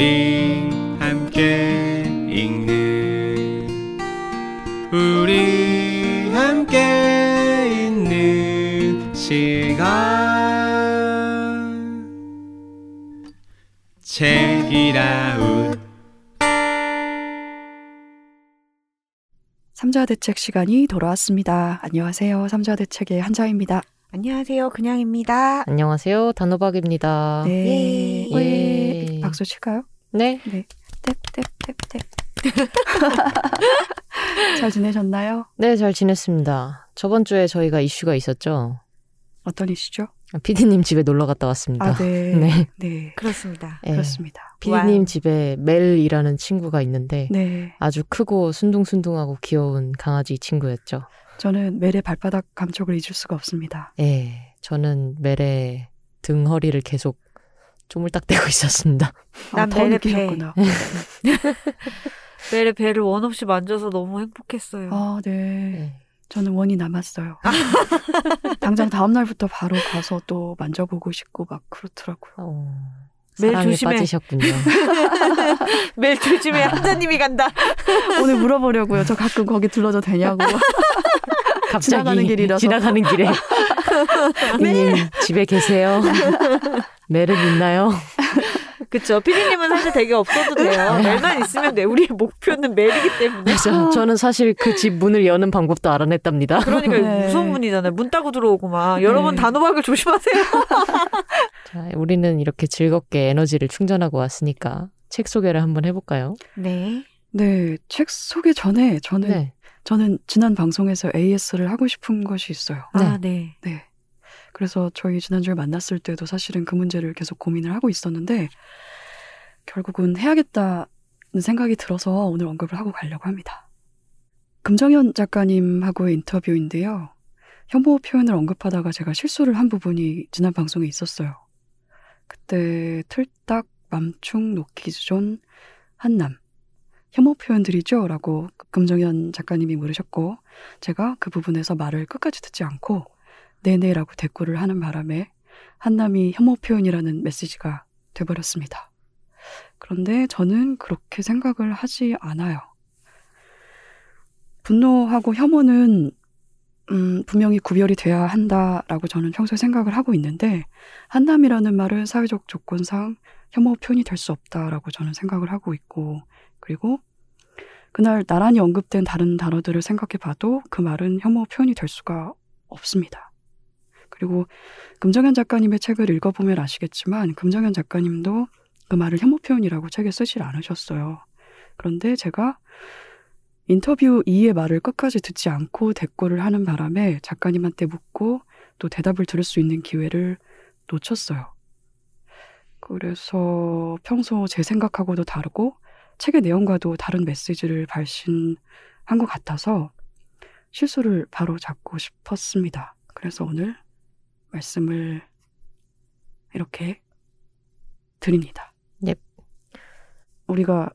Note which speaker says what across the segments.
Speaker 1: 우리 함께 읽는 우리 함께 있는 시간 책이라웃
Speaker 2: 삼자대책 시간이 돌아왔습니다. 안녕하세요. 삼자대책의 한자입니다.
Speaker 3: 안녕하세요. 그냥입니다.
Speaker 4: 안녕하세요. 단호박입니다.
Speaker 2: 네.
Speaker 3: 예.
Speaker 2: 예. 박수 칠까요?
Speaker 4: 네.
Speaker 2: 네. 탭탭탭탭. 잘 지내셨나요?
Speaker 4: 네, 잘 지냈습니다. 저번 주에 저희가 이슈가 있었죠.
Speaker 2: 어떤 이슈죠?
Speaker 4: 피디님 집에 놀러 갔다 왔습니다.
Speaker 2: 아, 네.
Speaker 4: 네.
Speaker 2: 네.
Speaker 3: 그렇습니다.
Speaker 4: 네.
Speaker 2: 그렇습니다.
Speaker 4: 피디님
Speaker 3: wow.
Speaker 4: 집에 멜이라는 친구가 있는데
Speaker 2: 네.
Speaker 4: 아주 크고 순둥순둥하고 귀여운 강아지 친구였죠.
Speaker 2: 저는 멜의 발바닥 감촉을 잊을 수가 없습니다.
Speaker 4: 예. 저는 멜의 등 허리를 계속 쪼물딱대고 있었습니다.
Speaker 2: 아, 난더
Speaker 3: 멜의
Speaker 2: 느끼셨구나.
Speaker 3: 멜의 배를 원 없이 만져서 너무 행복했어요.
Speaker 2: 아, 네.
Speaker 4: 네.
Speaker 2: 저는 원이 남았어요. 당장 다음 날부터 바로 가서 또 만져보고 싶고 막 그렇더라고요.
Speaker 4: 어,
Speaker 3: 멜
Speaker 4: 사랑에
Speaker 3: 조심해.
Speaker 4: 빠지셨군요.
Speaker 3: 멜 조심해 한자님이 간다.
Speaker 2: 오늘 물어보려고요. 저 가끔 거기 들러도 되냐고.
Speaker 4: 갑자기
Speaker 2: 지나가는 길이라서.
Speaker 4: 지나가는 길에 피디님 집에 계세요? 멜은 있나요?
Speaker 3: 그쵸. 피디님은 사실 되게 없어도 돼요. 멜만 있으면 돼. 우리의 목표는 멜이기 때문에.
Speaker 4: 그래서 저는 사실 그 집 문을 여는 방법도 알아냈답니다.
Speaker 3: 그러니까
Speaker 2: 네.
Speaker 3: 무서운 분이잖아요. 문 따고 들어오고 막. 여러분
Speaker 2: 네.
Speaker 3: 단호박을 조심하세요.
Speaker 4: 자, 우리는 이렇게 즐겁게 에너지를 충전하고 왔으니까 책 소개를 한번 해볼까요?
Speaker 3: 네.
Speaker 2: 네, 책 소개 전에 저는
Speaker 4: 네.
Speaker 2: 저는 지난 방송에서 AS를 하고 싶은 것이 있어요.
Speaker 3: 아, 네.
Speaker 2: 네. 그래서 저희 지난주에 만났을 때도 사실은 그 문제를 계속 고민을 하고 있었는데 결국은 해야겠다는 생각이 들어서 오늘 언급을 하고 가려고 합니다. 금정현 작가님하고의 인터뷰인데요. 혐오 표현을 언급하다가 제가 실수를 한 부분이 지난 방송에 있었어요. 그때 틀딱, 맘충, 노키존, 한남 혐오 표현들이죠? 라고 금정현 작가님이 물으셨고 제가 그 부분에서 말을 끝까지 듣지 않고 네네라고 대꾸를 하는 바람에 한남이 혐오 표현이라는 메시지가 돼버렸습니다. 그런데 저는 그렇게 생각을 하지 않아요. 분노하고 혐오는 음, 분명히 구별이 돼야 한다라고 저는 평소에 생각을 하고 있는데 한남이라는 말은 사회적 조건상 혐오 표현이 될 수 없다라고 저는 생각을 하고 있고 그리고 그날 나란히 언급된 다른 단어들을 생각해 봐도 그 말은 혐오 표현이 될 수가 없습니다. 그리고 금정현 작가님의 책을 읽어보면 아시겠지만 금정현 작가님도 그 말을 혐오 표현이라고 책에 쓰질 않으셨어요. 그런데 제가 인터뷰 2의 말을 끝까지 듣지 않고 대꾸를 하는 바람에 작가님한테 묻고 또 대답을 들을 수 있는 기회를 놓쳤어요. 그래서 평소 제 생각하고도 다르고 책의 내용과도 다른 메시지를 발신한 것 같아서 실수를 바로 잡고 싶었습니다. 그래서 오늘 말씀을 이렇게 드립니다.
Speaker 4: 넵.
Speaker 2: 우리가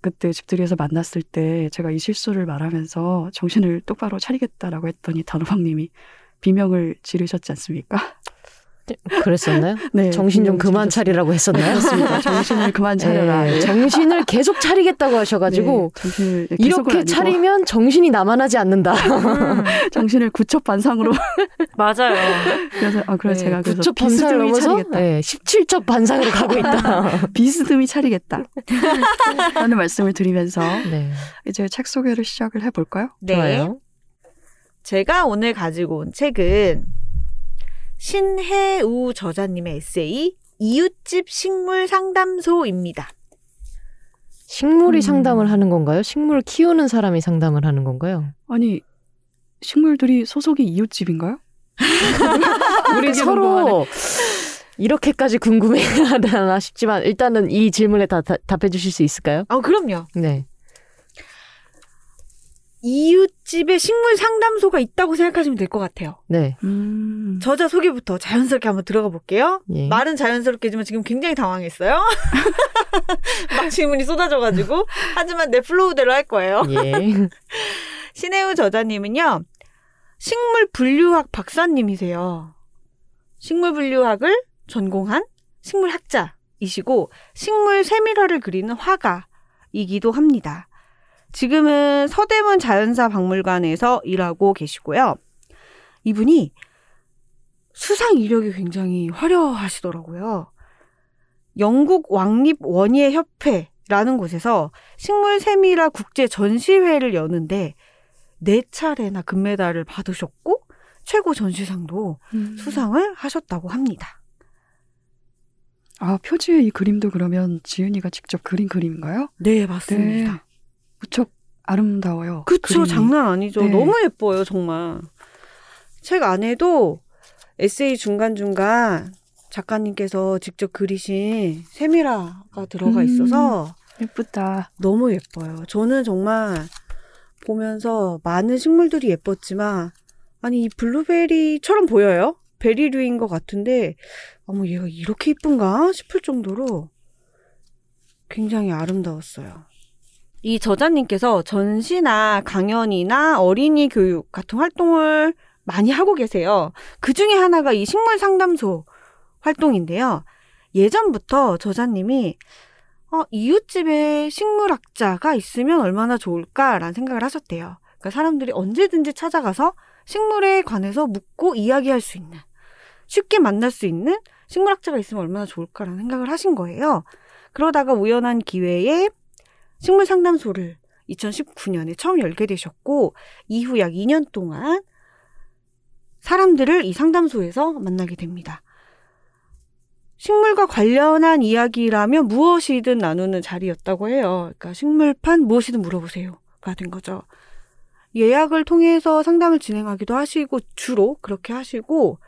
Speaker 2: 그때 집들이에서 만났을 때 제가 이 실수를 말하면서 정신을 똑바로 차리겠다라고 했더니 단호박님이 비명을 지르셨지 않습니까?
Speaker 4: 그랬었나요?
Speaker 2: 네.
Speaker 4: 정신 좀 그만. 차리라고 했었나요?
Speaker 2: 그렇습니다. 정신을 그만 차려라.
Speaker 4: 네, 정신을 계속 차리겠다고 하셔가지고
Speaker 2: 네,
Speaker 4: 이렇게
Speaker 2: 아니고
Speaker 4: 차리면 정신이 남아나지 않는다.
Speaker 3: 음,
Speaker 2: 정신을 구첩 반상으로
Speaker 3: 맞아요.
Speaker 2: 그래서 아 그래 서 제가 그래서
Speaker 4: 네, 9첩 반상을
Speaker 2: 비스듬히
Speaker 4: 넘어서
Speaker 2: 차리겠다.
Speaker 4: 네, 17첩 반상으로 가고 있다.
Speaker 2: 비스듬히 차리겠다. 라는 말씀을 드리면서
Speaker 4: 네,
Speaker 2: 이제 책 소개를 시작을 해볼까요?
Speaker 3: 네.
Speaker 4: 좋아요.
Speaker 3: 제가 오늘 가지고 온 책은 신혜우 저자님의 에세이 이웃집 식물 상담소입니다.
Speaker 4: 식물이
Speaker 2: 음.
Speaker 4: 상담을 하는 건가요? 식물 키우는 사람이 상담을 하는 건가요?
Speaker 2: 아니 식물들이 소속이 이웃집인가요?
Speaker 4: 우리. 서로 이렇게까지 궁금해하나 싶지만 일단은 이 질문에 다, 다- 답해 주실 수 있을까요?
Speaker 3: 아, 그럼요.
Speaker 4: 네.
Speaker 3: 이웃집에 식물 상담소가 있다고 생각하시면 될 것 같아요.
Speaker 4: 네.
Speaker 2: 음.
Speaker 3: 저자 소개부터 자연스럽게 한번 들어가 볼게요.
Speaker 4: 예.
Speaker 3: 말은 자연스럽게지만 지금 굉장히 당황했어요. 막 질문이 쏟아져가지고. 하지만 내 플로우대로 할 거예요.
Speaker 4: 예.
Speaker 3: 신혜우 저자님은요, 식물 분류학 박사님이세요. 식물 분류학을 전공한 식물학자. 이시고 식물 세밀화를 그리는 화가이기도 합니다. 지금은 서대문 자연사 박물관에서 일하고 계시고요. 이분이 수상 이력이 굉장히 화려하시더라고요. 영국 왕립 원예 협회라는 곳에서 식물 세밀화 국제 전시회를 여는데 네 차례나 금메달을 받으셨고 최고 전시상도
Speaker 2: 음.
Speaker 3: 수상을 하셨다고 합니다.
Speaker 2: 아, 표지의 이 그림도 그러면 지은이가 직접 그린 그림인가요?
Speaker 3: 네, 맞습니다.
Speaker 2: 무척 아름다워요.
Speaker 3: 그쵸,
Speaker 2: 그림이.
Speaker 3: 장난 아니죠.
Speaker 2: 네.
Speaker 3: 너무 예뻐요, 정말. 책 안에도 에세이 중간중간 작가님께서 직접 그리신 세미라가 들어가
Speaker 2: 음.
Speaker 3: 있어서
Speaker 2: 예쁘다.
Speaker 3: 너무 예뻐요. 저는 정말 보면서 많은 식물들이 예뻤지만, 아니, 이 블루베리처럼 보여요? 베리류인 것 같은데, 어머, 얘가 이렇게 이쁜가? 싶을 정도로 굉장히 아름다웠어요. 이 저자님께서 전시나 강연이나 어린이 교육 같은 활동을 많이 하고 계세요. 그 중에 하나가 이 식물 상담소 활동인데요. 예전부터 저자님이 어, 이웃집에 식물학자가 있으면 얼마나 좋을까라는 생각을 하셨대요. 그러니까 사람들이 언제든지 찾아가서 식물에 관해서 묻고 이야기할 수 있는, 쉽게 만날 수 있는 식물학자가 있으면 얼마나 좋을까라는 생각을 하신 거예요. 그러다가 우연한 기회에 식물 상담소를 2019년에 처음 열게 되셨고, 이후 약 2년 동안 사람들을 이 상담소에서 만나게 됩니다. 식물과 관련한 이야기라면 무엇이든 나누는 자리였다고 해요. 그러니까 식물판 무엇이든 물어보세요가 된 거죠. 예약을 통해서 상담을 진행하기도 하시고 주로 그렇게 하시고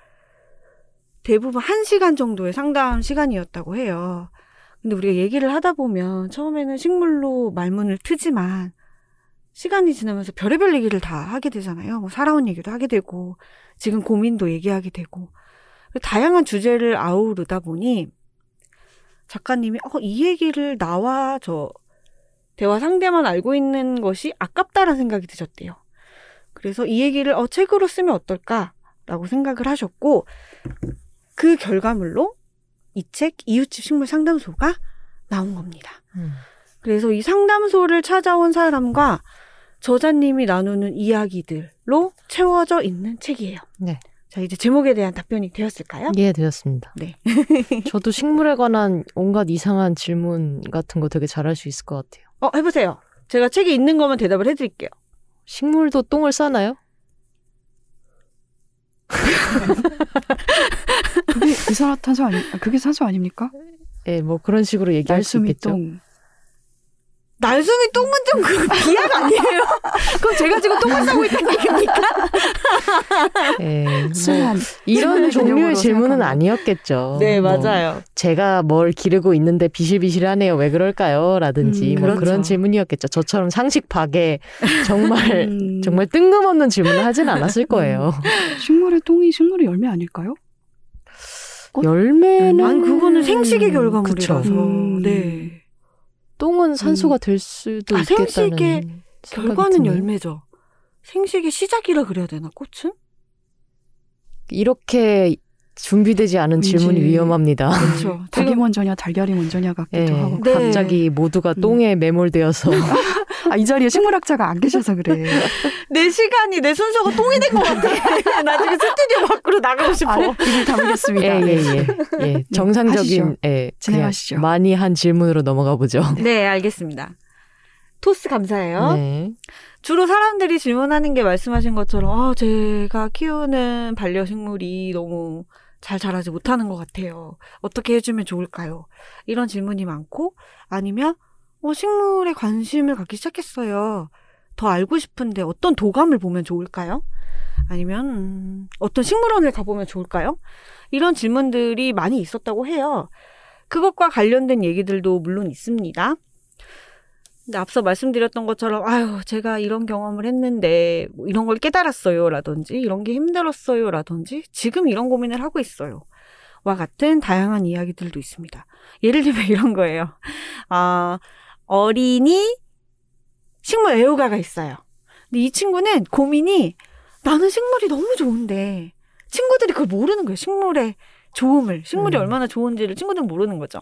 Speaker 3: 대부분 1시간 정도의 상담 시간이었다고 해요. 근데 우리가 얘기를 하다 보면 처음에는 식물로 말문을 트지만 시간이 지나면서 별의별 얘기를 다 하게 되잖아요. 뭐 살아온 얘기도 하게 되고 지금 고민도 얘기하게 되고 다양한 주제를 아우르다 보니 작가님이 어, 이 얘기를 나와 저 대화 상대만 알고 있는 것이 아깝다라는 생각이 드셨대요. 그래서 이 얘기를 어, 책으로 쓰면 어떨까라고 생각을 하셨고 그 결과물로 이 책 이웃집 식물 상담소가 나온 겁니다.
Speaker 4: 음.
Speaker 3: 그래서 이 상담소를 찾아온 사람과 저자님이 나누는 이야기들로 채워져 있는 책이에요.
Speaker 4: 네.
Speaker 3: 자, 이제 제목에 대한 답변이 되었을까요?
Speaker 4: 예, 되었습니다.
Speaker 3: 네.
Speaker 4: 저도 식물에 관한 온갖 이상한 질문 같은 거 되게 잘할 수 있을 것 같아요.
Speaker 3: 어, 해보세요. 제가 책에 있는 것만 대답을 해드릴게요.
Speaker 4: 식물도 똥을 싸나요?
Speaker 2: 그게 이산화탄소 아니, 아, 그게 산소 아닙니까?
Speaker 4: 예, 뭐 그런 식으로 얘기할 수
Speaker 2: 날숨이
Speaker 4: 있겠죠.
Speaker 2: 똥.
Speaker 3: 날숨이 똥은 좀그 비약 아니에요? 그럼 제가 지금 똥을 싸고 있다는 얘기입니까?
Speaker 4: 예, 뭐. 이런 종류의 질문은. 아니었겠죠.
Speaker 3: 네,
Speaker 4: 뭐
Speaker 3: 맞아요.
Speaker 4: 제가 뭘 기르고 있는데 비실비실하네요. 왜 그럴까요? 라든지
Speaker 2: 음,
Speaker 4: 뭐
Speaker 3: 그렇죠.
Speaker 4: 그런 질문이었겠죠. 저처럼 상식 파괴 정말
Speaker 2: 음,
Speaker 4: 정말 뜬금없는 질문을 하진 않았을 거예요.
Speaker 2: 식물의 똥이 식물의 열매 아닐까요? 꽃?
Speaker 4: 열매는
Speaker 3: 아니, 그거는 생식의 결과물이라서.
Speaker 2: 음.
Speaker 3: 네.
Speaker 4: 똥은 산소가 될 수도
Speaker 3: 아,
Speaker 4: 있겠다는
Speaker 3: 생식의 결과는
Speaker 4: 드네요.
Speaker 3: 열매죠. 생식의 시작이라 그래야 되나, 꽃은?
Speaker 4: 이렇게 준비되지 않은
Speaker 2: 왠지-
Speaker 4: 질문이 위험합니다.
Speaker 3: 그렇죠.
Speaker 2: 닭이 먼저냐 달걀이 먼저냐 같기도
Speaker 4: 예,
Speaker 2: 하고.
Speaker 3: 네.
Speaker 4: 갑자기 모두가
Speaker 2: 음.
Speaker 4: 똥에 매몰되어서
Speaker 2: 아, 이 자리에 식물학자가 안 계셔서 그래.
Speaker 3: 내 시간이, 내 순서가 똥이 된 것 같아. 나중에 스튜디오 밖으로 나가고 싶어.
Speaker 2: 아, 입을 다물겠습니다.
Speaker 3: 네.
Speaker 4: 예예 예 예, 정상적인
Speaker 2: 하시죠.
Speaker 4: 예, 그냥
Speaker 2: 진행하시죠.
Speaker 4: 많이 한 질문으로 넘어가 보죠.
Speaker 3: 네, 알겠습니다. 토스 감사해요.
Speaker 4: 네.
Speaker 3: 주로 사람들이 질문하는 게 말씀하신 것처럼 아, 제가 키우는 반려식물이 너무 잘 자라지 못하는 것 같아요. 어떻게 해주면 좋을까요? 이런 질문이 많고 아니면 어, 식물에 관심을 갖기 시작했어요. 더 알고 싶은데 어떤 도감을 보면 좋을까요? 아니면 음, 어떤 식물원을 가보면 좋을까요? 이런 질문들이 많이 있었다고 해요. 그것과 관련된 얘기들도 물론 있습니다. 근데 앞서 말씀드렸던 것처럼 아유 제가 이런 경험을 했는데 뭐 이런 걸 깨달았어요라든지 이런 게 힘들었어요라든지 지금 이런 고민을 하고 있어요. 와 같은 다양한 이야기들도 있습니다. 예를 들면 이런 거예요. 아 어린이 식물 애호가가 있어요. 근데 이 친구는 고민이 나는 식물이 너무 좋은데 친구들이 그걸 모르는 거예요. 식물의 좋음을 식물이
Speaker 4: 음.
Speaker 3: 얼마나 좋은지를 친구들은 모르는 거죠.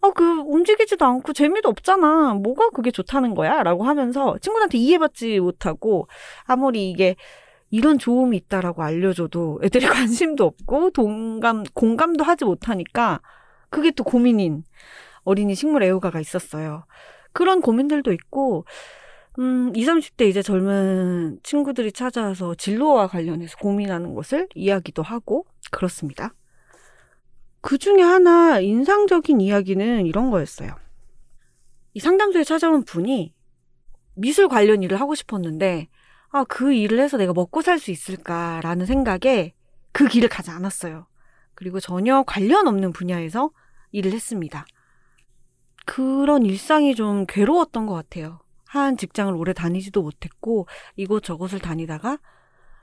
Speaker 3: 아, 그, 움직이지도 않고 재미도 없잖아. 뭐가 그게 좋다는 거야? 라고 하면서 친구들한테 이해받지 못하고, 아무리 이게 이런 좋음이 있다라고 알려줘도 애들이 관심도 없고, 동감, 공감도 하지 못하니까, 그게 또 고민인 어린이 식물 애호가가 있었어요. 그런 고민들도 있고, 음, 20, 30대 이제 젊은 친구들이 찾아와서 진로와 관련해서 고민하는 것을 이야기도 하고, 그렇습니다. 그 중에 하나 인상적인 이야기는 이런 거였어요. 이 상담소에 찾아온 분이 미술 관련 일을 하고 싶었는데, 아, 그 일을 해서 내가 먹고 살 수 있을까라는 생각에 그 길을 가지 않았어요. 그리고 전혀 관련 없는 분야에서 일을 했습니다. 그런 일상이 좀 괴로웠던 것 같아요. 한 직장을 오래 다니지도 못했고, 이곳 저곳을 다니다가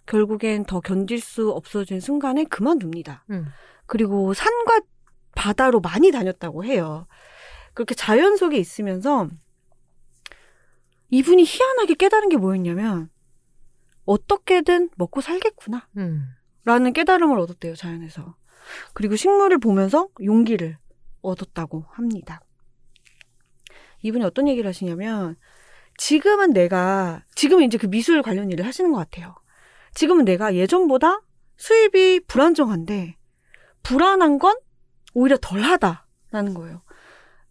Speaker 3: 결국엔 더 견딜 수 없어진 순간에 그만둡니다.
Speaker 4: 음.
Speaker 3: 그리고 산과 바다로 많이 다녔다고 해요. 그렇게 자연 속에 있으면서 이분이 희한하게 깨달은 게 뭐였냐면 어떻게든 먹고 살겠구나
Speaker 4: 음.
Speaker 3: 라는 깨달음을 얻었대요 자연에서. 그리고 식물을 보면서 용기를 얻었다고 합니다. 이분이 어떤 얘기를 하시냐면 지금은 내가 지금은 이제 그 미술 관련 일을 하시는 것 같아요. 지금은 내가 예전보다 수입이 불안정한데 불안한 건 오히려 덜하다라는 거예요.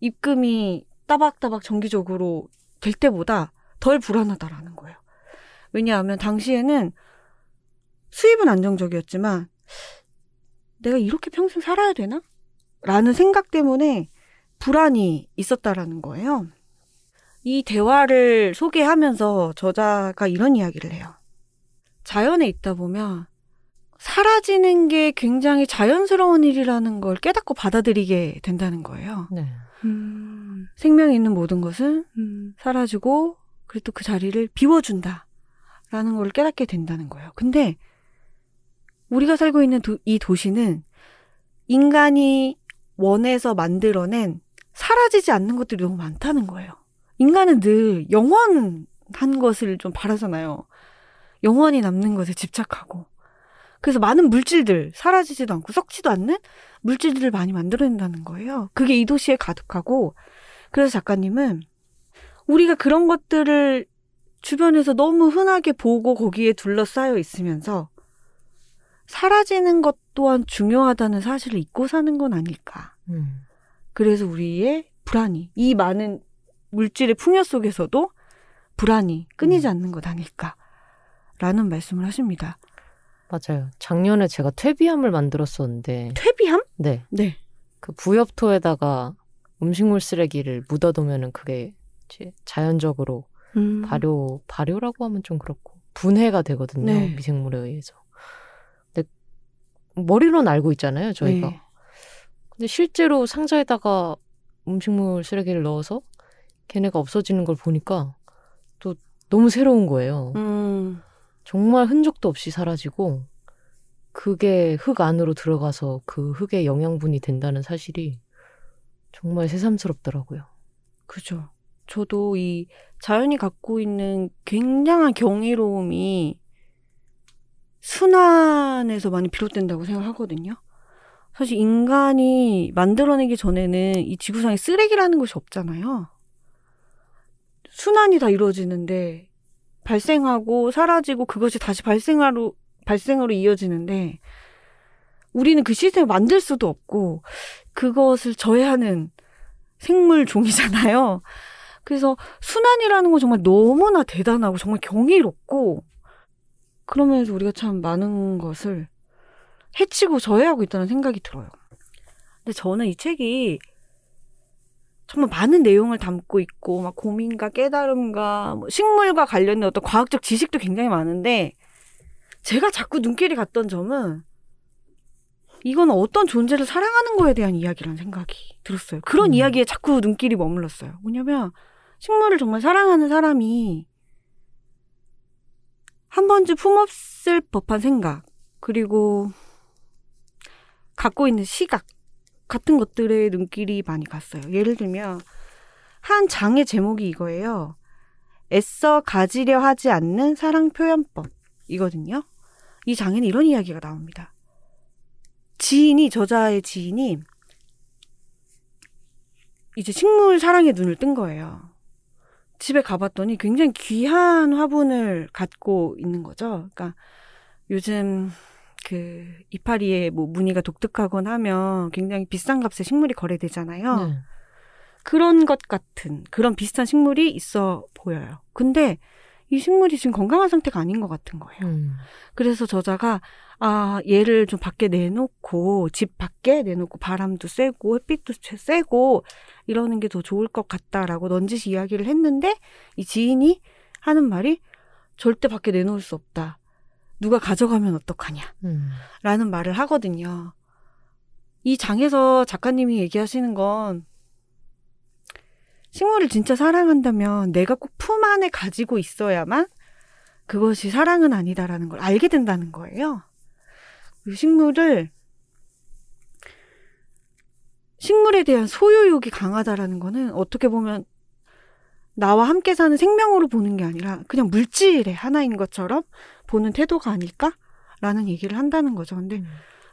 Speaker 3: 입금이 따박따박 정기적으로 될 때보다 덜 불안하다라는 거예요. 왜냐하면 당시에는 수입은 안정적이었지만 내가 이렇게 평생 살아야 되나? 라는 생각 때문에 불안이 있었다라는 거예요. 이 대화를 소개하면서 저자가 이런 이야기를 해요. 자연에 있다 보면 사라지는 게 굉장히 자연스러운 일이라는 걸 깨닫고 받아들이게 된다는 거예요.
Speaker 4: 네.
Speaker 2: 음,
Speaker 3: 생명이 있는 모든 것은
Speaker 2: 음,
Speaker 3: 사라지고 그리고 또 그 자리를 비워준다. 라는 걸 깨닫게 된다는 거예요. 근데 우리가 살고 있는 도, 이 도시는 인간이 원해서 만들어낸 사라지지 않는 것들이 너무 많다는 거예요. 인간은 늘 영원한 것을 좀 바라잖아요. 영원히 남는 것에 집착하고. 그래서 많은 물질들, 사라지지도 않고 썩지도 않는 물질들을 많이 만들어낸다는 거예요. 그게 이 도시에 가득하고, 그래서 작가님은 우리가 그런 것들을 주변에서 너무 흔하게 보고 거기에 둘러싸여 있으면서 사라지는 것 또한 중요하다는 사실을 잊고 사는 건 아닐까.
Speaker 4: 음.
Speaker 3: 그래서 우리의 불안이, 이 많은 물질의 풍요 속에서도 불안이 끊이지 않는 것 아닐까. 라는 말씀을 하십니다.
Speaker 4: 맞아요. 작년에 제가 퇴비함을 만들었었는데,
Speaker 3: 퇴비함?
Speaker 4: 네.
Speaker 3: 네.
Speaker 4: 그 부엽토에다가 음식물 쓰레기를 묻어두면은 그게 이제 자연적으로
Speaker 2: 음.
Speaker 4: 발효, 발효라고 하면 좀 그렇고, 분해가 되거든요.
Speaker 3: 네.
Speaker 4: 미생물에 의해서. 근데 머리로는 알고 있잖아요, 저희가.
Speaker 3: 네.
Speaker 4: 근데 실제로 상자에다가 음식물 쓰레기를 넣어서 걔네가 없어지는 걸 보니까 또 너무 새로운 거예요.
Speaker 3: 음,
Speaker 4: 정말 흔적도 없이 사라지고 그게 흙 안으로 들어가서 그 흙의 영양분이 된다는 사실이 정말 새삼스럽더라고요.
Speaker 3: 그죠. 저도 이 자연이 갖고 있는 굉장한 경이로움이 순환에서 많이 비롯된다고 생각하거든요. 사실 인간이 만들어내기 전에는 이 지구상에 쓰레기라는 것이 없잖아요. 순환이 다 이루어지는데 발생하고 사라지고 그것이 다시 발생하로 발생으로 이어지는데 우리는 그 시스템을 만들 수도 없고 그것을 저해하는 생물 종이잖아요. 그래서 순환이라는 건 정말 너무나 대단하고 정말 경이롭고 그러면서 우리가 참 많은 것을 해치고 저해하고 있다는 생각이 들어요. 근데 저는 이 책이 정말 많은 내용을 담고 있고 막 고민과 깨달음과 뭐 식물과 관련된 어떤 과학적 지식도 굉장히 많은데 제가 자꾸 눈길이 갔던 점은 이건 어떤 존재를 사랑하는 거에 대한 이야기라는 생각이 들었어요. 그런
Speaker 4: 음.
Speaker 3: 이야기에 자꾸 눈길이 머물렀어요. 뭐냐면 식물을 정말 사랑하는 사람이 한 번쯤 품었을 법한 생각 그리고 갖고 있는 시각 같은 것들에 눈길이 많이 갔어요. 예를 들면 한 장의 제목이 이거예요. 애써 가지려 하지 않는 사랑 표현법 이거든요. 이 장에는 이런 이야기가 나옵니다. 지인이 저자의 지인이 이제 식물 사랑에 눈을 뜬 거예요. 집에 가봤더니 굉장히 귀한 화분을 갖고 있는 거죠. 그러니까 요즘 그 이파리에 뭐 무늬가 독특하거나 하면 굉장히 비싼 값에 식물이 거래되잖아요.
Speaker 4: 네.
Speaker 3: 그런 것 같은 그런 비슷한 식물이 있어 보여요. 근데 이 식물이 지금 건강한 상태가 아닌 것 같은 거예요.
Speaker 4: 음.
Speaker 3: 그래서 저자가 아 얘를 좀 밖에 내놓고 집 밖에 내놓고 바람도 쐬고 햇빛도 쬐- 쐬고 이러는 게 더 좋을 것 같다라고 넌지시 이야기를 했는데 이 지인이 하는 말이 절대 밖에 내놓을 수 없다. 누가 가져가면 어떡하냐.
Speaker 4: 음.
Speaker 3: 라는 말을 하거든요. 이 장에서 작가님이 얘기하시는 건 식물을 진짜 사랑한다면 내가 꼭 품 안에 가지고 있어야만 그것이 사랑은 아니다라는 걸 알게 된다는 거예요. 그 식물을 식물에 대한 소유욕이 강하다라는 거는 어떻게 보면 나와 함께 사는 생명으로 보는 게 아니라 그냥 물질의 하나인 것처럼 보는 태도가 아닐까라는 얘기를 한다는 거죠. 근데
Speaker 4: 음.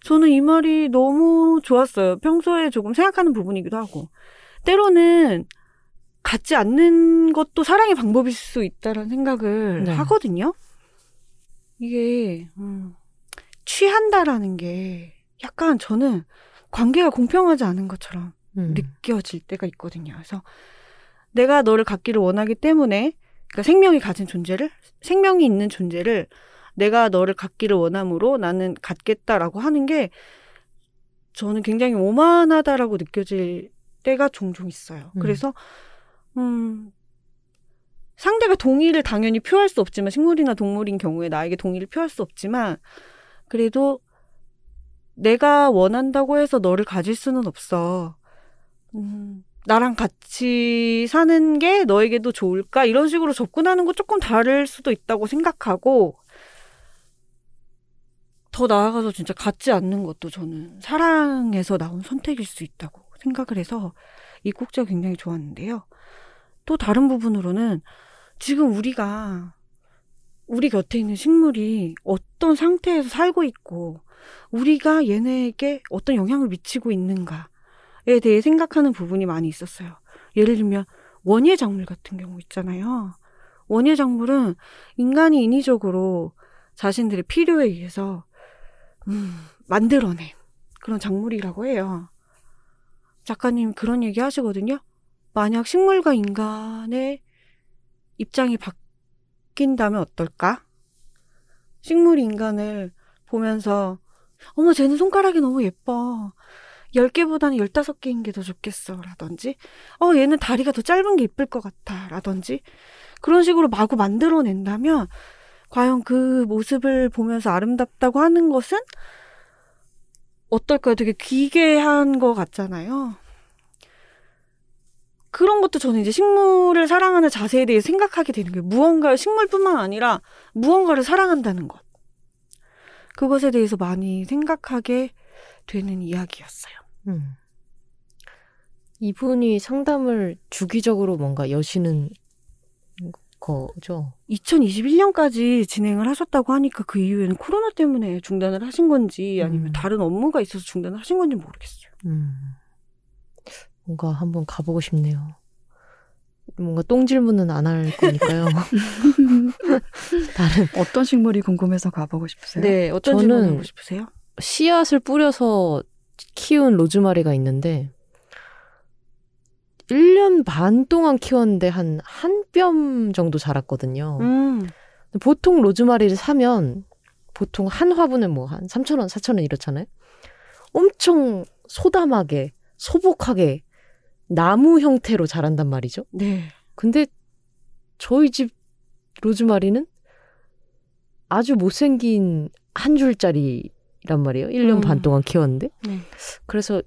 Speaker 3: 저는 이 말이 너무 좋았어요. 평소에 조금 생각하는 부분이기도 하고. 때로는 갖지 않는 것도 사랑의 방법일 수 있다는 생각을
Speaker 4: 네.
Speaker 3: 하거든요. 이게, 음, 취한다라는 게 약간 저는 관계가 공평하지 않은 것처럼
Speaker 4: 음.
Speaker 3: 느껴질 때가 있거든요. 그래서 내가 너를 갖기를 원하기 때문에 그러니까 생명이 가진 존재를 생명이 있는 존재를 내가 너를 갖기를 원함으로 나는 갖겠다라고 하는 게 저는 굉장히 오만하다라고 느껴질 때가 종종 있어요.
Speaker 4: 음.
Speaker 3: 그래서 음 상대가 동의를 당연히 표할 수 없지만 식물이나 동물인 경우에 나에게 동의를 표할 수 없지만 그래도 내가 원한다고 해서 너를 가질 수는 없어. 음, 나랑 같이 사는 게 너에게도 좋을까? 이런 식으로 접근하는 거 조금 다를 수도 있다고 생각하고, 더 나아가서 진짜 갖지 않는 것도 저는 사랑에서 나온 선택일 수 있다고 생각을 해서 이 꼭지가 굉장히 좋았는데요. 또 다른 부분으로는 지금 우리가 우리 곁에 있는 식물이 어떤 상태에서 살고 있고 우리가 얘네에게 어떤 영향을 미치고 있는가에 대해 생각하는 부분이 많이 있었어요. 예를 들면 원예 작물 같은 경우 있잖아요. 원예 작물은 인간이 인위적으로 자신들의 필요에 의해서 음, 만들어낸 그런 작물이라고 해요. 작가님 그런 얘기 하시거든요. 만약 식물과 인간의 입장이 바뀐다면 어떨까? 식물이 인간을 보면서 어머 쟤는 손가락이 너무 예뻐. 10개보다는 15개인 게 더 좋겠어. 라든지 어 얘는 다리가 더 짧은 게 이쁠 것 같아. 라든지 그런 식으로 마구 만들어낸다면 과연 그 모습을 보면서 아름답다고 하는 것은 어떨까요? 되게 기괴한 것 같잖아요. 그런 것도 저는 이제 식물을 사랑하는 자세에 대해 생각하게 되는 거예요. 무언가 식물뿐만 아니라 무언가를 사랑한다는 것. 그것에 대해서 많이 생각하게 되는 이야기였어요.
Speaker 4: 음. 이분이 상담을 주기적으로 뭔가 여시는 거죠.
Speaker 3: 2021년까지 진행을 하셨다고 하니까 그 이후에는 코로나 때문에 중단을 하신 건지 아니면
Speaker 4: 음.
Speaker 3: 다른 업무가 있어서 중단을 하신 건지 모르겠어요.
Speaker 4: 음. 뭔가 한번 가보고 싶네요. 뭔가 똥 질문은 안 할 거니까요. 다른
Speaker 2: 어떤 식물이 궁금해서 가보고 싶으세요?
Speaker 3: 네, 어떤
Speaker 4: 저는-
Speaker 3: 질문 하고 싶으세요?
Speaker 4: 씨앗을 뿌려서 키운 로즈마리가 있는데 1년 반 동안 키웠는데 한 한 뼘 정도 자랐거든요.
Speaker 3: 음,
Speaker 4: 보통 로즈마리를 사면 보통 한 화분에 뭐 한 3,000원, 4,000원 이렇잖아요. 엄청 소담하게, 소복하게 나무 형태로 자란단 말이죠.
Speaker 3: 네.
Speaker 4: 근데 저희 집 로즈마리는 아주 못생긴 한 줄짜리 란 말이에요. 1년
Speaker 3: 음.
Speaker 4: 반 동안 키웠는데.
Speaker 3: 네.
Speaker 4: 그래서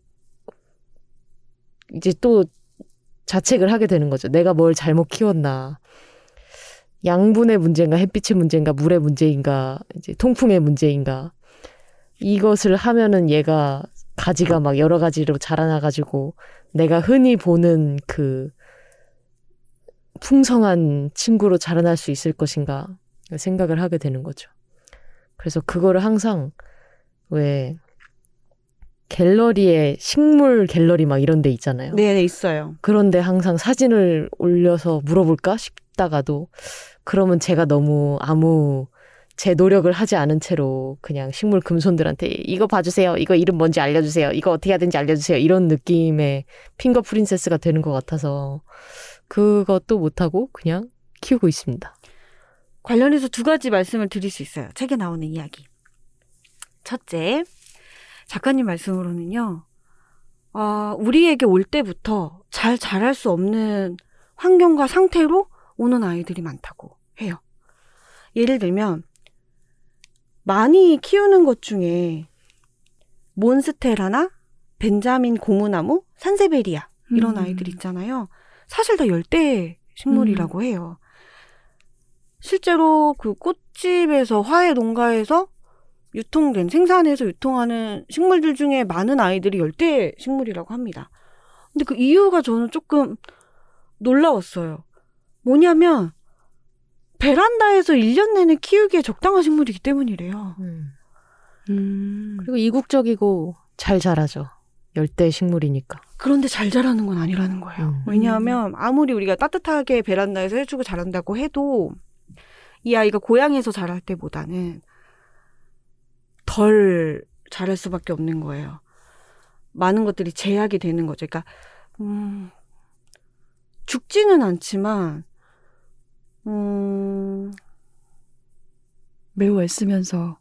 Speaker 4: 이제 또 자책을 하게 되는 거죠. 내가 뭘 잘못 키웠나. 양분의 문제인가, 햇빛의 문제인가, 물의 문제인가, 이제 통풍의 문제인가. 이것을 하면은 얘가 가지가 막 여러 가지로 자라나 가지고 내가 흔히 보는 그 풍성한 친구로 자라날 수 있을 것인가 생각을 하게 되는 거죠. 그래서 그거를 항상 왜 갤러리에 식물 갤러리 막 이런 데 있잖아요.
Speaker 3: 네, 네, 있어요.
Speaker 4: 그런데 항상 사진을 올려서 물어볼까 싶다가도 그러면 제가 너무 아무 제 노력을 하지 않은 채로 그냥 식물 금손들한테 이거 봐주세요. 이거 이름 뭔지 알려주세요. 이거 어떻게 해야 되는지 알려주세요. 이런 느낌의 핑거 프린세스가 되는 것 같아서 그것도 못하고 그냥 키우고 있습니다.
Speaker 3: 관련해서 두 가지 말씀을 드릴 수 있어요. 책에 나오는 이야기. 첫째, 작가님 말씀으로는요, 아, 우리에게 올 때부터 잘 자랄 수 없는 환경과 상태로 오는 아이들이 많다고 해요. 예를 들면, 많이 키우는 것 중에 몬스테라나 벤자민 고무나무, 산세베리아 이런
Speaker 2: 음.
Speaker 3: 아이들 있잖아요. 사실 다 열대 식물이라고 해요. 실제로 그 꽃집에서 화훼 농가에서 유통된 생산해서 유통하는 식물들 중에 많은 아이들이 열대 식물이라고 합니다. 근데 그 이유가 저는 조금 놀라웠어요. 뭐냐면 베란다에서 1년 내내 키우기에 적당한 식물이기 때문이래요.
Speaker 2: 음.
Speaker 4: 그리고 이국적이고 잘 자라죠. 열대 식물이니까.
Speaker 3: 그런데 잘 자라는 건 아니라는 거예요.
Speaker 4: 음.
Speaker 3: 왜냐하면 아무리 우리가 따뜻하게 베란다에서 해주고 자란다고 해도 이 아이가 고향에서 자랄 때보다는 덜 자랄 수밖에 없는 거예요. 많은 것들이 제약이 되는 거죠. 그러니까 음, 죽지는 않지만 음,
Speaker 2: 매우 애쓰면서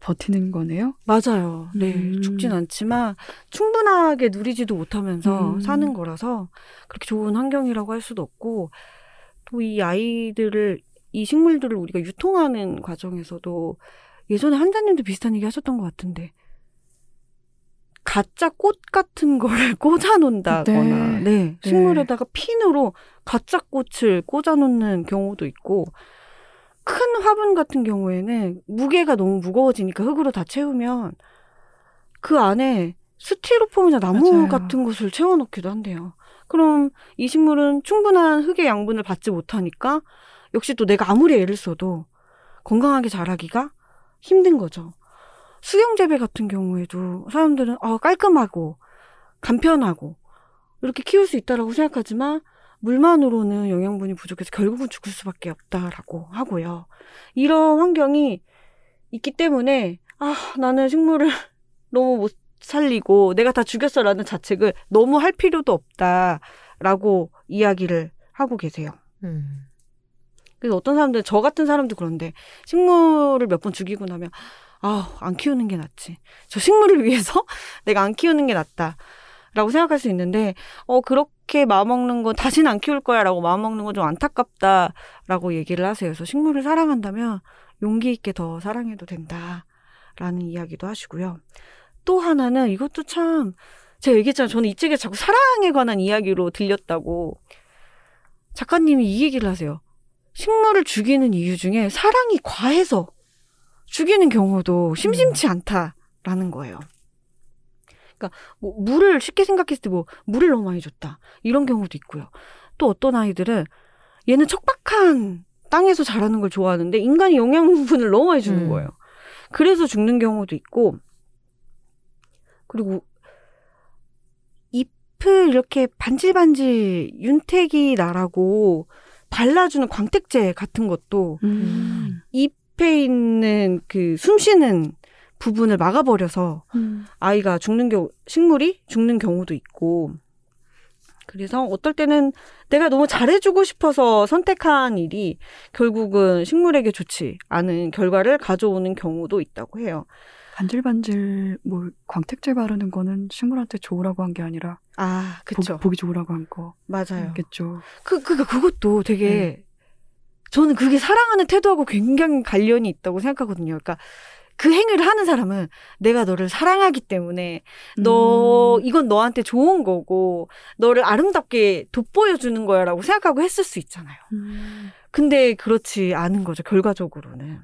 Speaker 2: 버티는 거네요.
Speaker 3: 맞아요. 네.
Speaker 2: 음.
Speaker 3: 죽진 않지만 충분하게 누리지도 못하면서
Speaker 2: 음.
Speaker 3: 사는 거라서 그렇게 좋은 환경이라고 할 수도 없고 또 이 아이들을 이 식물들을 우리가 유통하는 과정에서도 예전에 한자님도 비슷한 얘기 하셨던 것 같은데 가짜 꽃 같은 거를 꽂아 놓는다거나
Speaker 2: 네.
Speaker 3: 네. 식물에다가 핀으로 가짜 꽃을 꽂아 놓는 경우도 있고 큰 화분 같은 경우에는 무게가 너무 무거워지니까 흙으로 다 채우면 그 안에 스티로폼이나 나무
Speaker 2: 맞아요.
Speaker 3: 같은 것을 채워넣기도 한대요. 그럼 이 식물은 충분한 흙의 양분을 받지 못하니까 역시 또 내가 아무리 애를 써도 건강하게 자라기가 힘든 거죠. 수경재배 같은 경우에도 사람들은 아, 깔끔하고 간편하고 이렇게 키울 수 있다라고 생각하지만 물만으로는 영양분이 부족해서 결국은 죽을 수밖에 없다라고 하고요. 이런 환경이 있기 때문에 아 나는 식물을 너무 못 살리고 내가 다 죽였어라는 자책을 너무 할 필요도 없다라고 이야기를 하고 계세요.
Speaker 4: 음.
Speaker 3: 그래서 어떤 사람들 저 같은 사람도 그런데 식물을 몇 번 죽이고 나면 아 안 키우는 게 낫지. 저 식물을 위해서 내가 안 키우는 게 낫다. 라고 생각할 수 있는데, 어, 그렇게 마음먹는 건 다시는 안 키울 거야 라고 마음먹는 건 좀 안타깝다 라고 얘기를 하세요. 그래서 식물을 사랑한다면 용기 있게 더 사랑해도 된다. 라는 이야기도 하시고요. 또 하나는 이것도 참, 제가 얘기했잖아요. 저는 이 책에 자꾸 사랑에 관한 이야기로 들렸다고. 작가님이 이 얘기를 하세요. 식물을 죽이는 이유 중에 사랑이 과해서 죽이는 경우도 심심치 않다라는 거예요. 그러니까 뭐 물을 쉽게 생각했을 때 뭐 물을 너무 많이 줬다 이런 경우도 있고요. 또 어떤 아이들은 얘는 척박한 땅에서 자라는 걸 좋아하는데 인간이 영양분을 너무 많이 주는
Speaker 4: 음.
Speaker 3: 거예요. 그래서 죽는 경우도 있고 그리고 잎을 이렇게 반질반질 윤택이 나라고 발라주는 광택제 같은 것도
Speaker 2: 음.
Speaker 3: 잎에 있는 그 숨쉬는 부분을 막아버려서
Speaker 2: 음.
Speaker 3: 아이가 죽는 경우, 식물이 죽는 경우도 있고, 그래서 어떨 때는 내가 너무 잘해주고 싶어서 선택한 일이 결국은 식물에게 좋지 않은 결과를 가져오는 경우도 있다고 해요.
Speaker 2: 반질반질 뭐 광택제 바르는 거는 식물한테 좋으라고 한 게 아니라
Speaker 3: 아, 그쵸.
Speaker 2: 보기, 보기 좋으라고 한
Speaker 3: 맞아요.
Speaker 2: 거겠죠.
Speaker 3: 그, 그, 그것도 되게, 저는 그게 사랑하는 태도하고 굉장히 관련이 있다고 생각하거든요. 그러니까 그 행위를 하는 사람은 내가 너를 사랑하기 때문에 너,
Speaker 2: 음.
Speaker 3: 이건 너한테 좋은 거고, 너를 아름답게 돋보여 주는 거야 라고 생각하고 했을 수 있잖아요.
Speaker 2: 음.
Speaker 3: 근데 그렇지 않은 거죠, 결과적으로는.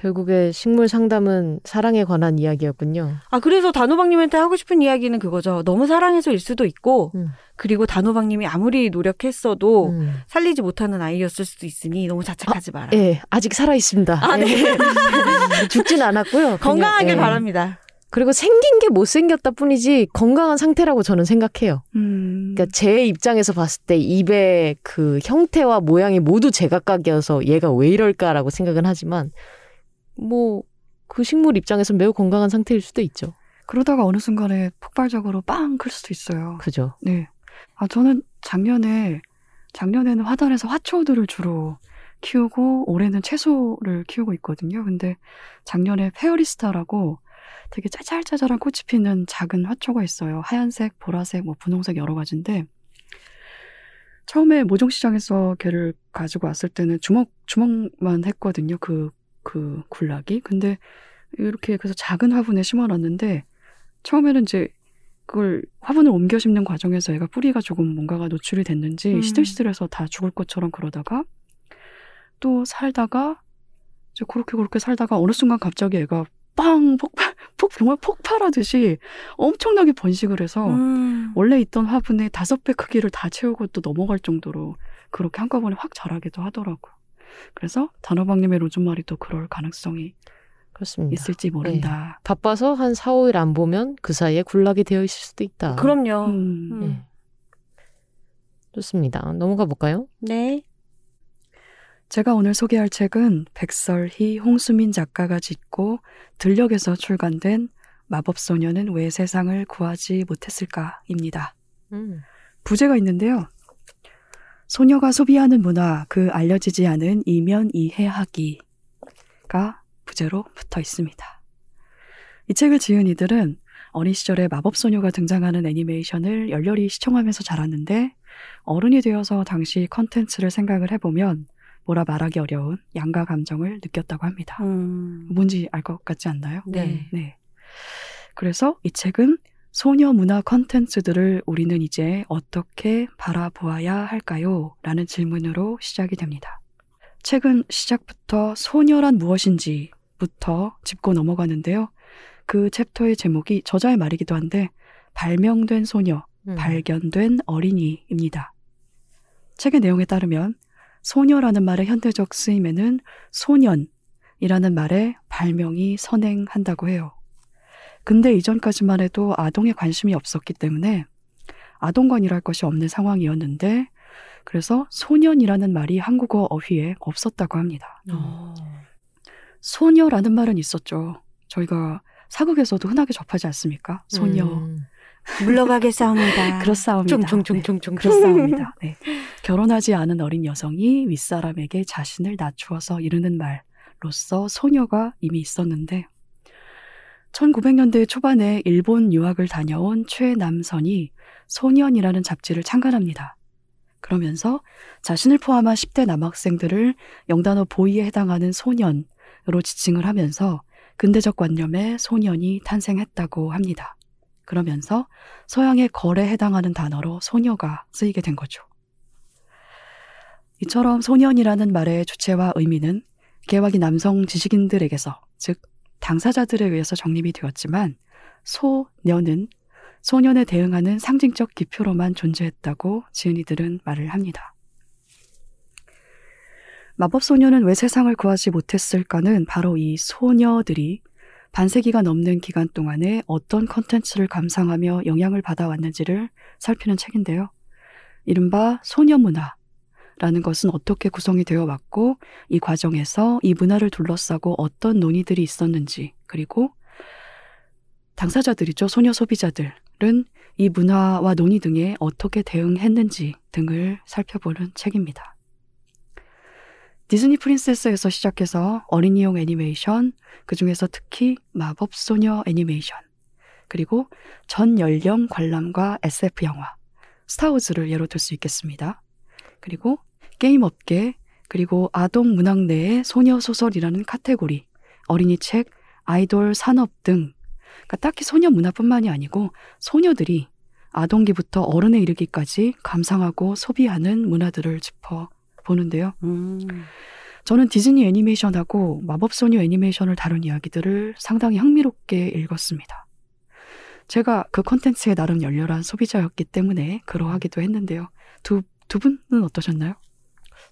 Speaker 4: 결국에 식물 상담은 사랑에 관한 이야기였군요.
Speaker 3: 아, 그래서 단호박님한테 하고 싶은 이야기는 그거죠. 너무 사랑해서일 수도 있고,
Speaker 4: 음.
Speaker 3: 그리고 단호박님이 아무리 노력했어도
Speaker 4: 음.
Speaker 3: 살리지 못하는 아이였을 수도 있으니 너무 자책하지 마라.
Speaker 4: 예, 아직 살아 있습니다.
Speaker 3: 아, 네.
Speaker 4: 예. 죽진 않았고요. 그냥,
Speaker 3: 건강하길
Speaker 4: 예.
Speaker 3: 바랍니다.
Speaker 4: 그리고 생긴 게 못생겼다 뿐이지 건강한 상태라고 저는 생각해요.
Speaker 2: 음.
Speaker 4: 그러니까 제 입장에서 봤을 때 입의 그 형태와 모양이 모두 제각각이어서 얘가 왜 이럴까라고 생각은 하지만 뭐 그 식물 입장에서 매우 건강한 상태일 수도 있죠.
Speaker 2: 그러다가 어느 순간에 폭발적으로 빵 클 수도 있어요.
Speaker 4: 그죠?
Speaker 2: 네. 아, 저는 작년에, 작년에는 화단에서 화초들을 주로 키우고, 올해는 채소를 키우고 있거든요. 근데 작년에 페어리스타라고 되게 짜잘짜잘한 꽃이 피는 작은 화초가 있어요. 하얀색, 보라색, 뭐 분홍색 여러 가지인데, 처음에 모종시장에서 걔를 가지고 왔을 때는 주먹, 주먹만 했거든요. 그, 그 굴락이. 근데 이렇게 그래서 작은 화분에 심어놨는데, 처음에는 이제 그걸 화분을 옮겨 심는 과정에서 얘가 뿌리가 조금 뭔가가 노출이 됐는지
Speaker 3: 음.
Speaker 2: 시들시들해서 다 죽을 것처럼 그러다가 또 살다가 이제 그렇게 그렇게 살다가 어느 순간 갑자기 얘가 빵 폭발 폭 정말 폭발하듯이 엄청나게 번식을 해서
Speaker 3: 음.
Speaker 2: 원래 있던 화분의 다섯 배 크기를 다 채우고 또 넘어갈 정도로 그렇게 한꺼번에 확 자라기도 하더라고요. 그래서 단호박님의 로즈마리도 그럴 가능성이
Speaker 4: 그렇습니다.
Speaker 2: 있을지 모른다.
Speaker 4: 바빠서 한 4, 5일 안 보면 그 사이에 굴락이 되어 있을 수도 있다.
Speaker 3: 그럼요.
Speaker 2: 음.
Speaker 3: 음.
Speaker 4: 네. 좋습니다. 넘어가 볼까요?
Speaker 3: 네.
Speaker 2: 제가 오늘 소개할 책은 백설희 홍수민 작가가 짓고 들녘에서 출간된 마법소녀는 왜 세상을 구하지 못했을까입니다.
Speaker 4: 음.
Speaker 2: 부제가 있는데요. 소녀가 소비하는 문화, 그 알려지지 않은 이면 이해하기가 부제로 붙어 있습니다. 이 책을 지은 이들은 어린 시절에 마법소녀가 등장하는 애니메이션을 열렬히 시청하면서 자랐는데 어른이 되어서 당시 컨텐츠를 생각을 해보면 뭐라 말하기 어려운 양가 감정을 느꼈다고 합니다.
Speaker 3: 음.
Speaker 2: 뭔지 알 것 같지 않나요?
Speaker 3: 네.
Speaker 2: 네. 그래서 이 책은 소녀 문화 컨텐츠들을 우리는 이제 어떻게 바라보아야 할까요? 라는 질문으로 시작이 됩니다. 책은 시작부터 소녀란 무엇인지부터 짚고 넘어가는데요. 그 챕터의 제목이 저자의 말이기도 한데 발명된 소녀,
Speaker 4: 음.
Speaker 2: 발견된 어린이입니다. 책의 내용에 따르면 소녀라는 말의 현대적 쓰임에는 소년이라는 말의 발명이 선행한다고 해요. 근데 이전까지만 해도 아동에 관심이 없었기 때문에 아동관이랄 것이 없는 상황이었는데 그래서 소년이라는 말이 한국어 어휘에 없었다고 합니다.
Speaker 3: 어.
Speaker 2: 소녀라는 말은 있었죠. 저희가 사극에서도 흔하게 접하지 않습니까? 소녀.
Speaker 4: 음.
Speaker 3: 물러가겠사옵니다.
Speaker 2: 그렇사옵니다. 네.
Speaker 3: 총총총총총.
Speaker 2: 그렇사옵니다. 네. 결혼하지 않은 어린 여성이 윗사람에게 자신을 낮추어서 이르는 말로서 소녀가 이미 있었는데 1900년대 초반에 일본 유학을 다녀온 최남선이 소년이라는 잡지를 창간합니다. 그러면서 자신을 포함한 10대 남학생들을 영단어 보이에 해당하는 소년으로 지칭을 하면서 근대적 관념의 소년이 탄생했다고 합니다. 그러면서 서양의 거래에 해당하는 단어로 소녀가 쓰이게 된 거죠. 이처럼 소년이라는 말의 주체와 의미는 개화기 남성 지식인들에게서, 즉, 당사자들에 의해서 정립이 되었지만, 소녀는 소년에 대응하는 상징적 기표로만 존재했다고 지은이들은 말을 합니다. 마법 소녀는 왜 세상을 구하지 못했을까는 바로 이 소녀들이 반세기가 넘는 기간 동안에 어떤 컨텐츠를 감상하며 영향을 받아왔는지를 살피는 책인데요. 이른바 소녀 문화 라는 것은 어떻게 구성이 되어 왔고 이 과정에서 이 문화를 둘러싸고 어떤 논의들이 있었는지 그리고 당사자들이죠. 소녀 소비자들은 이 문화와 논의 등에 어떻게 대응했는지 등을 살펴보는 책입니다. 디즈니 프린세스에서 시작해서 어린이용 애니메이션, 그 중에서 특히 마법소녀 애니메이션, 그리고 전 연령 관람과 SF 영화, 스타워즈를 예로 들 수 있겠습니다. 그리고 게임 업계, 그리고 아동 문학 내의 소녀 소설이라는 카테고리, 어린이 책, 아이돌 산업 등, 그러니까 딱히 소녀 문화뿐만이 아니고 소녀들이 아동기부터 어른에 이르기까지 감상하고 소비하는 문화들을 짚어 보는데요.
Speaker 3: 음.
Speaker 2: 저는 디즈니 애니메이션하고 마법소녀 애니메이션을 다룬 이야기들을 상당히 흥미롭게 읽었습니다. 제가 그 콘텐츠에 나름 열렬한 소비자였기 때문에 그러하기도 했는데요. 두, 두 분은 어떠셨나요?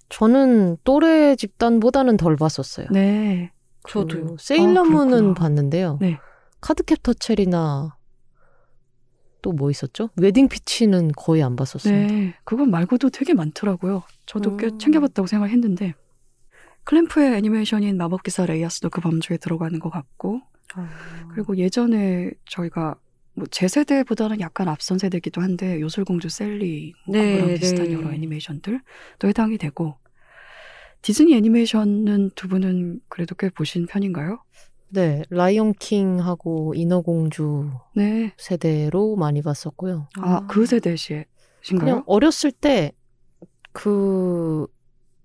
Speaker 4: 저는 또래 집단보다는 덜 봤었어요.
Speaker 2: 네.
Speaker 4: 그
Speaker 3: 저도요.
Speaker 4: 세일러문은
Speaker 2: 아.
Speaker 4: 봤는데요.
Speaker 2: 네.
Speaker 4: 카드캡터 체리나 또 뭐 있었죠? 웨딩 피치는 거의 안 봤었어요.
Speaker 2: 네, 그건 말고도 되게 많더라고요. 저도 꽤
Speaker 3: 음.
Speaker 2: 챙겨봤다고 생각했는데 클램프의 애니메이션인 마법기사 레이아스도 그 범주에 들어가는 것 같고 그리고 예전에 저희가 뭐제 세대보다는 약간 앞선 세대기도 한데 요술공주 셀리 뭐
Speaker 3: 네,
Speaker 2: 그런 비슷한
Speaker 3: 네.
Speaker 2: 여러 애니메이션들도 해당이 되고 디즈니 애니메이션은 두 분은 그래도 꽤 보신 편인가요?
Speaker 4: 네, 라이온 킹하고 인어공주
Speaker 2: 네.
Speaker 4: 세대로 많이 봤었고요.
Speaker 2: 아, 그 세대신가요?
Speaker 4: 그냥 어렸을 때 그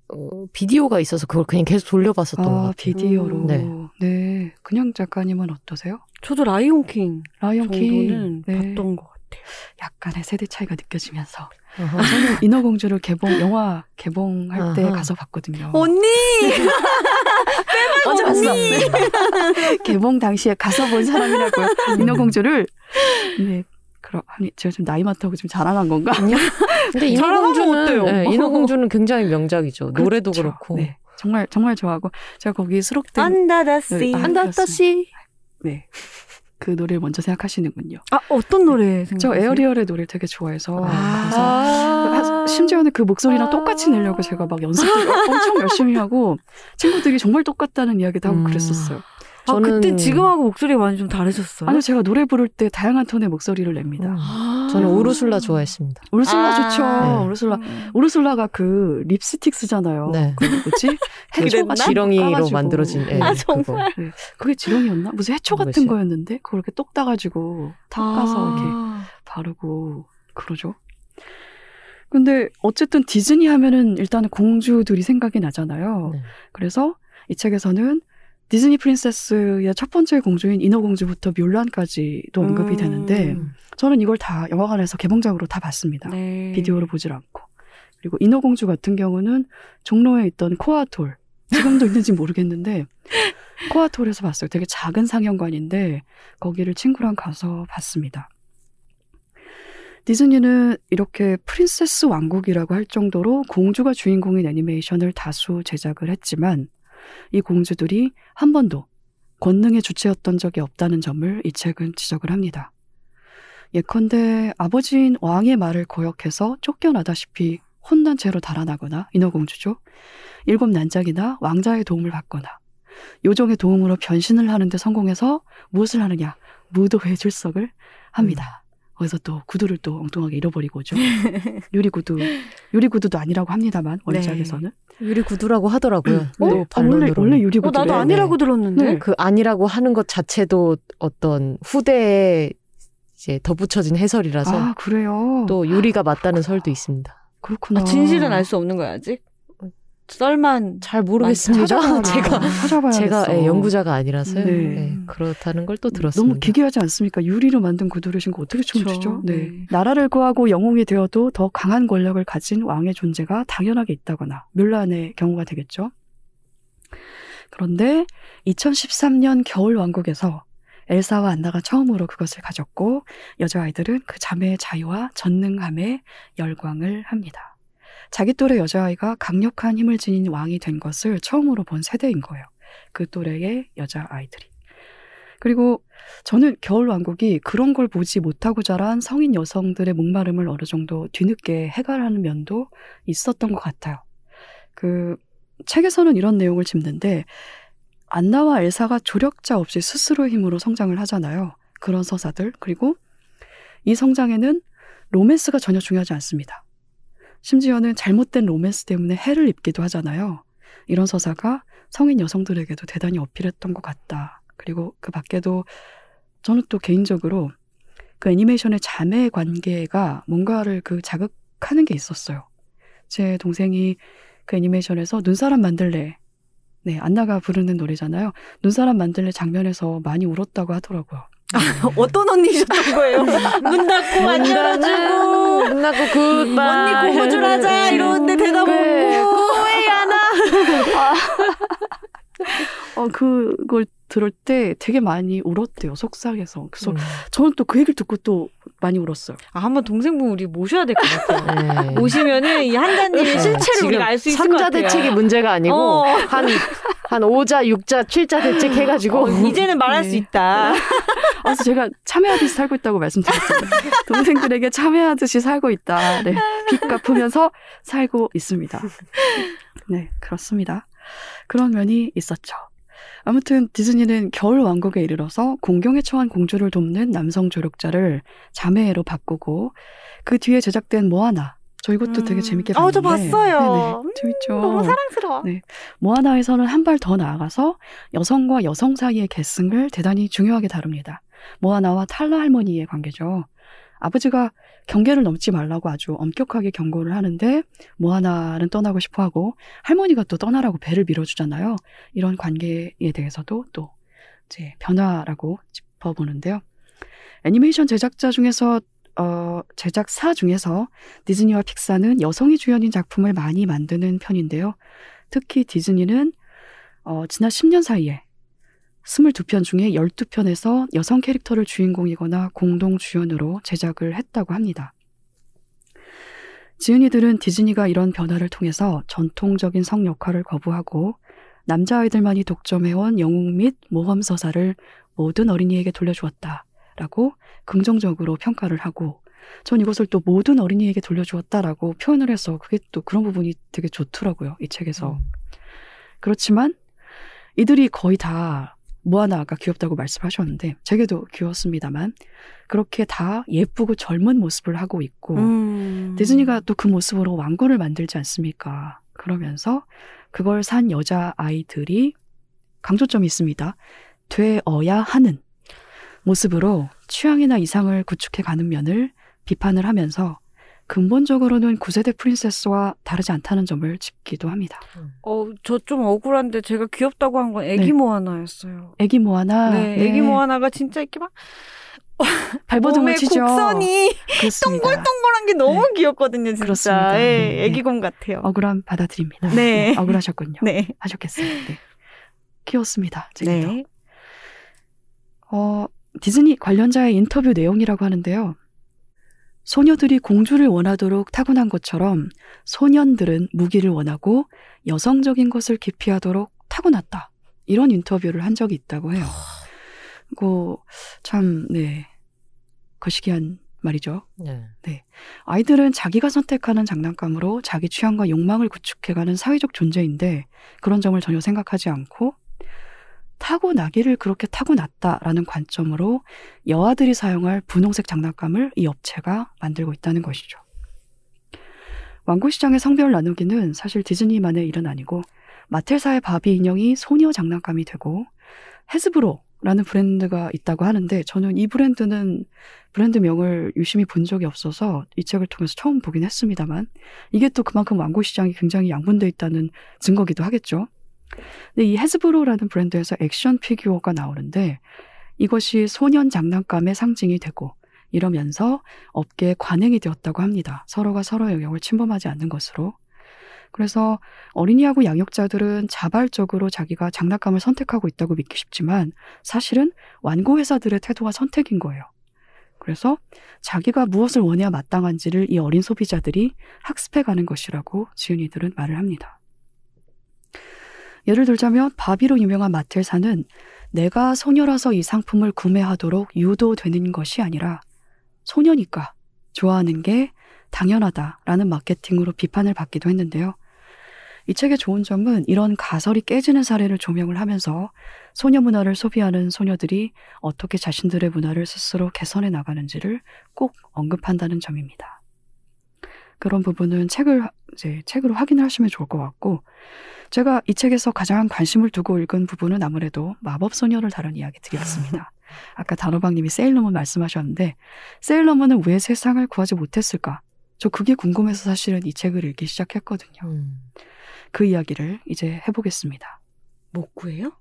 Speaker 4: 어, 비디오가 있어서 그걸 그냥 계속 돌려봤었던 것
Speaker 2: 아,
Speaker 4: 같아요.
Speaker 2: 비디오로.
Speaker 3: 음,
Speaker 2: 네.
Speaker 4: 네.
Speaker 2: 그냥 작가님은 어떠세요?
Speaker 3: 저도 라이온킹
Speaker 2: 라이언
Speaker 3: 정도는
Speaker 2: 킹. 네.
Speaker 3: 봤던 것 같아요.
Speaker 2: 약간의 세대 차이가 느껴지면서
Speaker 4: 아하.
Speaker 2: 저는 인어공주를 개봉 영화 개봉할 때
Speaker 4: 아하.
Speaker 2: 가서 봤거든요.
Speaker 3: 언니!
Speaker 2: 언제 봤어? 네. 개봉 당시에 가서 본 사람이라고요. 인어공주를. 네. 그럼 아니 제가 좀 나이 많다고 좀 자랑한 건가?
Speaker 3: 랑하면
Speaker 4: 인어공주는? 네, 인어공주는 굉장히 명작이죠. 노래도
Speaker 2: 그렇죠.
Speaker 4: 그렇고.
Speaker 2: 네. 정말 정말 좋아하고 제가 거기 수록된
Speaker 3: 안다다씨.
Speaker 2: 네, 안-
Speaker 4: 안다따씨.
Speaker 2: 네. 그 노래를 먼저 생각하시는군요.
Speaker 3: 아, 어떤 노래 생각하세요?
Speaker 2: 저 에어리얼의 노래를 되게 좋아해서
Speaker 3: 아.
Speaker 2: 그래서 하- 심지어는 그 목소리랑 똑같이 내려고 제가 막 연습을 엄청 열심히 하고 친구들이 정말 똑같다는 이야기도 하고
Speaker 4: 음.
Speaker 2: 그랬었어요.
Speaker 3: 아,
Speaker 4: 저는-
Speaker 3: 그때 지금하고 목소리가 많이 좀 다르셨어요?
Speaker 2: 아니 제가 노래 부를 때 다양한 톤의 목소리를 냅니다.
Speaker 4: 음.
Speaker 3: 아.
Speaker 4: 저는 우르술라 좋아했습니다.
Speaker 2: 우르슬라
Speaker 3: 아.
Speaker 2: 좋죠.
Speaker 4: 네.
Speaker 2: 우르슬라
Speaker 3: 음.
Speaker 2: 우르슬라가 그 립스틱 쓰잖아요.
Speaker 4: 네.
Speaker 2: 그 뭐지? 해초
Speaker 3: 그랬나?
Speaker 2: 같은 거
Speaker 4: 지렁이로
Speaker 2: 까가지고.
Speaker 4: 만들어진 애.
Speaker 3: 아,
Speaker 4: 그거.
Speaker 3: 정말?
Speaker 2: 그게 지렁이였나? 무슨 해초 같은
Speaker 4: 모르겠어요.
Speaker 2: 거였는데 그걸 이렇게 똑 따가지고 닦아서 이렇게
Speaker 3: 아.
Speaker 2: 바르고 그러죠. 근데 어쨌든 디즈니 하면은 일단은 공주들이 생각이 나잖아요.
Speaker 4: 네.
Speaker 2: 그래서 이 책에서는 디즈니 프린세스의 첫 번째 공주인 인어공주부터 뮬란까지도 언급이
Speaker 3: 음.
Speaker 2: 되는데 저는 이걸 다 영화관에서 개봉작으로 다 봤습니다.
Speaker 3: 네.
Speaker 2: 비디오로 보질 않고. 그리고 인어공주 같은 경우는 종로에 있던 코아톨. 지금도 있는지 모르겠는데 코아톨에서 봤어요. 되게 작은 상영관인데 거기를 친구랑 가서 봤습니다. 디즈니는 이렇게 프린세스 왕국이라고 할 정도로 공주가 주인공인 애니메이션을 다수 제작을 했지만 이 공주들이 한 번도 권능의 주체였던 적이 없다는 점을 이 책은 지적을 합니다. 예컨대 아버지인 왕의 말을 거역해서 쫓겨나다시피 혼난 채로 달아나거나 인어공주죠. 일곱 난장이나 왕자의 도움을 받거나 요정의 도움으로 변신을 하는데 성공해서 무엇을 하느냐 무도회 출석을 합니다. 거기서 또 구두를 또 엉뚱하게 잃어버리고 오죠. 유리 구두 유리 구두도 아니라고 합니다만 원작에서는
Speaker 4: 유리 구두라고 하더라고요.
Speaker 2: 어?
Speaker 4: 또
Speaker 2: 원래. 원래
Speaker 3: 어,
Speaker 2: 유리 구두
Speaker 3: 나도 아니라고 들었는데.
Speaker 2: 네.
Speaker 4: 그 아니라고 하는 것 자체도 어떤 후대에 이제 덧붙여진 해설이라서
Speaker 2: 아 그래요.
Speaker 4: 또 유리가 맞다는 설도 있습니다.
Speaker 2: 그렇구나.
Speaker 3: 아, 진실은 알 수 없는 거야, 아직? 썰만.
Speaker 4: 잘 모르겠습니다.
Speaker 2: 찾아봐야
Speaker 4: 제가
Speaker 2: 찾아봐야
Speaker 4: 제가 예, 연구자가 아니라서요.
Speaker 2: 네.
Speaker 4: 네, 그렇다는 걸 또 들었습니다.
Speaker 2: 너무 기괴하지 않습니까? 유리로 만든 구두를 신고 어떻게 춤을. 추죠? 네.
Speaker 3: 네.
Speaker 2: 나라를 구하고 영웅이 되어도 더 강한 권력을 가진 왕의 존재가 당연하게 있다거나 뮬란의 경우가 되겠죠. 그런데 2013년 겨울 왕국에서 엘사와 안나가 처음으로 그것을 가졌고 여자아이들은 그 자매의 자유와 전능함에 열광을 합니다. 자기 또래 여자아이가 강력한 힘을 지닌 왕이 된 것을 처음으로 본 세대인 거예요. 그 또래의 여자아이들이. 그리고 저는 겨울왕국이 그런 걸 보지 못하고 자란 성인 여성들의 목마름을 어느 정도 뒤늦게 해결하는 면도 있었던 것 같아요. 그 책에서는 이런 내용을 짚는데 안나와 엘사가 조력자 없이 스스로의 힘으로 성장을 하잖아요. 그런 서사들. 그리고 이 성장에는 로맨스가 전혀 중요하지 않습니다. 심지어는 잘못된 로맨스 때문에 해를 입기도 하잖아요. 이런 서사가 성인 여성들에게도 대단히 어필했던 것 같다. 그리고 그 밖에도 저는 또 개인적으로 그 애니메이션의 자매 관계가 뭔가를 그 자극하는 게 있었어요. 제 동생이 그 애니메이션에서 눈사람 만들래. 네, 안나가 부르는 노래잖아요. 눈사람 만들래 장면에서 많이 울었다고 하더라고요.
Speaker 3: 어떤 언니셨던 거예요? 문 닫고 안 열어주고.
Speaker 4: 문 닫고 굿바이.
Speaker 3: 언니 고무줄 하자 이러는데 대답. 없고. 왜 하나?
Speaker 2: 어, 그걸 들을 때 되게 많이 울었대요. 속상해서. 그래서
Speaker 4: 음.
Speaker 2: 저는 또 그 얘기를 듣고 또 많이 울었어요.
Speaker 3: 아, 한번 동생분 우리 모셔야 될 것 같아요.
Speaker 4: 네.
Speaker 3: 오시면은 이 한자님의
Speaker 4: 네,
Speaker 3: 실체를 우리가 알 수 있을 것
Speaker 4: 삼자
Speaker 3: 같아요.
Speaker 4: 대책이 문제가 아니고
Speaker 3: 어.
Speaker 4: 한, 한 5자, 6자, 7자 대책 해가지고.
Speaker 3: 어, 이제는 말할
Speaker 2: 네.
Speaker 3: 수 있다.
Speaker 2: 그래서 제가 참여하듯이 살고 있다고 말씀드렸잖아요. 동생들에게 참여하듯이 살고 있다. 네. 빚 갚으면서 살고 있습니다. 네, 그렇습니다. 그런 면이 있었죠. 아무튼 디즈니는 겨울 왕국에 이르러서 공경에 처한 공주를 돕는 남성 조력자를 자매로 바꾸고 그 뒤에 제작된 모아나 저 이것도 되게 재밌게
Speaker 3: 어, 저
Speaker 2: 봤는데
Speaker 3: 봤어요.
Speaker 2: 네네, 재밌죠.
Speaker 3: 너무 사랑스러워.
Speaker 2: 네. 모아나에서는 한 발 더 나아가서 여성과 여성 사이의 계승을 대단히 중요하게 다룹니다. 모아나와 탈라 할머니의 관계죠. 아버지가 경계를 넘지 말라고 아주 엄격하게 경고를 하는데 모아나는 떠나고 싶어 하고 할머니가 또 떠나라고 배를 밀어주잖아요. 이런 관계에 대해서도 또 이제 변화라고 짚어보는데요. 애니메이션 제작자 중에서 어, 제작사 중에서 디즈니와 픽사는 여성이 주연인 작품을 많이 만드는 편인데요. 특히 디즈니는 어, 지난 10년 사이에 22편 중에 12편에서 여성 캐릭터를 주인공이거나 공동 주연으로 제작을 했다고 합니다. 지은이들은 디즈니가 이런 변화를 통해서 전통적인 성 역할을 거부하고 남자아이들만이 독점해온 영웅 및 모험 서사를 모든 어린이에게 돌려주었다 라고 긍정적으로 평가를 하고 전 이것을 또 모든 어린이에게 돌려주었다라고 표현을 해서 그게 또 그런 부분이 되게 좋더라고요. 이 책에서. 그렇지만 이들이 거의 다 모아나 아까 귀엽다고 말씀하셨는데 제게도 귀여웠습니다만 그렇게 다 예쁘고 젊은 모습을 하고 있고
Speaker 3: 음.
Speaker 2: 디즈니가 또 그 모습으로 왕국을 만들지 않습니까? 그러면서 그걸 산 여자 아이들이 강조점이 있습니다. 되어야 하는 모습으로 취향이나 이상을 구축해 가는 면을 비판을 하면서 근본적으로는 9세대 프린세스와 다르지 않다는 점을 짚기도 합니다.
Speaker 3: 어, 저 좀 억울한데 제가 귀엽다고 한 건 애기
Speaker 2: 네.
Speaker 3: 모아나였어요.
Speaker 2: 애기 모아나
Speaker 3: 네, 애기 모아나가 진짜 이렇게 막
Speaker 2: 발버둥을 치죠.
Speaker 3: 곡선이
Speaker 2: 그렇습니다.
Speaker 3: 동글동글한 게 너무 귀엽거든요, 진짜.
Speaker 2: 그렇습니다.
Speaker 3: 예,
Speaker 2: 네, 네.
Speaker 3: 애기곰 같아요.
Speaker 2: 억울함 받아들입니다.
Speaker 3: 네.
Speaker 2: 억울하셨군요.
Speaker 3: 네.
Speaker 2: 하셨겠어요. 네. 귀여웠습니다. 제게도.
Speaker 3: 네.
Speaker 2: 어, 디즈니 관련자의 인터뷰 내용이라고 하는데요. 소녀들이 공주를 원하도록 타고난 것처럼 소년들은 무기를 원하고 여성적인 것을 기피하도록 타고났다. 이런 인터뷰를 한 적이 있다고 해요. 그거 참, 네. 거시기한 말이죠.
Speaker 4: 네.
Speaker 2: 아이들은 자기가 선택하는 장난감으로 자기 취향과 욕망을 구축해가는 사회적 존재인데 그런 점을 전혀 생각하지 않고 타고나기를 그렇게 타고났다라는 관점으로 여아들이 사용할 분홍색 장난감을 이 업체가 만들고 있다는 것이죠. 왕국 시장의 성별 나누기는 사실 디즈니만의 일은 아니고 마텔사의 바비 인형이 소녀 장난감이 되고 헤즈브로라는 브랜드가 있다고 하는데 저는 이 브랜드는 브랜드명을 유심히 본 적이 없어서 이 책을 통해서 처음 보긴 했습니다만 이게 또 그만큼 완구 시장이 굉장히 양분돼 있다는 증거기도 하겠죠. 근데 이 헤즈브로라는 브랜드에서 액션 피규어가 나오는데 이것이 소년 장난감의 상징이 되고 이러면서 업계에 관행이 되었다고 합니다. 서로가 서로의 영역을 침범하지 않는 것으로. 그래서 어린이하고 양육자들은 자발적으로 자기가 장난감을 선택하고 있다고 믿기 쉽지만 사실은 완고 회사들의 태도가 선택인 거예요. 그래서 자기가 무엇을 원해야 마땅한지를 이 어린 소비자들이 학습해 가는 것이라고 지은이들은 말을 합니다. 예를 들자면 바비로 유명한 마텔사는 내가 소녀라서 이 상품을 구매하도록 유도되는 것이 아니라 소녀니까 좋아하는 게 당연하다라는 마케팅으로 비판을 받기도 했는데요. 이 책의 좋은 점은 이런 가설이 깨지는 사례를 조명을 하면서 소녀 문화를 소비하는 소녀들이 어떻게 자신들의 문화를 스스로 개선해 나가는지를 꼭 언급한다는 점입니다. 그런 부분은 책을 이제 책으로 확인을 하시면 좋을 것 같고 제가 이 책에서 가장 관심을 두고 읽은 부분은 아무래도 마법 소녀를 다룬 이야기들이었습니다. 아까 단호박님이 세일러문 말씀하셨는데 세일러문은 왜 세상을 구하지 못했을까? 저 그게 궁금해서 사실은 이 책을 읽기 시작했거든요.
Speaker 4: 음.
Speaker 2: 그 이야기를 이제 해보겠습니다.
Speaker 3: 못 구해요?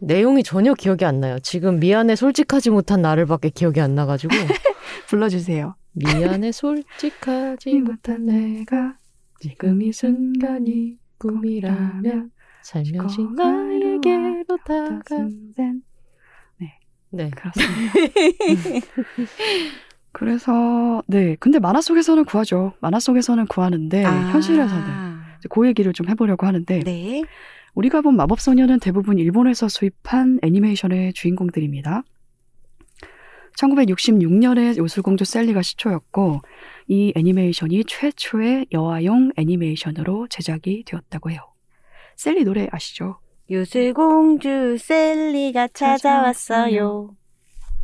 Speaker 4: 내용이 전혀 기억이 안 나요. 지금 미안해 솔직하지 못한 나를밖에 기억이 안 나가지고
Speaker 2: 불러주세요.
Speaker 4: 미안해 솔직하지 못한 내가 지금 이 순간이 꿈이라면 살며시 나에게로 다가 네.
Speaker 2: 그렇습니다. 그래서 네, 근데 만화 속에서는 구하죠. 만화 속에서는 구하는데
Speaker 3: 아.
Speaker 2: 현실에서는 그 얘기를 좀 해보려고 하는데
Speaker 3: 네.
Speaker 2: 우리가 본 마법소녀는 대부분 일본에서 수입한 애니메이션의 주인공들입니다. 1966년에 요술공주 셀리가 시초였고 이 애니메이션이 최초의 여아용 애니메이션으로 제작이 되었다고 해요. 셀리 노래 아시죠?
Speaker 3: 요술공주 셀리가 찾아왔어요.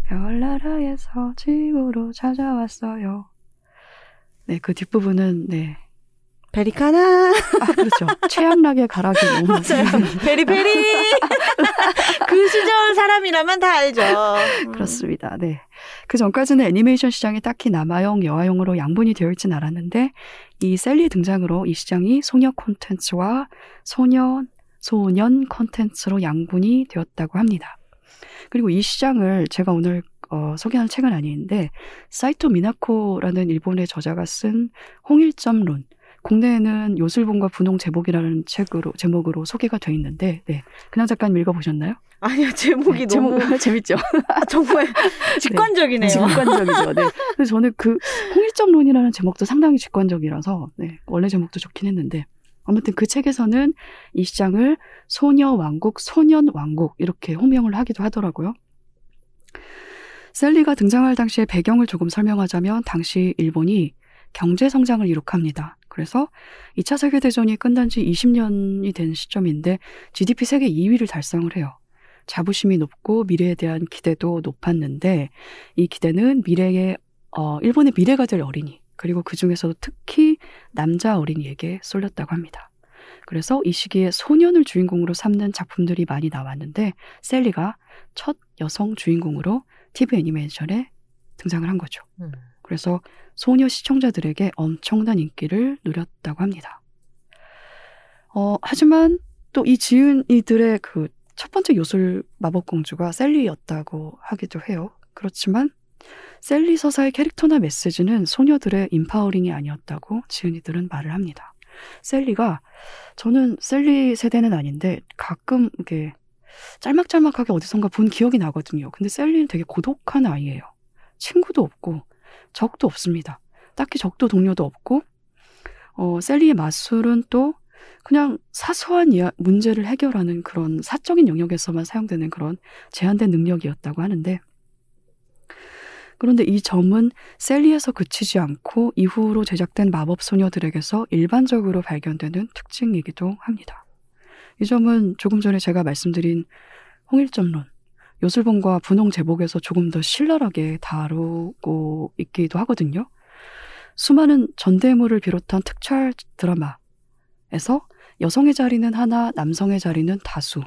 Speaker 2: 별나라에서 지구로 찾아왔어요. 네, 그 뒷부분은 네.
Speaker 3: 베리카나.
Speaker 2: 아, 그렇죠. 최악락의 가락이
Speaker 3: 맞아요. 베리베리. 그 시절 사람이라면 다 알죠.
Speaker 2: 그렇습니다. 네. 그 전까지는 애니메이션 시장이 딱히 남아용, 여아용으로 양분이 되어 있진 않았는데 이 셀리 등장으로 이 시장이 소녀 콘텐츠와 소년, 소년 콘텐츠로 양분이 되었다고 합니다. 그리고 이 시장을 제가 오늘 어, 소개하는 책은 아닌데 사이토 미나코라는 일본의 저자가 쓴 홍일점론 국내에는 요술본과 분홍 제복이라는 책으로 제목으로 소개가 돼 있는데 네. 그냥 작가님 읽어보셨나요?
Speaker 3: 아니요, 제목이
Speaker 2: 네,
Speaker 3: 너무
Speaker 2: 제목 재밌죠.
Speaker 3: 아, 정말 직관적이네요.
Speaker 2: 직관적이죠. 네. 그래서 저는 그 홍일점론이라는 제목도 상당히 직관적이라서 네, 원래 제목도 좋긴 했는데 아무튼 그 책에서는 이 시장을 소녀 왕국, 소년 왕국 이렇게 호명을 하기도 하더라고요. 셀리가 등장할 당시의 배경을 조금 설명하자면 당시 일본이 경제 성장을 이룩합니다. 그래서 2차 세계대전이 끝난 지 20년이 된 시점인데 GDP 세계 2위를 달성을 해요. 자부심이 높고 미래에 대한 기대도 높았는데 이 기대는 미래의 어, 일본의 미래가 될 어린이 그리고 그 중에서도 특히 남자 어린이에게 쏠렸다고 합니다. 그래서 이 시기에 소년을 주인공으로 삼는 작품들이 많이 나왔는데 셀리가 첫 여성 주인공으로 TV 애니메이션에 등장을 한 거죠.
Speaker 4: 음.
Speaker 2: 그래서 소녀 시청자들에게 엄청난 인기를 누렸다고 합니다. 어, 하지만 또 이 지은이들의 그 첫 번째 요술 마법공주가 셀리였다고 하기도 해요. 그렇지만 셀리 서사의 캐릭터나 메시지는 소녀들의 empowering이 아니었다고 지은이들은 말을 합니다. 셀리가 저는 셀리 세대는 아닌데 가끔 이게 짤막짤막하게 어디선가 본 기억이 나거든요. 근데 셀리는 되게 고독한 아이예요. 친구도 없고 적도 없습니다. 딱히 적도 동료도 없고 어, 셀리의 마술은 또 그냥 사소한 이야, 문제를 해결하는 그런 사적인 영역에서만 사용되는 그런 제한된 능력이었다고 하는데 그런데 이 점은 셀리에서 그치지 않고 이후로 제작된 마법 소녀들에게서 일반적으로 발견되는 특징이기도 합니다. 이 점은 조금 전에 제가 말씀드린 홍일점론, 요술본과 분홍 제복에서 조금 더 신랄하게 다루고 있기도 하거든요. 수많은 전대물을 비롯한 특촬 드라마에서 여성의 자리는 하나, 남성의 자리는 다수.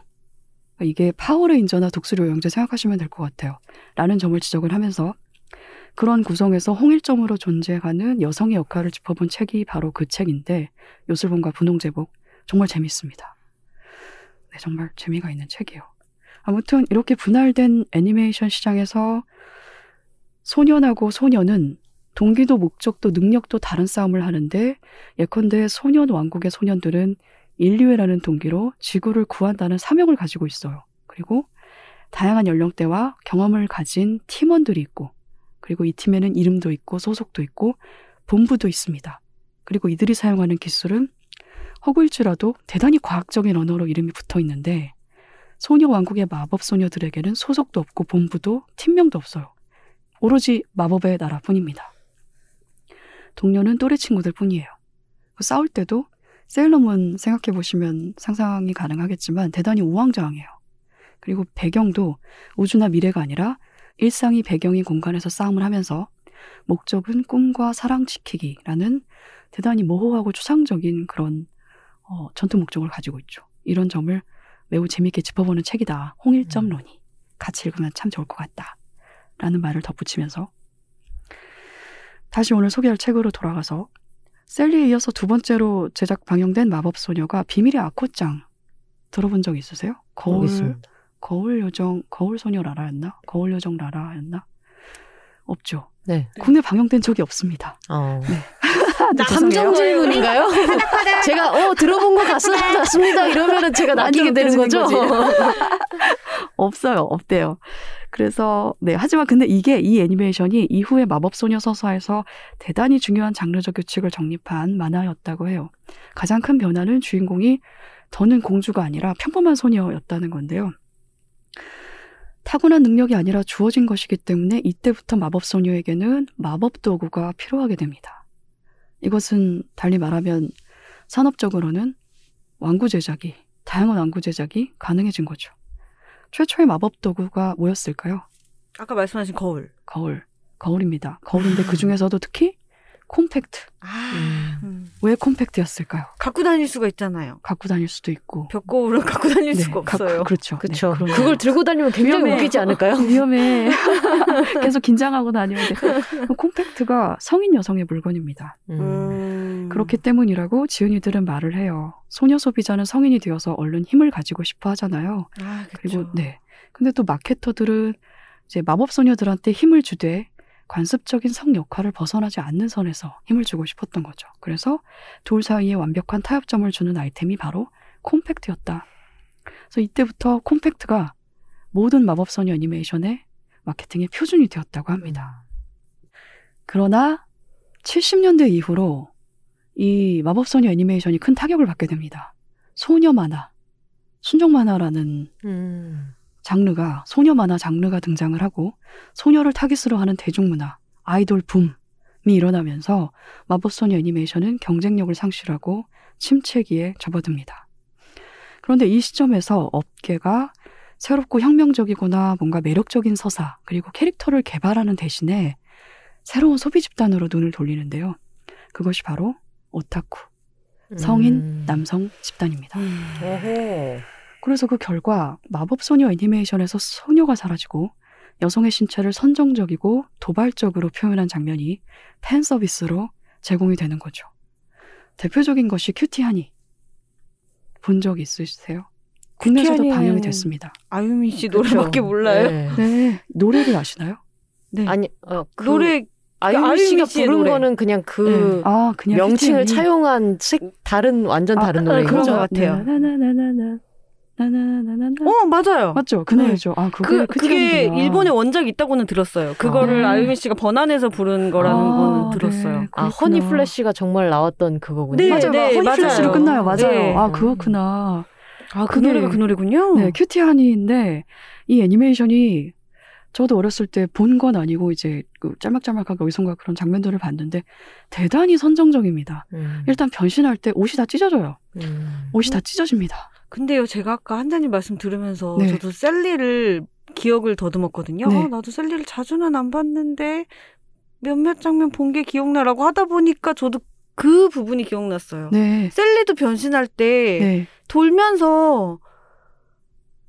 Speaker 2: 이게 파워 레인저나 독수리 오형제 생각하시면 될 것 같아요. 라는 점을 지적을 하면서 그런 구성에서 홍일점으로 존재하는 여성의 역할을 짚어본 책이 바로 그 책인데 요술봉과 분홍제복 정말 재밌습니다. 네, 정말 재미가 있는 책이에요. 아무튼 이렇게 분할된 애니메이션 시장에서 소년하고 소녀는 동기도 목적도 능력도 다른 싸움을 하는데 예컨대 소년 왕국의 소년들은 인류애라는 동기로 지구를 구한다는 사명을 가지고 있어요. 그리고 다양한 연령대와 경험을 가진 팀원들이 있고 그리고 이 팀에는 이름도 있고 소속도 있고 본부도 있습니다. 그리고 이들이 사용하는 기술은 허구일지라도 대단히 과학적인 언어로 이름이 붙어 있는데 소녀 왕국의 마법 소녀들에게는 소속도 없고 본부도 팀명도 없어요. 오로지 마법의 나라뿐입니다. 동료는 또래 친구들 뿐이에요. 싸울 때도 세일러문 생각해 보시면 상상이 가능하겠지만 대단히 우왕좌왕해요. 그리고 배경도 우주나 미래가 아니라 일상이 배경인 공간에서 싸움을 하면서 목적은 꿈과 사랑 지키기라는 대단히 모호하고 추상적인 그런 어, 전투 목적을 가지고 있죠. 이런 점을 매우 재미있게 짚어보는 책이다. 홍일점론이 같이 읽으면 참 좋을 것 같다. 라는 말을 덧붙이면서 다시 오늘 소개할 책으로 돌아가서 셀리에 이어서 두 번째로 제작 방영된 마법소녀가 비밀의 아코짱 들어본 적 있으세요? 거울. 거울 요정 거울 소녀 라라였나? 거울 요정 라라였나? 없죠.
Speaker 4: 네.
Speaker 2: 국내 방영된 적이 없습니다.
Speaker 4: 어.
Speaker 2: 네,
Speaker 4: 감정 질문인가요? 제가 어 들어본 것 같, 같습니다. 이러면은 제가 낚이게 되는 거죠.
Speaker 2: 없어요. 없대요. 그래서 네 하지만 근데 이게 이 애니메이션이 이후에 마법소녀 서사에서 대단히 중요한 장르적 규칙을 정립한 만화였다고 해요. 가장 큰 변화는 주인공이 더는 공주가 아니라 평범한 소녀였다는 건데요. 타고난 능력이 아니라 주어진 것이기 때문에 이때부터 마법 소녀에게는 마법 도구가 필요하게 됩니다. 이것은 달리 말하면 산업적으로는 왕구 제작이, 다양한 왕구 제작이 가능해진 거죠. 최초의 마법 도구가 뭐였을까요?
Speaker 3: 아까 말씀하신 거울.
Speaker 2: 거울. 거울입니다. 거울인데 그 중에서도 특히 콤팩트.
Speaker 3: 아,
Speaker 4: 음.
Speaker 3: 음.
Speaker 2: 왜 콤팩트였을까요?
Speaker 3: 갖고 다닐 수가 있잖아요.
Speaker 2: 갖고 다닐 수도 있고.
Speaker 3: 벽거울은 갖고 다닐
Speaker 2: 네,
Speaker 3: 수가
Speaker 2: 갖고-
Speaker 3: 없어요.
Speaker 2: 그렇죠.
Speaker 4: 그쵸.
Speaker 2: 네, 그런
Speaker 4: 그걸 들고 다니면 굉장히
Speaker 2: 위험해.
Speaker 4: 웃기지 않을까요?
Speaker 2: 위험해. 계속 긴장하고 다녀야 돼. 콤팩트가 성인 여성의 물건입니다.
Speaker 4: 음.
Speaker 3: 음.
Speaker 2: 그렇기 때문이라고 지은이들은 말을 해요. 소녀 소비자는 성인이 되어서 얼른 힘을 가지고 싶어 하잖아요.
Speaker 3: 아,
Speaker 2: 그리고
Speaker 3: 그리고
Speaker 2: 네. 근데 또 마케터들은 이제 마법 소녀들한테 힘을 주되 관습적인 성 역할을 벗어나지 않는 선에서 힘을 주고 싶었던 거죠. 그래서 둘 사이에 완벽한 타협점을 주는 아이템이 바로 콤팩트였다. 그래서 이때부터 콤팩트가 모든 마법 소녀 애니메이션의 마케팅의 표준이 되었다고 합니다. 그러나 70년대 이후로 이 마법소녀 애니메이션이 큰 타격을 받게 됩니다. 소녀 만화, 순정 만화라는
Speaker 4: 음.
Speaker 2: 장르가 소녀 만화 장르가 등장을 하고 소녀를 타깃으로 하는 대중문화, 아이돌 붐이 일어나면서 마법소녀 애니메이션은 경쟁력을 상실하고 침체기에 접어듭니다. 그런데 이 시점에서 업계가 새롭고 혁명적이거나 뭔가 매력적인 서사 그리고 캐릭터를 개발하는 대신에 새로운 소비 집단으로 눈을 돌리는데요. 그것이 바로 오타쿠, 성인
Speaker 4: 음.
Speaker 2: 남성 집단입니다.
Speaker 4: 오호.
Speaker 2: 그래서 그 결과 마법 소녀 애니메이션에서 소녀가 사라지고 여성의 신체를 선정적이고 도발적으로 표현한 장면이 팬 서비스로 제공이 되는 거죠. 대표적인 것이 큐티하니. 본 적 있으세요? 국내에서도 방영이 됐습니다.
Speaker 3: 아유미 씨. 노래밖에 몰라요.
Speaker 4: 네.
Speaker 2: 네. 노래를 아시나요?
Speaker 3: 네.
Speaker 4: 아니, 어, 그
Speaker 3: 노래
Speaker 4: 아유미
Speaker 3: 아유미
Speaker 4: 씨가
Speaker 3: 씨의
Speaker 4: 부른
Speaker 3: 노래.
Speaker 4: 거는 그냥 그
Speaker 2: 아, 그냥
Speaker 4: 명칭을. 차용한 색 다른 완전
Speaker 2: 아,
Speaker 4: 다른
Speaker 2: 아,
Speaker 4: 노래인.
Speaker 3: 것 같아요.
Speaker 2: 나나나나나. 나나나나나.
Speaker 3: 어 맞아요.
Speaker 2: 맞죠? 그
Speaker 3: 네.
Speaker 2: 노래죠. 아,
Speaker 3: 그
Speaker 2: 그게
Speaker 3: 그게
Speaker 2: 큐티하니구나.
Speaker 3: 일본에 원작이 있다고는 들었어요. 그거를
Speaker 2: 아.
Speaker 3: 아유미 씨가 번안해서 부른 거라는
Speaker 2: 아,
Speaker 3: 거는
Speaker 2: 네.
Speaker 3: 들었어요.
Speaker 4: 아,
Speaker 2: 그렇구나.
Speaker 4: 허니 플래시가 정말 나왔던 그거군요.
Speaker 3: 네,
Speaker 2: 맞아요.
Speaker 3: 네,
Speaker 2: 허니
Speaker 3: 맞아요.
Speaker 2: 플래시로 끝나요. 맞아요.
Speaker 3: 네.
Speaker 2: 아, 그렇구나.
Speaker 3: 아, 그
Speaker 2: 그게-
Speaker 3: 노래가 그 노래군요.
Speaker 2: 네, 큐티 하니인데 이 애니메이션이 저도 어렸을 때 본 건 아니고 이제 그 짤막짤막하게 어디선가 그런 장면들을 봤는데 대단히 선정적입니다.
Speaker 4: 음.
Speaker 2: 일단 변신할 때 옷이 다 찢어져요.
Speaker 4: 음.
Speaker 2: 옷이 다 찢어집니다.
Speaker 3: 근데요, 제가 아까 한자님 말씀 들으면서
Speaker 2: 네.
Speaker 3: 저도 셀리를 기억을 더듬었거든요.
Speaker 2: 네.
Speaker 3: 아, 나도 셀리를 자주는 안 봤는데 몇몇 장면 본 게 기억나라고 하다 보니까 저도 그 부분이 기억났어요.
Speaker 2: 네.
Speaker 3: 셀리도 변신할 때
Speaker 2: 네.
Speaker 3: 돌면서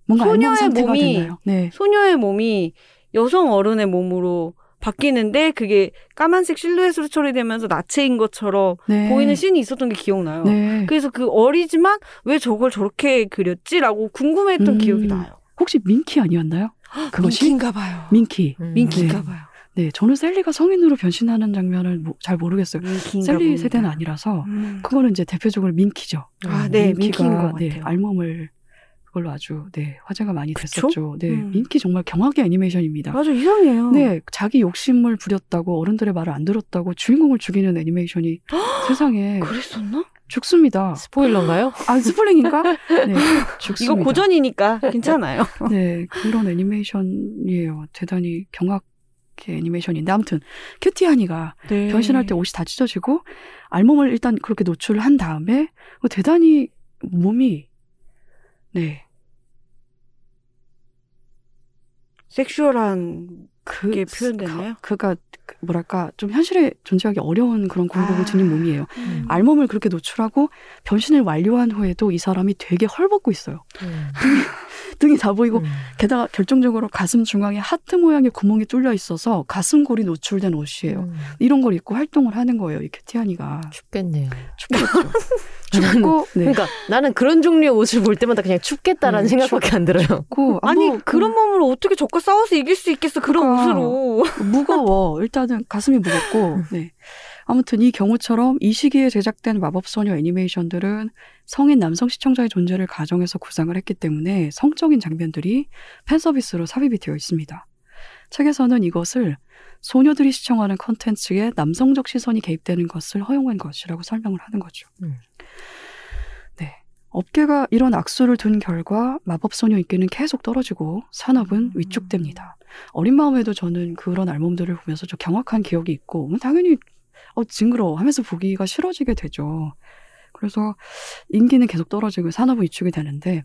Speaker 2: 뭔가
Speaker 3: 소녀의 몸이-?
Speaker 2: 네.
Speaker 3: 소녀의 몸이 여성 어른의 몸으로 바뀌는데 그게 까만색 실루엣으로 처리되면서 나체인 것처럼
Speaker 2: 네.
Speaker 3: 보이는 씬이 있었던 게 기억나요.
Speaker 2: 네.
Speaker 3: 그래서 그 어리지만 왜 저걸 저렇게 그렸지라고 궁금했던
Speaker 2: 음.
Speaker 3: 기억이 나요.
Speaker 2: 혹시 민키 아니었나요? 그것이
Speaker 3: 민키인가 봐요.
Speaker 2: 민키.
Speaker 4: 음.
Speaker 3: 민키인가
Speaker 2: 네.
Speaker 3: 봐요.
Speaker 2: 네, 저는 셀리가 성인으로 변신하는 장면을 뭐- 잘 모르겠어요.
Speaker 3: 민키인가
Speaker 2: 셀리
Speaker 3: 봅니다.
Speaker 2: 세대는 아니라서
Speaker 3: 음.
Speaker 2: 그거는 이제 대표적으로 민키죠.
Speaker 3: 아, 네,
Speaker 2: 민키가
Speaker 3: 민키인 것
Speaker 2: 네,
Speaker 3: 같아요.
Speaker 2: 알몸을 그걸로 아주 네 화제가 많이
Speaker 3: 그쵸?
Speaker 2: 됐었죠. 네,
Speaker 3: 음.
Speaker 2: 민키 정말 경악의 애니메이션입니다.
Speaker 3: 맞아 이상해요.
Speaker 2: 네, 자기 욕심을 부렸다고 어른들의 말을 안 들었다고 주인공을 죽이는 애니메이션이 세상에
Speaker 3: 그랬었나?
Speaker 2: 죽습니다.
Speaker 4: 스포일러인가요?
Speaker 2: 아 스플링인가? 네, 죽습니다.
Speaker 3: 이거 고전이니까 괜찮아요.
Speaker 2: 네, 그런 애니메이션이에요. 대단히 경악의 애니메이션인데 아무튼 큐티하니가
Speaker 3: 네.
Speaker 2: 변신할 때 옷이 다 찢어지고 알몸을 일단 그렇게 노출을 한 다음에 뭐 대단히 몸이 네.
Speaker 3: 섹슈얼한
Speaker 2: 그,
Speaker 3: 게 표현되나요?
Speaker 2: 그, 가 뭐랄까 좀 현실에 존재하기 어려운 그런 굴곡을
Speaker 3: 아.
Speaker 2: 지닌 몸이에요.
Speaker 3: 음.
Speaker 2: 알몸을 그렇게 노출하고 변신을 완료한 후에도 이 사람이 되게 헐벗고 있어요.
Speaker 4: 음.
Speaker 2: 등이 다 보이고
Speaker 4: 음.
Speaker 2: 게다가 결정적으로 가슴 중앙에 하트 모양의 구멍이 뚫려 있어서 가슴골이 노출된 옷이에요.
Speaker 4: 음.
Speaker 2: 이런 걸 입고 활동을 하는 거예요. 이 큐티하니가
Speaker 4: 춥겠네요.
Speaker 2: 춥겠죠. 춥고 네.
Speaker 4: 그러니까 나는 그런 종류의 옷을 볼 때마다 그냥 춥겠다라는
Speaker 2: 네,
Speaker 4: 생각밖에 안 들어요.
Speaker 2: 춥고 아,
Speaker 3: 아니
Speaker 2: 뭐,
Speaker 3: 그런 몸으로 어떻게 적과 싸워서 이길 수 있겠어 그런
Speaker 2: 그러니까.
Speaker 3: 옷으로.
Speaker 2: 무거워. 일단은 가슴이 무겁고. 네. 아무튼 이 경우처럼 이 시기에 제작된 마법소녀 애니메이션들은 성인 남성 시청자의 존재를 가정해서 구상을 했기 때문에 성적인 장면들이 팬서비스로 삽입이 되어 있습니다. 책에서는 이것을 소녀들이 시청하는 컨텐츠에 남성적 시선이 개입되는 것을 허용한 것이라고 설명을 하는 거죠.
Speaker 4: 음.
Speaker 2: 네. 업계가 이런 악수를 둔 결과 마법 소녀 인기는 계속 떨어지고 산업은 위축됩니다. 어린 마음에도 저는 그런 알몸들을 보면서 좀 경악한 기억이 있고 뭐 당연히 어 징그러워 하면서 보기가 싫어지게 되죠. 그래서 인기는 계속 떨어지고 산업은 위축이 되는데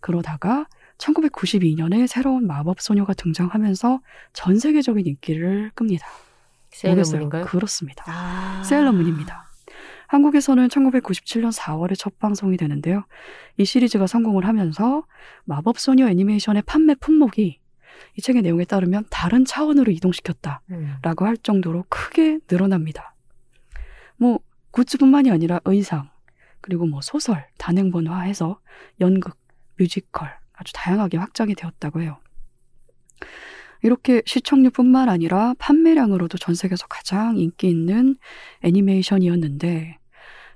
Speaker 2: 그러다가 1992년에 새로운 마법 소녀가 등장하면서 전 세계적인 인기를 끕니다.
Speaker 4: 세일러문인가요?
Speaker 2: 그렇습니다.
Speaker 3: 아.
Speaker 2: 세일러문입니다. 한국에서는 1997년 4월에 첫 방송이 되는데요. 이 시리즈가 성공을 하면서 마법 소녀 애니메이션의 판매 품목이 이 책의 내용에 따르면 다른 차원으로 이동시켰다라고
Speaker 4: 음.
Speaker 2: 할 정도로 크게 늘어납니다. 뭐 굿즈뿐만이 아니라 의상, 그리고 뭐 소설, 단행본화 해서 연극, 뮤지컬 아주 다양하게 확장이 되었다고 해요. 이렇게 시청률뿐만 아니라 판매량으로도 전 세계에서 가장 인기 있는 애니메이션이었는데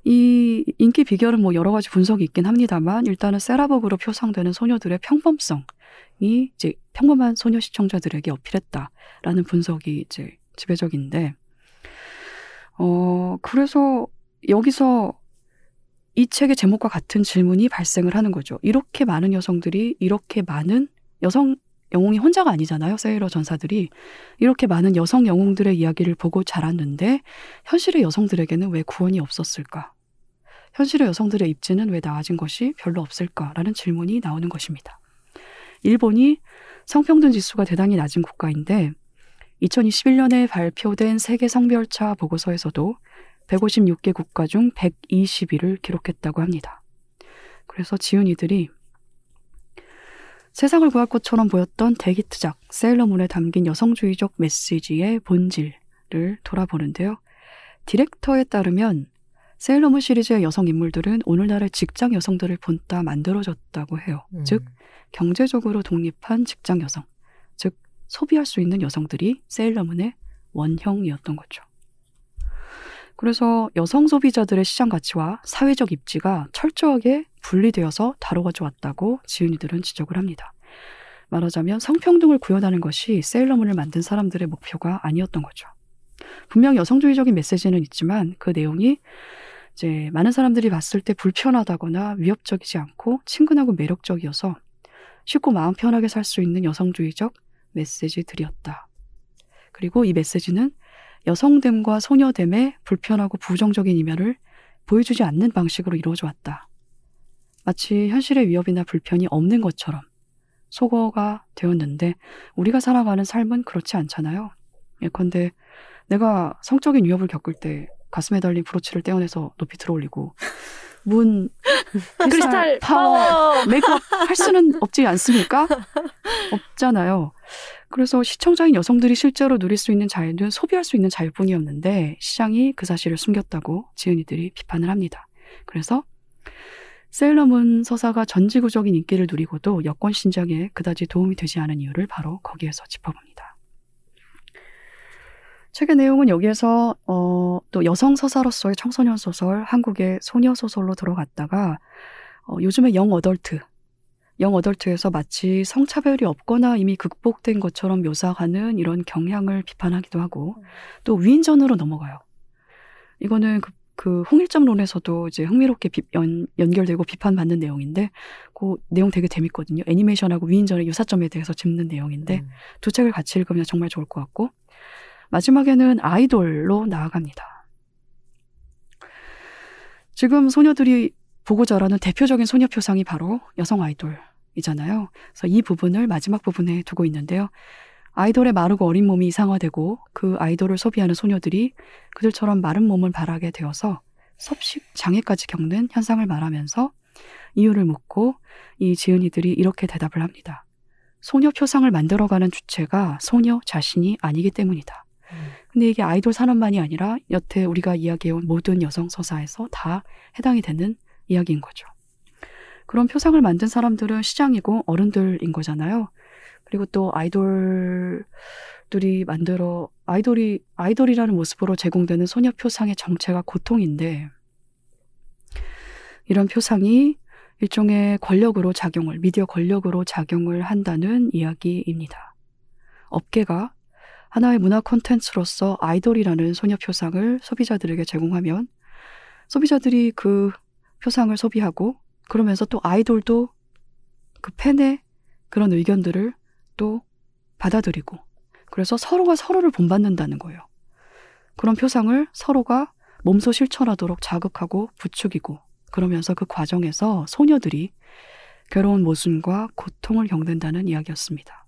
Speaker 2: 이 인기 비결은 뭐 여러 가지 분석이 있긴 합니다만 일단은 세라복으로 표상되는 소녀들의 평범성이 이제 평범한 소녀 시청자들에게 어필했다라는 분석이 이제 지배적인데 어 그래서 여기서 이 책의 제목과 같은 질문이 발생을 하는 거죠. 이렇게 많은 여성들이 이렇게 많은 여성 영웅이 혼자가 아니잖아요. 세일러 전사들이 이렇게 많은 여성 영웅들의 이야기를 보고 자랐는데 현실의 여성들에게는 왜 구원이 없었을까? 현실의 여성들의 입지는 왜 나아진 것이 별로 없을까라는 질문이 나오는 것입니다. 일본이 성평등 지수가 대단히 낮은 국가인데 2021년에 발표된 세계 성별차 보고서에서도 156개 국가 중 120위를 기록했다고 합니다. 그래서 지은 이들이 세상을 구할 것처럼 보였던 대히트작 세일러문에 담긴 여성주의적 메시지의 본질을 돌아보는데요. 디렉터에 따르면 세일러문 시리즈의 여성 인물들은 오늘날의 직장 여성들을 본따 만들어졌다고 해요.
Speaker 4: 음.
Speaker 2: 즉 경제적으로 독립한 직장 여성, 즉 소비할 수 있는 여성들이 세일러문의 원형이었던 거죠. 그래서 여성 소비자들의 시장 가치와 사회적 입지가 철저하게 분리되어서 다뤄져 왔다고 지은이들은 지적을 합니다. 말하자면 성평등을 구현하는 것이 세일러문을 만든 사람들의 목표가 아니었던 거죠. 분명 여성주의적인 메시지는 있지만 그 내용이 이제 많은 사람들이 봤을 때 불편하다거나 위협적이지 않고 친근하고 매력적이어서 쉽고 마음 편하게 살 수 있는 여성주의적 메시지들이었다. 그리고 이 메시지는 여성됨과 소녀됨의 불편하고 부정적인 이면을 보여주지 않는 방식으로 이루어져 왔다. 마치 현실의 위협이나 불편이 없는 것처럼 소거가 되었는데 우리가 살아가는 삶은 그렇지 않잖아요. 예컨대 내가 성적인 위협을 겪을 때 가슴에 달린 브로치를 떼어내서 높이 들어올리고 Moon Crystal Power Make Up 할 수는 없지 않습니까? 없잖아요. 그래서 시청자인 여성들이 실제로 누릴 수 있는 자유는 소비할 수 있는 자유뿐이었는데 시장이 그 사실을 숨겼다고 지은이들이 비판을 합니다. 그래서 세일러문 서사가 전지구적인 인기를 누리고도 여권 신장에 그다지 도움이 되지 않은 이유를 바로 거기에서 짚어봅니다. 책의 내용은 여기에서 어, 또 여성 서사로서의 청소년 소설, 한국의 소녀 소설로 들어갔다가 어, 요즘의 영 어덜트, 영 어덜트에서 마치 성차별이 없거나 이미 극복된 것처럼 묘사하는 이런 경향을 비판하기도 하고 또 위인전으로 넘어가요. 이거는 그, 그 홍일점론에서도 이제 흥미롭게 비- 연, 연결되고 비판받는 내용인데 그 내용 되게 재밌거든요. 애니메이션하고 위인전의 유사점에 대해서 짚는 내용인데
Speaker 4: 음.
Speaker 2: 두 책을 같이 읽으면 정말 좋을 것 같고 마지막에는 아이돌로 나아갑니다. 지금 소녀들이 보고 자라는 대표적인 소녀 표상이 바로 여성 아이돌이잖아요. 그래서 이 부분을 마지막 부분에 두고 있는데요. 아이돌의 마르고 어린 몸이 이상화되고 그 아이돌을 소비하는 소녀들이 그들처럼 마른 몸을 바라게 되어서 섭식 장애까지 겪는 현상을 말하면서 이유를 묻고 이 지은이들이 이렇게 대답을 합니다. 소녀 표상을 만들어가는 주체가 소녀 자신이 아니기 때문이다.
Speaker 4: 음.
Speaker 2: 근데 이게 아이돌 산업만이 아니라 여태 우리가 이야기해온 모든 여성 서사에서 다 해당이 되는 이야기인 거죠. 그런 표상을 만든 사람들은 시장이고 어른들인 거잖아요. 그리고 또 아이돌들이 만들어 아이돌이 아이돌이라는 모습으로 제공되는 소녀 표상의 정체가 고통인데 이런 표상이 일종의 권력으로 작용을 미디어 권력으로 작용을 한다는 이야기입니다. 업계가 하나의 문화 콘텐츠로서 아이돌이라는 소녀 표상을 소비자들에게 제공하면 소비자들이 그 표상을 소비하고 그러면서 또 아이돌도 그 팬의 그런 의견들을 또 받아들이고 그래서 서로가 서로를 본받는다는 거예요. 그런 표상을 서로가 몸소 실천하도록 자극하고 부추기고 그러면서 그 과정에서 소녀들이 괴로운 모순과 고통을 겪는다는 이야기였습니다.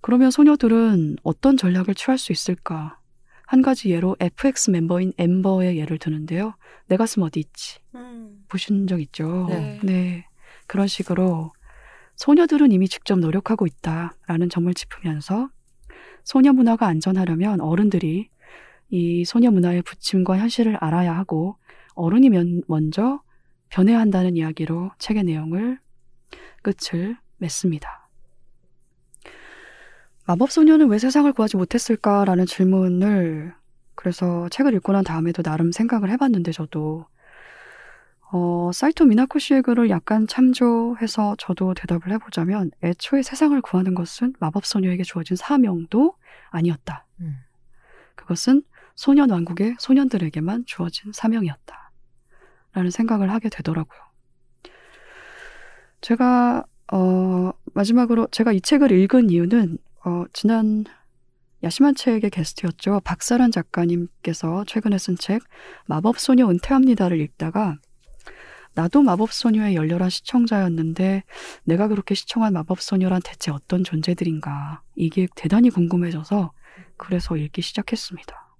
Speaker 2: 그러면 소녀들은 어떤 전략을 취할 수 있을까? 한 가지 예로 FX 멤버인 엠버의 예를 드는데요. 내 가슴 어디 있지?
Speaker 3: 음.
Speaker 2: 보신 적 있죠?
Speaker 3: 네.
Speaker 2: 그런 식으로 소녀들은 이미 직접 노력하고 있다라는 점을 짚으면서 소녀 문화가 안전하려면 어른들이 이 소녀 문화의 부침과 현실을 알아야 하고 어른이 면- 먼저 변해야 한다는 이야기로 책의 내용을 끝을 맺습니다. 마법 소녀는 왜 세상을 구하지 못했을까라는 질문을 그래서 책을 읽고 난 다음에도 나름 생각을 해봤는데 저도 어, 사이토 미나코 씨의 글을 약간 참조해서 저도 대답을 해보자면 애초에 세상을 구하는 것은 마법 소녀에게 주어진 사명도 아니었다.
Speaker 4: 음.
Speaker 2: 그것은 소년 왕국의 소년들에게만 주어진 사명이었다. 라는 생각을 하게 되더라고요. 제가, 어, 마지막으로 제가 이 책을 읽은 이유는, 어, 지난 야심한 책의 게스트였죠. 박사란 작가님께서 최근에 쓴 책, 마법소녀 은퇴합니다를 읽다가, 나도 마법소녀의 열렬한 시청자였는데, 내가 그렇게 시청한 마법소녀란 대체 어떤 존재들인가, 이게 대단히 궁금해져서, 그래서 읽기 시작했습니다.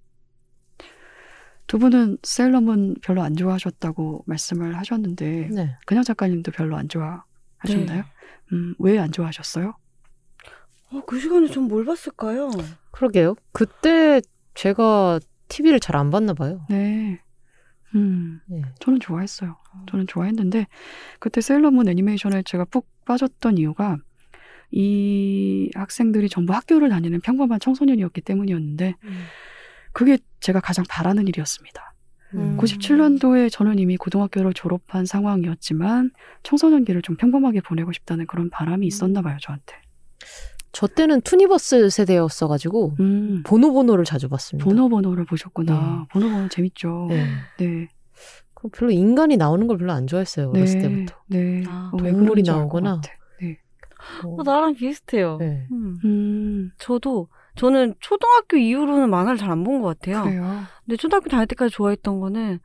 Speaker 2: 두 분은 셀러문 별로 안 좋아하셨다고 말씀을 하셨는데
Speaker 4: 네.
Speaker 2: 그냥 작가님도 별로 안 좋아하셨나요? 음, 왜 안 좋아하셨어요?
Speaker 3: 어, 그 시간에 전 뭘 봤을까요?
Speaker 4: 그러게요. 그때 제가 TV를 잘 안 봤나 봐요.
Speaker 2: 네. 음,
Speaker 4: 네.
Speaker 2: 저는 좋아했어요. 저는 좋아했는데 그때 세일러문 애니메이션에 제가 푹 빠졌던 이유가 이 학생들이 전부 학교를 다니는 평범한 청소년이었기 때문이었는데 그게 제가 가장 바라는 일이었습니다.
Speaker 3: 음.
Speaker 2: 97년도에 저는 이미 고등학교를 졸업한 상황이었지만 청소년기를 좀 평범하게 보내고 싶다는 그런 바람이 있었나 봐요, 저한테.
Speaker 4: 저 때는 투니버스 세대였어가지고
Speaker 2: 음,
Speaker 4: 보노보노를 자주 봤습니다.
Speaker 2: 보노보노를 보셨구나.
Speaker 4: 네.
Speaker 2: 보노보노 재밌죠.
Speaker 4: 네.
Speaker 2: 네.
Speaker 4: 그 별로 인간이 나오는 걸 별로 안 좋아했어요 어렸을
Speaker 2: 네.
Speaker 4: 때부터.
Speaker 2: 네.
Speaker 3: 아,
Speaker 2: 어, 왜
Speaker 4: 동물이 나오거나.
Speaker 2: 네.
Speaker 4: 뭐,
Speaker 3: 어, 나랑 비슷해요.
Speaker 4: 네.
Speaker 3: 음.
Speaker 2: 음,
Speaker 3: 저도 저는 초등학교 이후로는 만화를 잘 안 본 것 같아요.
Speaker 2: 그래요.
Speaker 3: 근데 초등학교 다닐 때까지 좋아했던 거는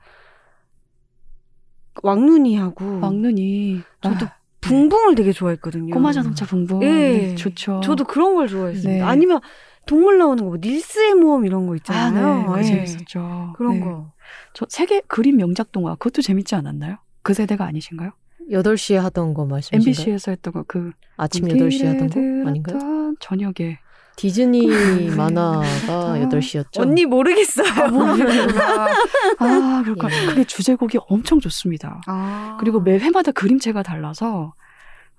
Speaker 3: 왕눈이하고
Speaker 2: 왕눈이
Speaker 3: 저도
Speaker 2: 아,
Speaker 3: 붕붕을 되게 좋아했거든요.
Speaker 2: 꼬마 자동차 붕붕.
Speaker 3: 예.
Speaker 2: 네, 좋죠.
Speaker 3: 저도 그런 걸 좋아했습니다.
Speaker 2: 네.
Speaker 3: 아니면 동물 나오는 거, 뭐 닐스의 모험 이런 거
Speaker 2: 아,
Speaker 3: 있잖아요.
Speaker 2: 네. 그거
Speaker 3: 예.
Speaker 2: 재밌었죠.
Speaker 3: 그런
Speaker 2: 네.
Speaker 3: 거.
Speaker 2: 저 세계 그림 명작 동화 그것도 재밌지 않았나요? 그 세대가 아니신가요?
Speaker 4: 8시에 하던 거 말씀이신가요?
Speaker 2: MBC에서 했던 거 그
Speaker 4: 아침 8시에 하던 거 아닌가요?
Speaker 2: 저녁에
Speaker 4: 디즈니 만화가 8시였죠.
Speaker 3: 언니 모르겠어요.
Speaker 2: 아, 모르겠구나. 아, 그러니까
Speaker 4: 예.
Speaker 2: 그게 주제곡이 엄청 좋습니다.
Speaker 3: 아.
Speaker 2: 그리고 매 회마다 그림체가 달라서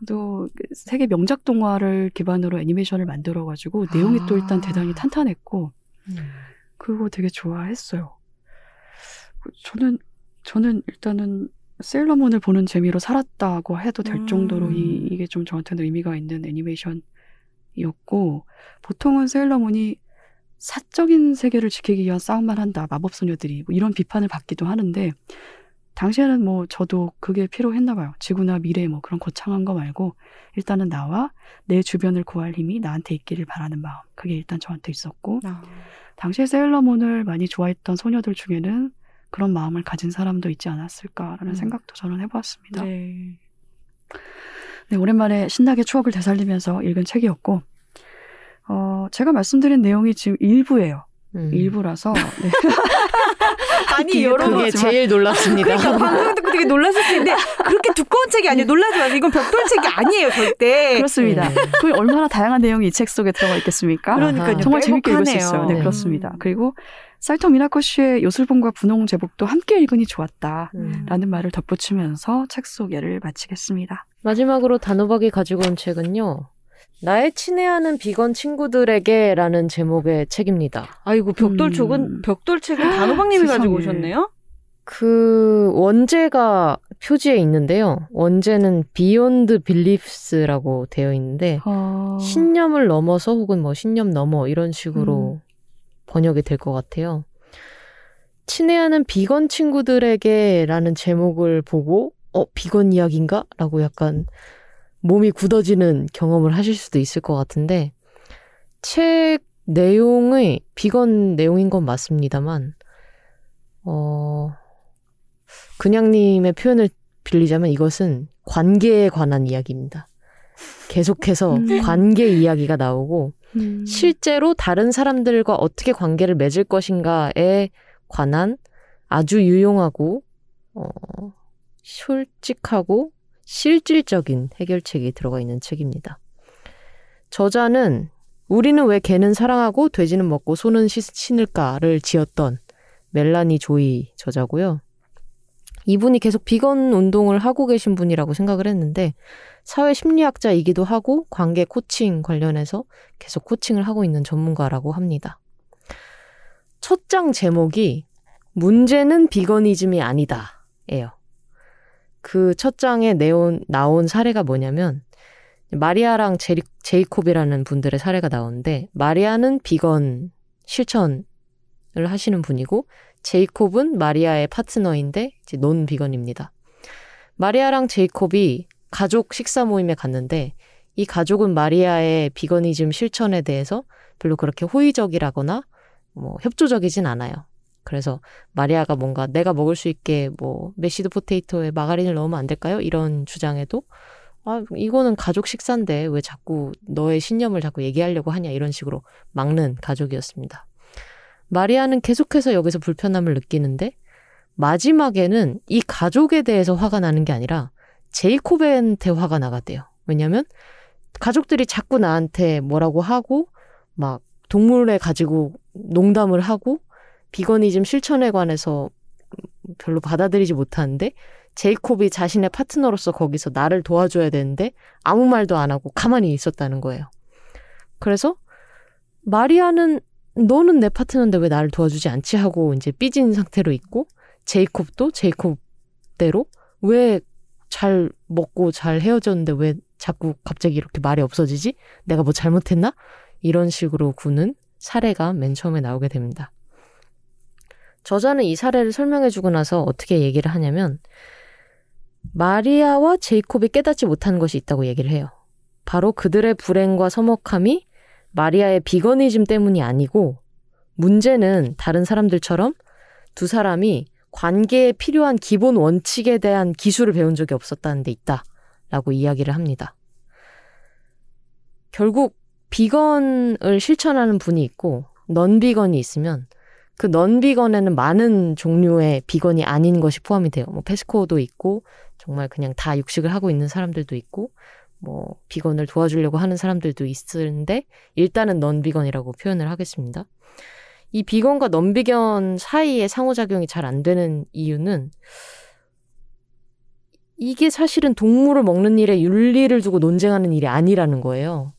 Speaker 2: 또 세계 명작 동화를 기반으로 애니메이션을 만들어 가지고 내용이 또 일단
Speaker 3: 아.
Speaker 2: 대단히 탄탄했고
Speaker 4: 음.
Speaker 2: 그거 되게 좋아했어요. 그 저는 저는 일단은 세일러문을 보는 재미로 살았다고 해도 될
Speaker 3: 음.
Speaker 2: 정도로 이, 이게 좀 저한테는 의미가 있는 애니메이션 이었고 보통은 세일러문이 사적인 세계를 지키기 위한 싸움만 한다 마법소녀들이 뭐 이런 비판을 받기도 하는데 당시에는 뭐 저도 그게 필요했나 봐요 지구나 미래 뭐 그런 거창한 거 말고 일단은 나와 내 주변을 구할 힘이 나한테 있기를 바라는 마음 그게 일단 저한테 있었고
Speaker 3: 아.
Speaker 2: 당시에 세일러문을 많이 좋아했던 소녀들 중에는 그런 마음을 가진 사람도 있지 않았을까라는
Speaker 3: 음.
Speaker 2: 생각도 저는 해보았습니다. 네.
Speaker 3: 네.
Speaker 2: 오랜만에 신나게 추억을 되살리면서 읽은 책이었고, 어, 제가 말씀드린 내용이 지금 일부예요.
Speaker 4: 음.
Speaker 2: 일부라서. 네.
Speaker 3: 아니 여러분
Speaker 4: 그게 제일 놀랍습니다.
Speaker 3: 그러니까 방송 듣고 되게 놀랐을 텐데 그렇게 두꺼운 책이 아니에요. 놀라지 마세요. 이건 벽돌 책이 아니에요, 절대.
Speaker 2: 그렇습니다.
Speaker 4: 네.
Speaker 2: 그 얼마나 다양한 내용이 이 책 속에 들어가 있겠습니까?
Speaker 3: 그러니까요.
Speaker 2: 정말 재밌게 읽을 수. 있어요. 네,
Speaker 4: 네.
Speaker 2: 그렇습니다. 그리고 사이토 미나코 씨의 요술봉과 분홍 제복도 함께 읽으니 좋았다.
Speaker 4: 음.
Speaker 2: 라는 말을 덧붙이면서 책 소개를 마치겠습니다.
Speaker 4: 마지막으로 단호박이 가지고 온 책은요. 나의 친애하는 비건 친구들에게라는 제목의 책입니다.
Speaker 3: 아이고 벽돌 책은
Speaker 2: 음.
Speaker 3: 벽돌 책은 단호박님이 가지고. 오셨네요.
Speaker 4: 그 원제가 표지에 있는데요. 원제는 Beyond Beliefs라고 되어 있는데
Speaker 2: 어...
Speaker 4: 신념을 넘어서 혹은 뭐 신념 넘어 이런 식으로 번역이 될 것 같아요. 친애하는 비건 친구들에게라는 제목을 보고 어, 비건 이야기인가? 라고 약간 몸이 굳어지는 경험을 하실 수도 있을 것 같은데, 책 내용의 비건 내용인 건 맞습니다만, 어, 그냥님의 표현을 빌리자면 이것은 관계에 관한 이야기입니다. 계속해서
Speaker 2: 음.
Speaker 4: 관계 이야기가 나오고,
Speaker 2: 음.
Speaker 4: 실제로 다른 사람들과 어떻게 관계를 맺을 것인가에 관한 아주 유용하고 어, 솔직하고 실질적인 해결책이 들어가 있는 책입니다. 저자는 우리는 왜 개는 사랑하고 돼지는 먹고 소는 시- 신을까를 지었던 멜라니 조이 저자고요. 이분이 계속 비건 운동을 하고 계신 분이라고 생각을 했는데 사회 심리학자이기도 하고 관계 코칭 관련해서 계속 코칭을 하고 있는 전문가라고 합니다. 첫 장 제목이 문제는 비거니즘이 아니다. 예요. 그 첫 장에 내온, 나온 사례가 뭐냐면 마리아랑 제리, 제이콥이라는 분들의 사례가 나오는데 마리아는 비건 실천을 하시는 분이고 제이콥은 마리아의 파트너인데 이제 논 비건입니다. 마리아랑 제이콥이 가족 식사 모임에 갔는데 이 가족은 마리아의 비거니즘 실천에 대해서 별로 그렇게 호의적이라거나 뭐 협조적이진 않아요. 그래서 마리아가 뭔가 내가 먹을 수 있게 뭐 mashed potato에 마가린을 넣으면 안 될까요? 이런 주장에도 아 이거는 가족 식사인데 왜 자꾸 너의 신념을 자꾸 얘기하려고 하냐 이런 식으로 막는 가족이었습니다. 마리아는 계속해서 여기서 불편함을 느끼는데 마지막에는 이 가족에 대해서 화가 나는 게 아니라 제이콥한테 화가 나갔대요. 왜냐면 가족들이 자꾸 나한테 뭐라고 하고 막 동물에 가지고 농담을 하고 비거니즘 실천에 관해서 별로 받아들이지 못하는데 제이콥이 자신의 파트너로서 거기서 나를 도와줘야 되는데 아무 말도 안 하고 가만히 있었다는 거예요. 그래서 마리아는 너는 내 파트너인데 왜 나를 도와주지 않지 하고 이제 삐진 상태로 있고 제이콥도 제이콥대로 왜 잘 먹고 잘 헤어졌는데 왜 자꾸 갑자기 이렇게 말이 없어지지? 내가 뭐 잘못했나? 이런 식으로 구는 사례가 맨 처음에 나오게 됩니다. 저자는 이 사례를 설명해주고 나서 어떻게 얘기를 하냐면 마리아와 제이콥이 깨닫지 못한 것이 있다고 얘기를 해요. 바로 그들의 불행과 서먹함이 마리아의 비거니즘 때문이 아니고 문제는 다른 사람들처럼 두 사람이 관계에 필요한 기본 원칙에 대한 기술을 배운 적이 없었다는 데 있다. 라고 이야기를 합니다. 결국 비건을 실천하는 분이 있고 넌비건이 있으면 그 넌비건에는 많은 종류의 비건이 아닌 것이 포함이 돼요. 뭐 페스코도 있고 정말 그냥 다 육식을 하고 있는 사람들도 있고 뭐 비건을 도와주려고 하는 사람들도 있는데 일단은 넌 비건이라고 표현을 하겠습니다. 이 비건과 넌 비건 사이의 상호작용이 잘 안 되는 이유는 이게 사실은 동물을 먹는 일에 윤리를 두고 논쟁하는 일이 아니라는 거예요.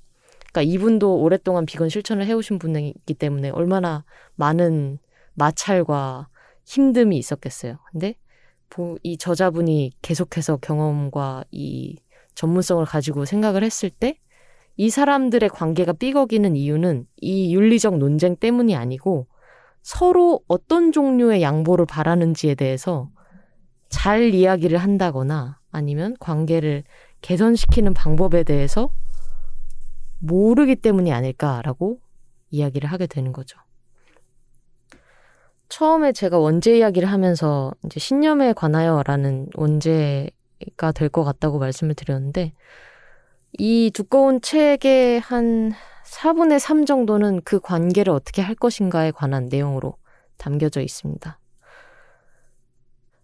Speaker 4: 그러니까 이분도 오랫동안 비건 실천을 해오신 분이기 때문에 얼마나 많은 마찰과 힘듦이 있었겠어요. 근데 이 저자분이 계속해서 경험과 이 전문성을 가지고 생각을 했을 때 이 사람들의 관계가 삐걱이는 이유는 이 윤리적 논쟁 때문이 아니고 서로 어떤 종류의 양보를 바라는지에 대해서 잘 이야기를 한다거나 아니면 관계를 개선시키는 방법에 대해서 모르기 때문이 아닐까라고 이야기를 하게 되는 거죠. 처음에 제가 원제 이야기를 하면서 이제 신념에 관하여라는 원제 가 될 것 같다고 말씀을 드렸는데 이 두꺼운 책의 한 4분의 3 정도는 그 관계를 어떻게 할 것인가에 관한 내용으로 담겨져 있습니다.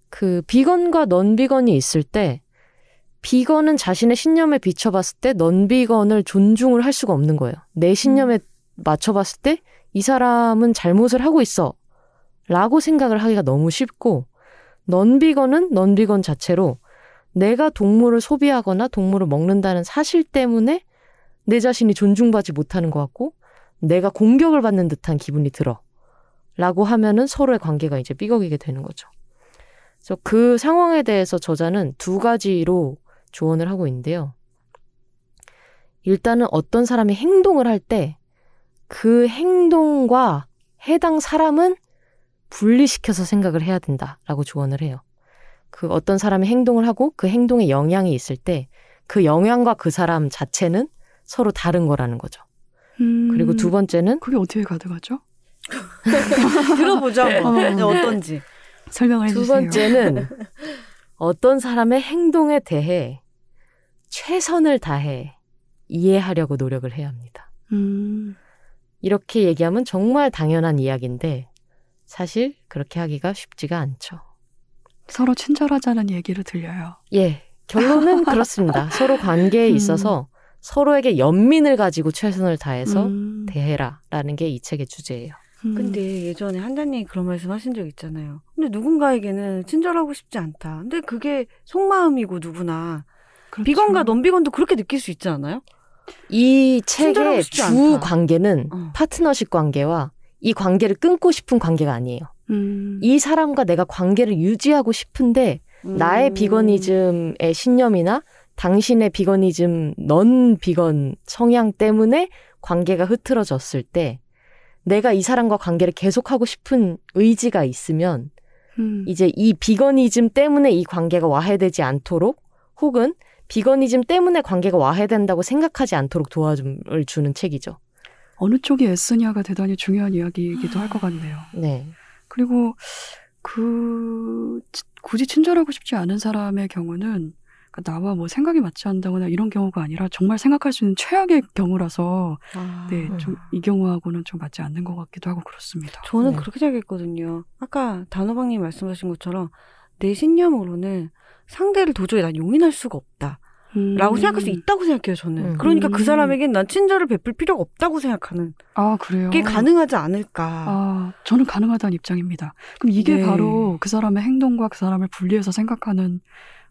Speaker 4: 그 비건과 넌비건이 있을 때 비건은 자신의 신념에 비춰봤을 때 넌비건을 존중을 할 수가 없는 거예요. 내 신념에 맞춰봤을 때 이 사람은 잘못을 하고 있어. 라고 생각을 하기가 너무 쉽고 넌비건은 넌비건 자체로 내가 동물을 소비하거나 동물을 먹는다는 사실 때문에 내 자신이 존중받지 못하는 것 같고 내가 공격을 받는 듯한 기분이 들어. 라고 하면은 서로의 관계가 이제 삐걱이게 되는 거죠. 그래서 그 상황에 대해서 저자는 두 가지로 조언을 하고 있는데요. 일단은 어떤 사람이 행동을 할 때 그 행동과 해당 사람은 분리시켜서 생각을 해야 된다라고 조언을 해요. 그 어떤 사람이 행동을 하고 그 행동에 영향이 있을 때 그 영향과 그 사람 자체는 서로 다른 거라는 거죠.
Speaker 2: 음,
Speaker 4: 그리고 두 번째는
Speaker 2: 그게 어떻게 가능하죠?
Speaker 3: 들어보죠. 한번.
Speaker 2: 어.
Speaker 3: 네, 어떤지.
Speaker 2: 설명을
Speaker 4: 두
Speaker 2: 해주세요.
Speaker 4: 번째는 어떤 사람의 행동에 대해 최선을 다해 이해하려고 노력을 해야 합니다.
Speaker 2: 음,
Speaker 4: 이렇게 얘기하면 정말 당연한 이야기인데 사실 그렇게 하기가 쉽지가 않죠.
Speaker 2: 서로 친절하자는 얘기를 들려요.
Speaker 4: 예, 결론은 그렇습니다. 서로 관계에
Speaker 2: 음.
Speaker 4: 있어서 서로에게 연민을 가지고 최선을 다해서
Speaker 2: 음,
Speaker 4: 대해라라는 게 이 책의 주제예요.
Speaker 2: 음,
Speaker 3: 근데 예전에 한자님이 그런 말씀 하신 적 있잖아요. 근데 누군가에게는 친절하고 싶지 않다. 근데 그게 속마음이고 누구나.
Speaker 2: 그렇죠.
Speaker 3: 비건과 논비건도 그렇게 느낄 수 있지 않아요?
Speaker 4: 이 책의 주
Speaker 3: 않다.
Speaker 4: 관계는
Speaker 3: 어.
Speaker 4: 파트너십 관계와 이 관계를 끊고 싶은 관계가 아니에요.
Speaker 2: 음,
Speaker 4: 이 사람과 내가 관계를 유지하고 싶은데 나의
Speaker 3: 음.
Speaker 4: 비거니즘의 신념이나 당신의 비거니즘 넌 비건 성향 때문에 관계가 흐트러졌을 때 내가 이 사람과 관계를 계속하고 싶은 의지가 있으면
Speaker 2: 음,
Speaker 4: 이제 이 비거니즘 때문에 이 관계가 와해되지 않도록 혹은 비거니즘 때문에 관계가 와해된다고 생각하지 않도록 도와줌을 주는 책이죠.
Speaker 2: 어느 쪽이 애쓰냐가 대단히 중요한 이야기이기도 할 것 같네요.
Speaker 4: 네.
Speaker 2: 그리고 그 치- 굳이 친절하고 싶지 않은 사람의 경우는 그러니까 나와 뭐 생각이 맞지 않다거나 이런 경우가 아니라 정말 생각할 수 있는 최악의 경우라서
Speaker 3: 아.
Speaker 2: 네, 좀이 경우하고는 좀 맞지 않는 것 같기도 하고 그렇습니다.
Speaker 3: 저는
Speaker 4: 네.
Speaker 3: 그렇게 생각했거든요. 아까 단호박님 말씀하신 것처럼 내 신념으로는 상대를 도저히 난 용인할 수가 없다.
Speaker 2: 음.
Speaker 3: 라고 생각할 수 있다고 생각해요, 저는.
Speaker 4: 음.
Speaker 3: 그러니까
Speaker 2: 음.
Speaker 3: 그 사람에겐 난 친절을 베풀 필요가 없다고 생각하는.
Speaker 2: 아 그래요.
Speaker 3: 게 가능하지 않을까.
Speaker 2: 아 저는 가능하다는 입장입니다. 그럼 이게
Speaker 3: 네.
Speaker 2: 바로 그 사람의 행동과 그 사람을 분리해서 생각하는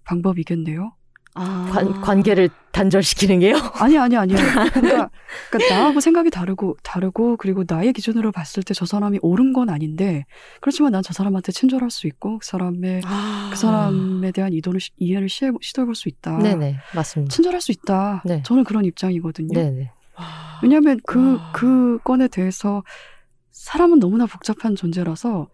Speaker 2: 방법이겠네요.
Speaker 3: 아.
Speaker 4: 관, 관계를 단절시키는 게요.
Speaker 2: 아니 아니 아니요. 그러니까, 그러니까 나하고 생각이 다르고 다르고 그리고 나의 기준으로 봤을 때 저 사람이 옳은 건 아닌데 그렇지만 난 저 사람한테 친절할 수 있고 그 사람의
Speaker 3: 아.
Speaker 2: 그 사람에 대한 이도를 시- 이해를 시해, 시도해볼 수 있다.
Speaker 4: 네네 맞습니다.
Speaker 2: 친절할 수 있다.
Speaker 4: 네.
Speaker 2: 저는 그런 입장이거든요.
Speaker 4: 네네
Speaker 3: 와.
Speaker 2: 왜냐하면 그,
Speaker 3: 와.
Speaker 2: 그 건에 대해서 사람은 너무나 복잡한 존재라서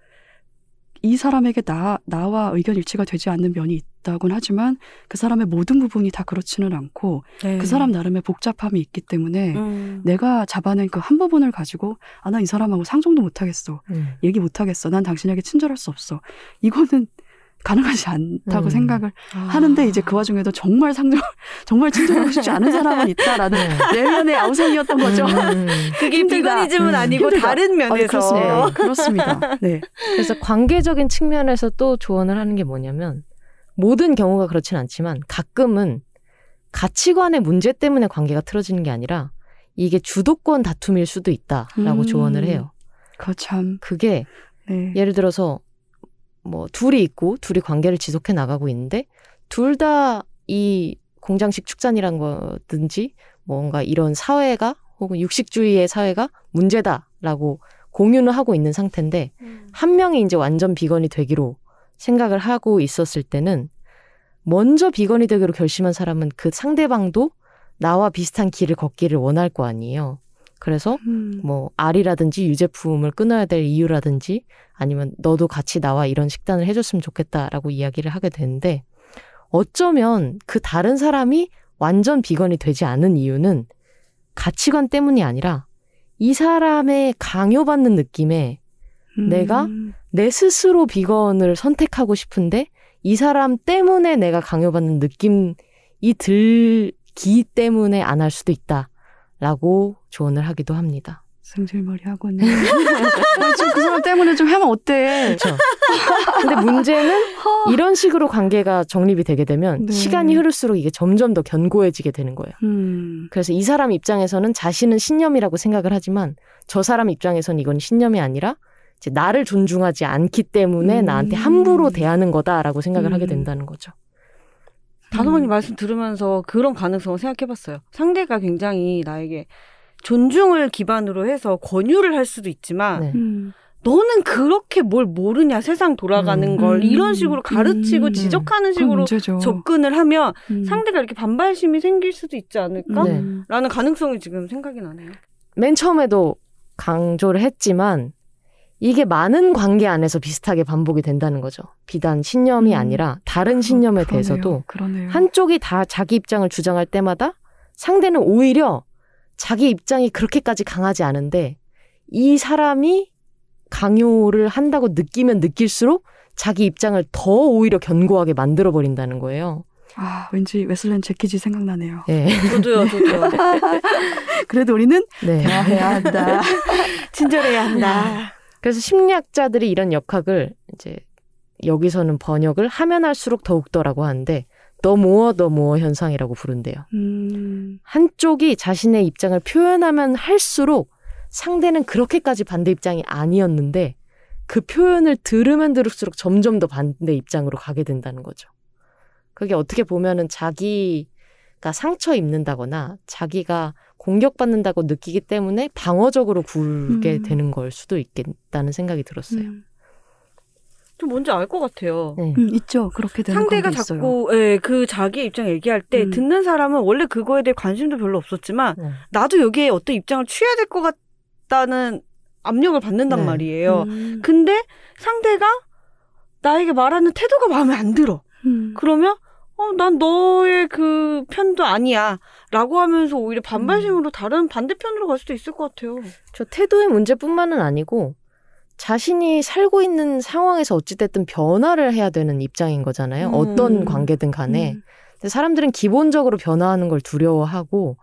Speaker 2: 이 사람에게 나, 나와 의견 일치가 되지 않는 면이 있다곤 하지만 그 사람의 모든 부분이 다 그렇지는 않고
Speaker 3: 네.
Speaker 2: 그 사람 나름의 복잡함이 있기 때문에
Speaker 3: 음.
Speaker 2: 내가 잡아낸 그 한 부분을 가지고 아, 나 이 사람하고 상종도 못하겠어.
Speaker 4: 음.
Speaker 2: 얘기 못하겠어. 난 당신에게 친절할 수 없어. 이거는 가능하지 않다고
Speaker 4: 음.
Speaker 2: 생각을
Speaker 3: 아.
Speaker 2: 하는데 이제 그 와중에도 정말 상종, 정말 친절하고 싶지 않은 사람은 있다라는
Speaker 4: 네.
Speaker 2: 내면의 아우성이었던 거죠.
Speaker 4: 음.
Speaker 3: 그게
Speaker 2: 힘들다.
Speaker 3: 비거니즘은
Speaker 4: 음.
Speaker 3: 아니고
Speaker 2: 힘들다.
Speaker 3: 다른
Speaker 2: 아니,
Speaker 3: 면에서.
Speaker 2: 그렇습니다. 그렇습니다. 네.
Speaker 4: 그래서 관계적인 측면에서 또 조언을 하는 게 뭐냐면 모든 경우가 그렇진 않지만 가끔은 가치관의 문제 때문에 관계가 틀어지는 게 아니라 이게 주도권 다툼일 수도 있다라고
Speaker 2: 음.
Speaker 4: 조언을 해요.
Speaker 2: 그거 참,
Speaker 4: 그게
Speaker 2: 네.
Speaker 4: 예를 들어서 뭐 둘이 있고 둘이 관계를 지속해 나가고 있는데 둘 다 이 공장식 축산이란 거든지 뭔가 이런 사회가 혹은 육식주의의 사회가 문제다라고 공유는 하고 있는 상태인데
Speaker 3: 음.
Speaker 4: 한 명이 이제 완전 비건이 되기로 생각을 하고 있었을 때는 먼저 비건이 되기로 결심한 사람은 그 상대방도 나와 비슷한 길을 걷기를 원할 거 아니에요. 그래서
Speaker 2: 음,
Speaker 4: 뭐 알이라든지 유제품을 끊어야 될 이유라든지 아니면 너도 같이 나와. 이런 식단을 해줬으면 좋겠다라고 이야기를 하게 되는데 어쩌면 그 다른 사람이 완전 비건이 되지 않은 이유는 가치관 때문이 아니라 이 사람의 강요받는 느낌에
Speaker 2: 음,
Speaker 4: 내가 내 스스로 비건을 선택하고 싶은데 이 사람 때문에 내가 강요받는 느낌이 들기 때문에 안 할 수도 있다 라고 조언을 하기도 합니다.
Speaker 2: 승질머리 하고는. 아니, 좀그 사람 때문에 좀 하면 어때?
Speaker 4: 그렇죠. 근데 문제는 이런 식으로 관계가 정립이 되게 되면
Speaker 2: 네.
Speaker 4: 시간이 흐를수록 이게 점점 더 견고해지게 되는 거예요.
Speaker 2: 음,
Speaker 4: 그래서 이 사람 입장에서는 자신은 신념이라고 생각을 하지만 저 사람 입장에서는 이건 신념이 아니라 나를 존중하지 않기 때문에
Speaker 2: 음.
Speaker 4: 나한테 함부로 대하는 거다라고 생각을 하게
Speaker 2: 음.
Speaker 4: 된다는 거죠.
Speaker 3: 단호박님 말씀 들으면서 그런 가능성을 생각해봤어요. 상대가 굉장히 나에게 존중을 기반으로 해서 권유를 할 수도 있지만
Speaker 4: 네.
Speaker 2: 음,
Speaker 3: 너는 그렇게 뭘 모르냐 세상 돌아가는
Speaker 4: 음.
Speaker 3: 걸
Speaker 2: 음.
Speaker 3: 이런 식으로 가르치고
Speaker 2: 음.
Speaker 3: 지적하는 식으로
Speaker 2: 문제죠.
Speaker 3: 접근을 하면
Speaker 2: 음.
Speaker 3: 상대가 이렇게 반발심이 생길 수도 있지 않을까?
Speaker 4: 네.
Speaker 2: 음.
Speaker 3: 라는 가능성이 지금 생각이 나네요.
Speaker 4: 맨 처음에도 강조를 했지만 이게 많은 관계 안에서 비슷하게 반복이 된다는 거죠. 비단 신념이
Speaker 2: 음.
Speaker 4: 아니라 다른 신념에
Speaker 2: 그러네요.
Speaker 4: 대해서도
Speaker 2: 그러네요.
Speaker 4: 한쪽이 다 자기 입장을 주장할 때마다 상대는 오히려 자기 입장이 그렇게까지 강하지 않은데 이 사람이 강요를 한다고 느끼면 느낄수록 자기 입장을 더 오히려 견고하게 만들어 버린다는 거예요.
Speaker 2: 아, 왠지 웨슬렌 제키지 생각나네요.
Speaker 4: 네.
Speaker 3: 저도요, 저도요.
Speaker 2: 그래도 우리는
Speaker 4: 네.
Speaker 2: 대화해야 한다.
Speaker 3: 친절해야 한다.
Speaker 4: 그래서 심리학자들이 이런 역학을 이제 여기서는 번역을 하면 할수록 더욱더라고 하는데 더 모어 더 모어 현상이라고 부른대요.
Speaker 2: 음,
Speaker 4: 한쪽이 자신의 입장을 표현하면 할수록 상대는 그렇게까지 반대 입장이 아니었는데 그 표현을 들으면 들을수록 점점 더 반대 입장으로 가게 된다는 거죠. 그게 어떻게 보면은 자기가 상처 입는다거나 자기가 공격받는다고 느끼기 때문에 방어적으로 굴게
Speaker 2: 음.
Speaker 4: 되는 걸 수도 있겠다는 생각이 들었어요.
Speaker 2: 음,
Speaker 3: 좀 뭔지 알 것 같아요.
Speaker 4: 네.
Speaker 2: 음, 있죠. 그렇게 되는
Speaker 3: 상대가
Speaker 2: 관계 있어요.
Speaker 3: 자꾸 예, 그 자기 입장 얘기할 때
Speaker 2: 음.
Speaker 3: 듣는 사람은 원래 그거에 대해 관심도 별로 없었지만
Speaker 4: 네.
Speaker 3: 나도 여기에 어떤 입장을 취해야 될 것 같다는 압력을 받는단
Speaker 4: 네.
Speaker 3: 말이에요.
Speaker 2: 음,
Speaker 3: 근데 상대가 나에게 말하는 태도가 마음에 안 들어.
Speaker 2: 음,
Speaker 3: 그러면 어, 난 너의 그 편도 아니야. 라고 하면서 오히려 반발심으로 다른 반대편으로 갈 수도 있을 것 같아요.
Speaker 4: 저 태도의 문제뿐만은 아니고 자신이 살고 있는 상황에서 어찌됐든 변화를 해야 되는 입장인 거잖아요.
Speaker 3: 음.
Speaker 4: 어떤 관계든 간에.
Speaker 2: 음,
Speaker 4: 근데 사람들은 기본적으로 변화하는 걸 두려워하고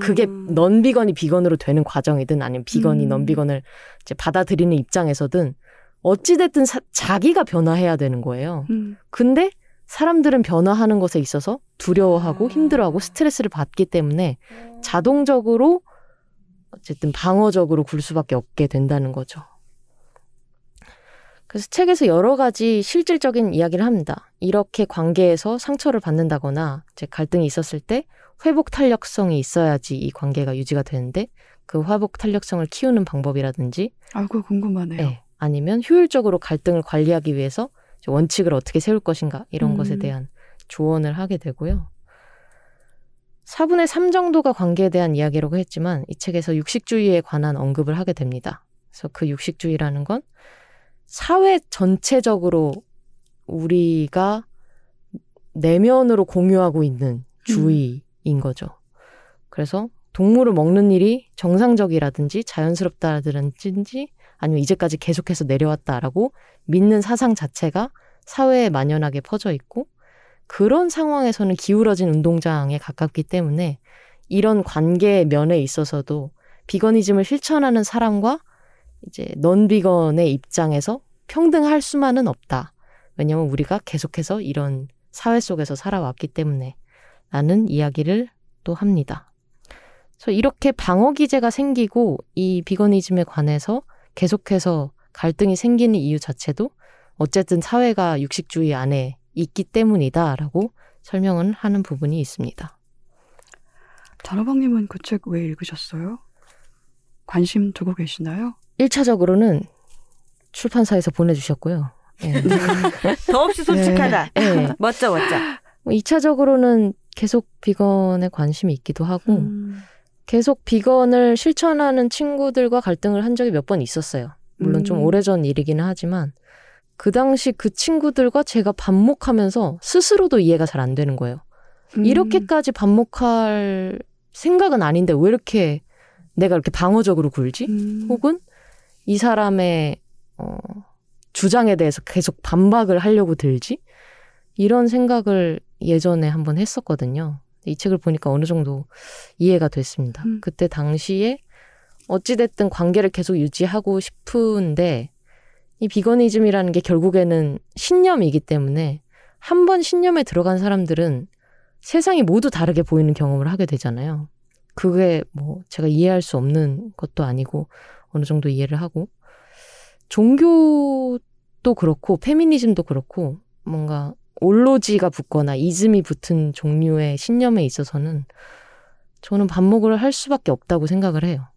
Speaker 4: 그게 넌 비건이 비건으로 되는 과정이든 아니면 비건이
Speaker 2: 음.
Speaker 4: 넌 비건을 이제 받아들이는 입장에서든 어찌됐든 사- 자기가 변화해야 되는 거예요.
Speaker 2: 음,
Speaker 4: 근데 사람들은 변화하는 것에 있어서 두려워하고
Speaker 3: 아.
Speaker 4: 힘들어하고 스트레스를 받기 때문에 자동적으로 어쨌든 방어적으로 굴 수밖에 없게 된다는 거죠. 그래서 책에서 여러 가지 실질적인 이야기를 합니다. 이렇게 관계에서 상처를 받는다거나 이제 갈등이 있었을 때 회복 탄력성이 있어야지 이 관계가 유지가 되는데 그 회복 탄력성을 키우는 방법이라든지
Speaker 2: 아, 그거 궁금하네요.
Speaker 4: 네. 아니면 효율적으로 갈등을 관리하기 위해서 원칙을 어떻게 세울 것인가 이런
Speaker 2: 음.
Speaker 4: 것에 대한 조언을 하게 되고요. 4분의 3 정도가 관계에 대한 이야기라고 했지만 이 책에서 육식주의에 관한 언급을 하게 됩니다. 그래서 그 육식주의라는 건 사회 전체적으로 우리가 내면으로 공유하고 있는 주의인 거죠. 그래서 동물을 먹는 일이 정상적이라든지 자연스럽다든지 아니면 이제까지 계속해서 내려왔다라고 믿는 사상 자체가 사회에 만연하게 퍼져 있고 그런 상황에서는 기울어진 운동장에 가깝기 때문에 이런 관계 면에 있어서도 비거니즘을 실천하는 사람과 이제 넌 비건의 입장에서 평등할 수만은 없다. 왜냐하면 우리가 계속해서 이런 사회 속에서 살아왔기 때문에 라는 이야기를 또 합니다. 그래서 이렇게 방어 기제가 생기고 이 비거니즘에 관해서 계속해서 갈등이 생기는 이유 자체도 어쨌든 사회가 육식주의 안에 있기 때문이다라고 설명은 하는 부분이 있습니다.
Speaker 2: 단호박님은 그 책 왜 읽으셨어요? 관심 두고 계시나요?
Speaker 4: 1차적으로는 출판사에서 보내주셨고요. 예.
Speaker 3: 더없이 솔직하다.
Speaker 4: 예.
Speaker 3: 멋져, 멋져.
Speaker 4: 2차적으로는 계속 비건에 관심이 있기도 하고
Speaker 2: 음,
Speaker 4: 계속 비건을 실천하는 친구들과 갈등을 한 적이 몇 번 있었어요. 물론 좀
Speaker 2: 음.
Speaker 4: 오래전 일이기는 하지만 그 당시 그 친구들과 제가 반목하면서 스스로도 이해가 잘 안 되는 거예요.
Speaker 2: 음,
Speaker 4: 이렇게까지 반목할 생각은 아닌데 왜 이렇게 내가 이렇게 방어적으로 굴지?
Speaker 2: 음,
Speaker 4: 혹은 이 사람의 어, 주장에 대해서 계속 반박을 하려고 들지? 이런 생각을 예전에 한번 했었거든요. 이 책을 보니까 어느 정도 이해가 됐습니다.
Speaker 2: 음.
Speaker 4: 그때 당시에 어찌됐든 관계를 계속 유지하고 싶은데 이 비거니즘이라는 게 결국에는 신념이기 때문에 한 번 신념에 들어간 사람들은 세상이 모두 다르게 보이는 경험을 하게 되잖아요. 그게 뭐 제가 이해할 수 없는 것도 아니고 어느 정도 이해를 하고 종교도 그렇고 페미니즘도 그렇고 뭔가 올로지가 붙거나 이즘이 붙은 종류의 신념에 있어서는 저는 반목을 할 수밖에 없다고 생각을 해요.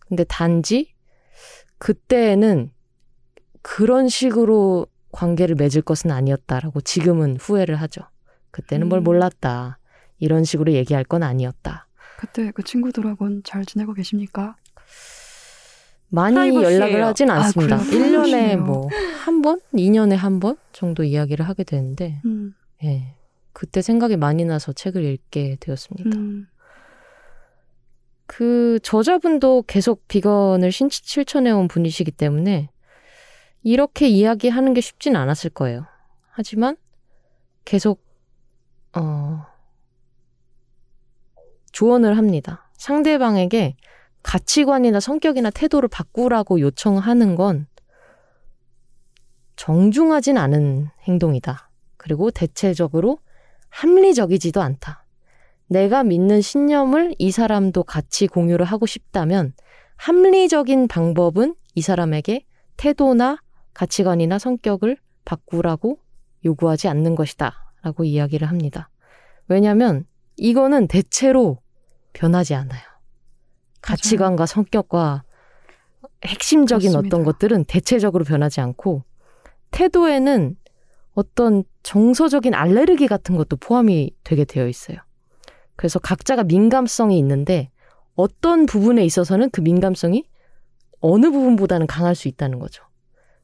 Speaker 4: 근데 단지 그때는 그런 식으로 관계를 맺을 것은 아니었다라고 지금은 후회를 하죠. 그때는 뭘
Speaker 2: 음.
Speaker 4: 몰랐다. 이런 식으로 얘기할 건 아니었다.
Speaker 2: 그때 그 친구들하고는 잘 지내고 계십니까?
Speaker 4: 많이
Speaker 3: 프라이버시예요.
Speaker 4: 연락을 하진
Speaker 2: 아,
Speaker 4: 않습니다.
Speaker 2: 그래요?
Speaker 4: 1년에
Speaker 2: 프라이버시네요.
Speaker 4: 뭐한 번, 2년에 한 번 정도 이야기를 하게 되는데
Speaker 2: 음,
Speaker 4: 예. 그때 생각이 많이 나서 책을 읽게 되었습니다.
Speaker 2: 음,
Speaker 4: 그 저자분도 계속 비건을 신- 실천해온 분이시기 때문에 이렇게 이야기하는 게 쉽진 않았을 거예요. 하지만 계속 어 조언을 합니다. 상대방에게 가치관이나 성격이나 태도를 바꾸라고 요청하는 건 정중하진 않은 행동이다. 그리고 대체적으로 합리적이지도 않다. 내가 믿는 신념을 이 사람도 같이 공유를 하고 싶다면 합리적인 방법은 이 사람에게 태도나 가치관이나 성격을 바꾸라고 요구하지 않는 것이다. 라고 이야기를 합니다. 왜냐하면 이거는 대체로 변하지 않아요. 가치관과 성격과 핵심적인
Speaker 2: 그렇습니다.
Speaker 4: 어떤 것들은 대체적으로 변하지 않고 태도에는 어떤 정서적인 알레르기 같은 것도 포함이 되게 되어 있어요. 그래서 각자가 민감성이 있는데 어떤 부분에 있어서는 그 민감성이 어느 부분보다는 강할 수 있다는 거죠.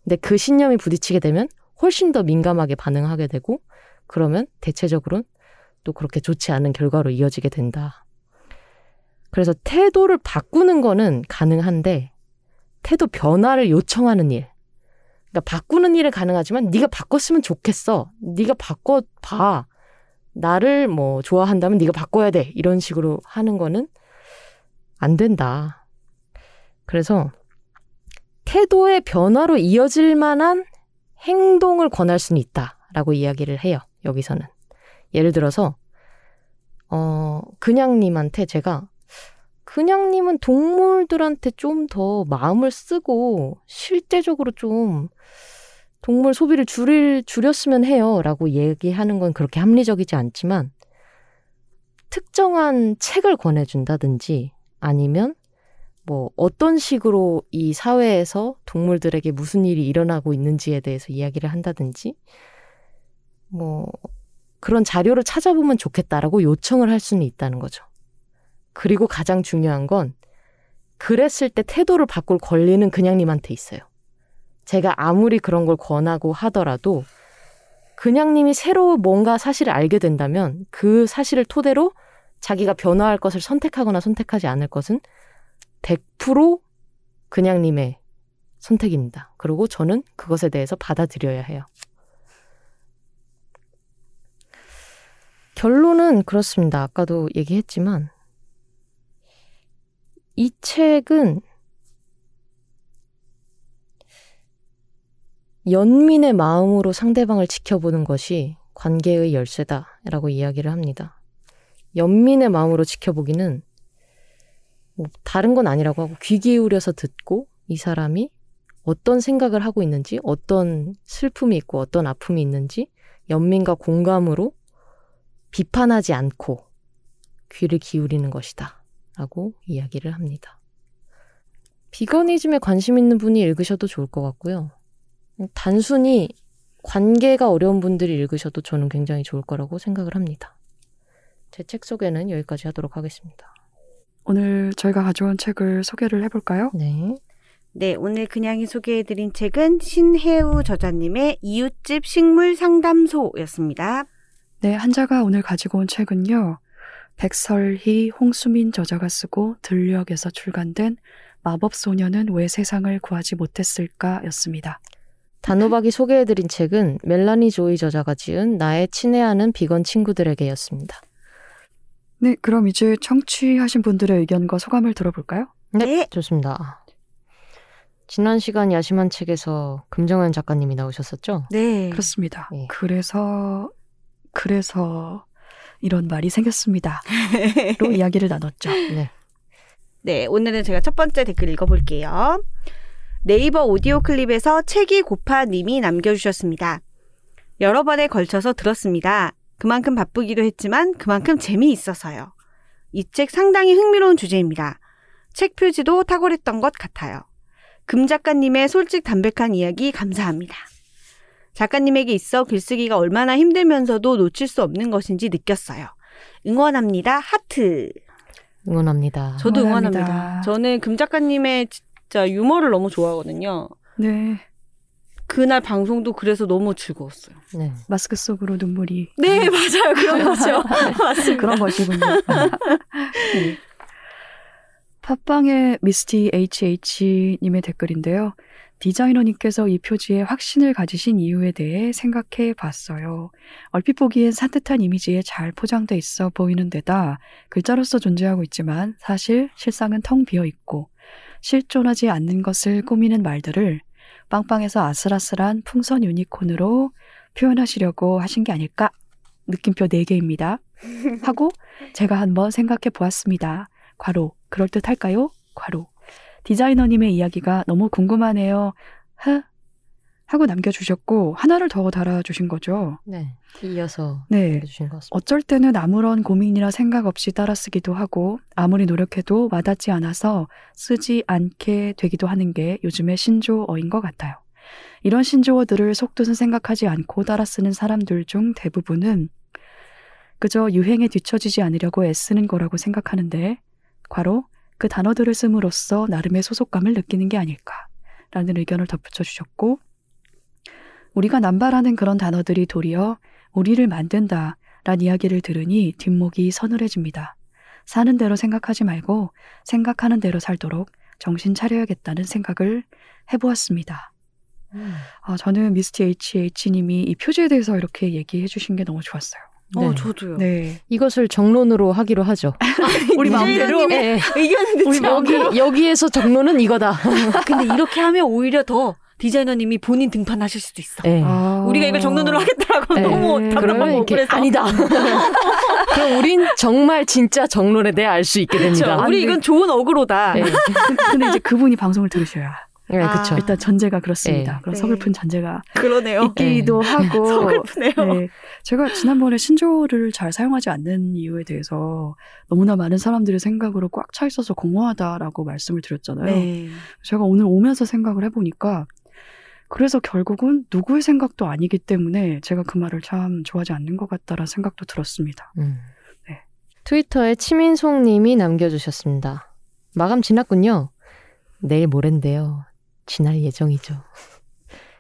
Speaker 4: 근데 그 신념이 부딪히게 되면 훨씬 더 민감하게 반응하게 되고 그러면 대체적으로는 또 그렇게 좋지 않은 결과로 이어지게 된다. 그래서 태도를 바꾸는 거는 가능한데 태도 변화를 요청하는 일. 그러니까 바꾸는 일은 가능하지만 네가 바꿨으면 좋겠어. 네가 바꿔 봐. 나를 뭐 좋아한다면 네가 바꿔야 돼. 이런 식으로 하는 거는 안 된다. 그래서 태도의 변화로 이어질 만한 행동을 권할 수는 있다라고 이야기를 해요. 여기서는. 예를 들어서 어 그냥님한테 제가 그냥님은 동물들한테 좀 더 마음을 쓰고 실제적으로 좀 동물 소비를 줄일, 줄였으면 해요. 라고 얘기하는 건 그렇게 합리적이지 않지만 특정한 책을 권해준다든지 아니면 뭐 어떤 식으로 이 사회에서 동물들에게 무슨 일이 일어나고 있는지에 대해서 이야기를 한다든지 뭐 그런 자료를 찾아보면 좋겠다라고 요청을 할 수는 있다는 거죠. 그리고 가장 중요한 건 그랬을 때 태도를 바꿀 권리는 그냥님한테 있어요. 제가 아무리 그런 걸 권하고 하더라도 그냥님이 새로 뭔가 사실을 알게 된다면 그 사실을 토대로 자기가 변화할 것을 선택하거나 선택하지 않을 것은 100% 그냥님의 선택입니다. 그리고 저는 그것에 대해서 받아들여야 해요. 결론은 그렇습니다. 아까도 얘기했지만 이 책은 연민의 마음으로 상대방을 지켜보는 것이 관계의 열쇠다라고 이야기를 합니다. 연민의 마음으로 지켜보기는 뭐 다른 건 아니라고 하고 귀 기울여서 듣고 이 사람이 어떤 생각을 하고 있는지, 어떤 슬픔이 있고 어떤 아픔이 있는지 연민과 공감으로 비판하지 않고 귀를 기울이는 것이다. 라고 이야기를 합니다. 비거니즘에 관심 있는 분이 읽으셔도 좋을 것 같고요. 단순히 관계가 어려운 분들이 읽으셔도 저는 굉장히 좋을 거라고 생각을 합니다. 제 책 소개는 여기까지 하도록 하겠습니다.
Speaker 2: 오늘 저희가 가져온 책을 소개를 해볼까요?
Speaker 4: 네.
Speaker 3: 네, 오늘 그냥이 소개해드린 책은 신혜우 저자님의 이웃집 식물 상담소였습니다.
Speaker 2: 네, 한자가 오늘 가지고 온 책은요. 백설희, 홍수민 저자가 쓰고 들녘에서 출간된 마법소녀는 왜 세상을 구하지 못했을까 였습니다.
Speaker 4: 단호박이 소개해드린 책은 멜라니 조이 저자가 지은 나의 친애하는 비건 친구들에게 였습니다.
Speaker 2: 네, 그럼 이제 청취하신 분들의 의견과 소감을 들어볼까요?
Speaker 4: 네,
Speaker 3: 네.
Speaker 4: 좋습니다. 지난 시간 야심한 책에서 금정현 작가님이 나오셨었죠?
Speaker 3: 네.
Speaker 2: 그렇습니다.
Speaker 4: 예.
Speaker 2: 그래서 그래서 이런 말이 생겼습니다. 로 이야기를 나눴죠.
Speaker 4: 네.
Speaker 3: 네, 오늘은 제가 첫 번째 댓글 읽어볼게요. 네이버 오디오 클립에서 책이 고파 님이 남겨주셨습니다. 여러 번에 걸쳐서 들었습니다. 그만큼 바쁘기도 했지만 그만큼 재미있어서요. 이 책 상당히 흥미로운 주제입니다. 책 표지도 탁월했던 것 같아요. 금 작가님의 솔직 담백한 이야기 감사합니다. 작가님에게 있어 글쓰기가 얼마나 힘들면서도 놓칠 수 없는 것인지 느꼈어요. 응원합니다. 하트.
Speaker 4: 응원합니다.
Speaker 3: 저도
Speaker 2: 응원합니다.
Speaker 3: 응원합니다. 저는 금 작가님의 지- 진짜 유머를 너무 좋아하거든요.
Speaker 2: 네.
Speaker 3: 그날 방송도 그래서 너무 즐거웠어요.
Speaker 4: 네.
Speaker 2: 마스크 속으로 눈물이.
Speaker 3: 네, 맞아요. 그런 거죠. 맞습니다.
Speaker 2: 그런 것이군요. 네. 팟빵의 미스티 HH님의 댓글인데요. 디자이너님께서 이 표지에 확신을 가지신 이유에 대해 생각해 봤어요. 얼핏 보기엔 산뜻한 이미지에 잘 포장돼 있어 보이는 데다 글자로서 존재하고 있지만 사실 실상은 텅 비어 있고 실존하지 않는 것을 꾸미는 말들을 빵빵해서 아슬아슬한 풍선 유니콘으로 표현하시려고 하신 게 아닐까? 느낌표 4개입니다. 하고 제가 한번 생각해 보았습니다. 괄호, 그럴듯 할까요? 괄호. 디자이너님의 이야기가 너무 궁금하네요. 흐? 하고 남겨주셨고, 하나를 더 달아주신 거죠.
Speaker 4: 네. 이어서
Speaker 2: 네.
Speaker 4: 해주신 것 같습니다.
Speaker 2: 어쩔 때는 아무런 고민이나 생각 없이 따라 쓰기도 하고, 아무리 노력해도 와닿지 않아서 쓰지 않게 되기도 하는 게 요즘의 신조어인 것 같아요. 이런 신조어들을 속뜻은 생각하지 않고 따라 쓰는 사람들 중 대부분은 그저 유행에 뒤처지지 않으려고 애쓰는 거라고 생각하는데, 과로 그 단어들을 씀으로써 나름의 소속감을 느끼는 게 아닐까라는 의견을 덧붙여 주셨고, 우리가 남발하는 그런 단어들이 도리어 우리를 만든다 란 이야기를 들으니 뒷목이 서늘해집니다. 사는 대로 생각하지 말고 생각하는 대로 살도록 정신 차려야겠다는 생각을 해보았습니다.
Speaker 4: 음.
Speaker 2: 아, 저는 미스티 HH님이 이 표지에 대해서 이렇게 얘기해 주신 게 너무 좋았어요.
Speaker 3: 어,
Speaker 4: 네.
Speaker 3: 저도요.
Speaker 2: 네.
Speaker 4: 이것을 정론으로 하기로 하죠.
Speaker 2: 우리 마음대로.
Speaker 4: 네.
Speaker 3: 의견을 듣지
Speaker 4: 여기
Speaker 3: 않고.
Speaker 4: 여기에서 정론은 이거다.
Speaker 3: 근데 이렇게 하면 오히려 더 디자이너님이 본인 등판하실 수도 있어.
Speaker 4: 네.
Speaker 2: 아.
Speaker 3: 우리가 이걸 정론으로 하겠다라고
Speaker 4: 네.
Speaker 3: 너무 답답하고 그래서
Speaker 4: 아니다. 그럼 우린 정말 진짜 정론에 대해 알 수 있게
Speaker 3: 그렇죠.
Speaker 4: 됩니다.
Speaker 3: 우리 이건 좋은 어그로다.
Speaker 4: 네,
Speaker 2: 근데 이제 그분이 방송을 들으셔야
Speaker 4: 네
Speaker 3: 아.
Speaker 4: 그렇죠.
Speaker 2: 일단 전제가 그렇습니다.
Speaker 4: 네.
Speaker 2: 그런
Speaker 3: 네.
Speaker 2: 서글픈 전제가
Speaker 3: 그러네요.
Speaker 2: 있기도 하고
Speaker 3: 서글프네요.
Speaker 2: 네. 제가 지난번에 신조어를 잘 사용하지 않는 이유에 대해서 너무나 많은 사람들의 생각으로 꽉 차 있어서 공허하다라고 말씀을 드렸잖아요.
Speaker 3: 네.
Speaker 2: 제가 오늘 오면서 생각을 해보니까 그래서 결국은 누구의 생각도 아니기 때문에 제가 그 말을 참 좋아하지 않는 것 같다라는 생각도 들었습니다.
Speaker 4: 음.
Speaker 2: 네.
Speaker 4: 트위터에 치민송님이 남겨주셨습니다. 마감 지났군요. 내일 모레인데요. 지날 예정이죠.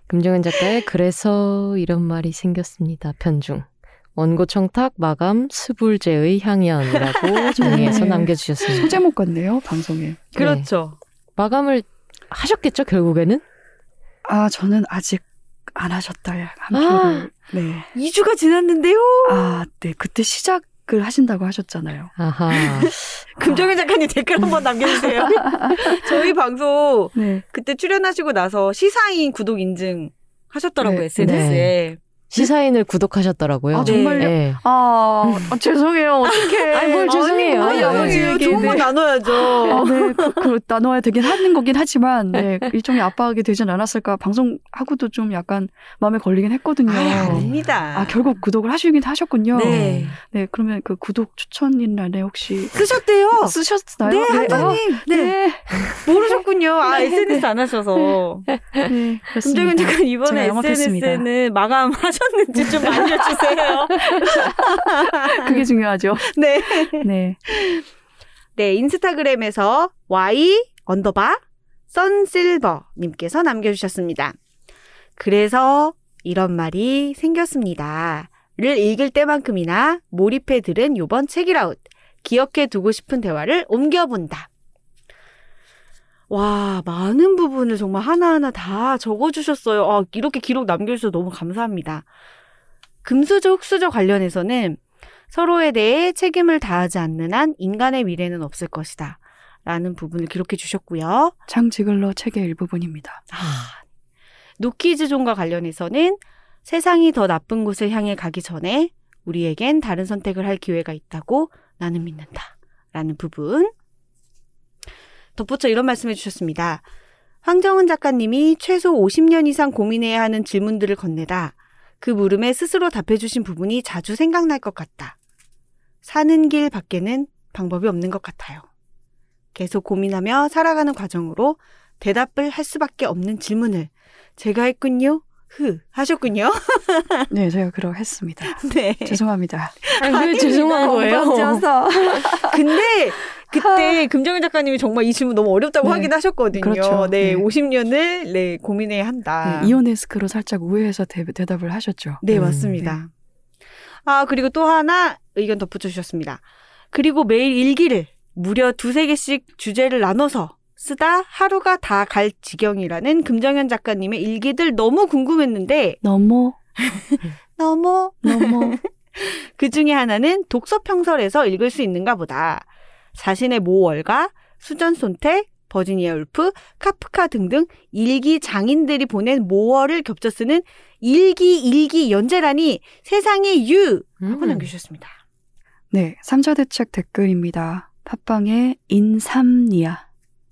Speaker 4: 금정은 작가의 그래서 이런 말이 생겼습니다. 편중. 원고 청탁 마감 스불제의 향연이라고 정리해서
Speaker 2: 네.
Speaker 4: 남겨주셨습니다.
Speaker 2: 소제목 같네요, 방송에.
Speaker 3: 그렇죠.
Speaker 4: 마감을 하셨겠죠, 결국에는?
Speaker 2: 아, 저는 아직 안 하셨다. 한
Speaker 4: 아.
Speaker 2: 표를. 네.
Speaker 3: 2주가 지났는데요.
Speaker 2: 아, 네. 그때 시작 을 하신다고 하셨잖아요.
Speaker 4: 아하.
Speaker 3: 금정현 작가님 댓글 한번 남겨주세요. 저희 방송
Speaker 2: 네.
Speaker 3: 그때 출연하시고 나서 시사인 구독 인증 하셨더라고요,
Speaker 2: 네.
Speaker 3: SNS에.
Speaker 4: 시사인을 구독하셨더라고요.
Speaker 2: 아, 정말요?
Speaker 4: 네.
Speaker 2: 아, 아, 죄송해요. 어떡해.
Speaker 4: 아이, 뭘 죄송해요.
Speaker 3: 아니,
Speaker 4: 네.
Speaker 3: 아니에요. 좋은 건 나눠야죠.
Speaker 2: 아, 네. 그, 그, 나눠야 되긴 하는 거긴 하지만, 네. 일종의 압박이 되진 않았을까. 방송하고도 좀 약간 마음에 걸리긴 했거든요.
Speaker 3: 아이, 아닙니다.
Speaker 2: 아, 결국 구독을 하시긴 하셨군요.
Speaker 3: 네.
Speaker 2: 네, 그러면 그 구독 추천인란에 혹시
Speaker 3: 쓰셨대요.
Speaker 2: 쓰셨나요?
Speaker 3: 네,
Speaker 2: 아,
Speaker 3: 한자님. 네.
Speaker 2: 네.
Speaker 3: 모르셨군요. 아, SNS 안 하셔서.
Speaker 2: 네. 그렇습니다.
Speaker 3: 작가님 이번에
Speaker 2: 제가 영업했습니다.
Speaker 3: SNS는 마감하셨 는지 좀 알려주세요.
Speaker 2: 그게 중요하죠.
Speaker 3: 네.
Speaker 2: 네.
Speaker 3: 네, 인스타그램에서 Y 언더바 썬실버님께서 남겨주셨습니다. 그래서 이런 말이 생겼습니다. 를 읽을 때만큼이나 몰입해 들은 요번 책이라웃. 기억해 두고 싶은 대화를 옮겨본다. 와, 많은 부분을 정말 하나하나 다 적어주셨어요. 아, 이렇게 기록 남겨주셔서 너무 감사합니다. 금수저, 흑수저 관련해서는 서로에 대해 책임을 다하지 않는 한 인간의 미래는 없을 것이다. 라는 부분을 기록해 주셨고요.
Speaker 2: 장 지글러 책의 일부분입니다.
Speaker 3: 아, 노키즈존과 관련해서는 세상이 더 나쁜 곳을 향해 가기 전에 우리에겐 다른 선택을 할 기회가 있다고 나는 믿는다. 라는 부분. 덧붙여 이런 말씀해 주셨습니다. 황정은 작가님이 최소 50년 이상 고민해야 하는 질문들을 건네다 그 물음에 스스로 답해 주신 부분이 자주 생각날 것 같다. 사는 길 밖에는 방법이 없는 것 같아요. 계속 고민하며 살아가는 과정으로 대답을 할 수밖에 없는 질문을 제가 했군요. 흐 하셨군요.
Speaker 2: 네, 제가 그러 했습니다.
Speaker 3: 네.
Speaker 2: 죄송합니다.
Speaker 4: 아니, 왜 죄송한 거예요?
Speaker 3: 근데 그때 금정현 작가님이 정말 이 질문 너무 어렵다고
Speaker 2: 네.
Speaker 3: 하긴 하셨거든요.
Speaker 2: 그렇죠.
Speaker 3: 네,
Speaker 2: 네.
Speaker 3: 50년을 네, 고민해야 한다.
Speaker 2: 네, 이오네스크로 살짝 우회해서 대, 답을 하셨죠.
Speaker 3: 네,
Speaker 4: 음,
Speaker 3: 맞습니다. 아, 그리고 또 하나 의견 덧붙여 주셨습니다. 그리고 매일 일기를 무려 두세 개씩 주제를 나눠서 쓰다 하루가 다 갈 지경이라는 금정현 작가님의 일기들 너무 궁금했는데
Speaker 2: 너무
Speaker 3: 너무
Speaker 2: 너무
Speaker 3: 그 중에 하나는 독서 평설에서 읽을 수 있는가 보다. 자신의 모월가, 수전 손택, 버지니아 울프, 카프카 등등 일기 장인들이 보낸 모월을 겹쳐 쓰는 일기 일기 연재라니 세상에 유 하고
Speaker 4: 음.
Speaker 3: 남겨주셨습니다.
Speaker 2: 네, 삼자대책 댓글입니다. 팟빵에 인삼니아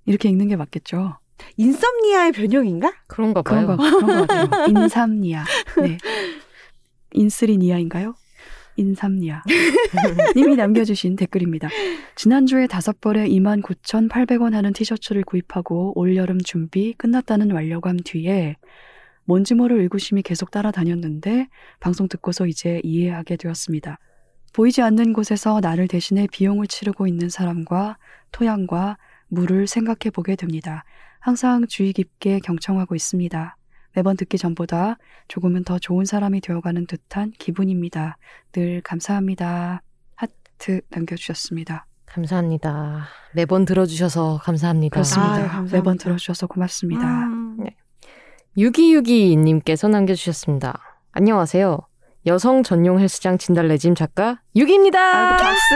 Speaker 2: 이렇게 읽는 게 맞겠죠?
Speaker 3: 인썸니아의 변형인가?
Speaker 4: 그런가
Speaker 2: 그런
Speaker 4: 봐요.
Speaker 2: 거 그런 거 같아요. 인삼니아. 네. 인쓰리니아인가요? 인삼니아. 님이 남겨주신 댓글입니다. 지난주에 다섯 벌에 29,800원 하는 티셔츠를 구입하고 올여름 준비 끝났다는 완료감 뒤에 뭔지 모를 의구심이 계속 따라다녔는데 방송 듣고서 이제 이해하게 되었습니다. 보이지 않는 곳에서 나를 대신해 비용을 치르고 있는 사람과 토양과 물을 생각해 보게 됩니다. 항상 주의 깊게 경청하고 있습니다. 매번 듣기 전보다 조금은 더 좋은 사람이 되어가는 듯한 기분입니다. 늘 감사합니다. 하트 남겨주셨습니다.
Speaker 4: 감사합니다. 매번 들어주셔서 감사합니다.
Speaker 2: 그렇습니다.
Speaker 3: 아유, 감사합니다.
Speaker 2: 매번 들어주셔서 고맙습니다.
Speaker 3: 음,
Speaker 4: 네. 6262님께서 남겨주셨습니다. 안녕하세요. 여성 전용 헬스장 진달래짐 작가 유기입니다.
Speaker 2: 아이고, 박수!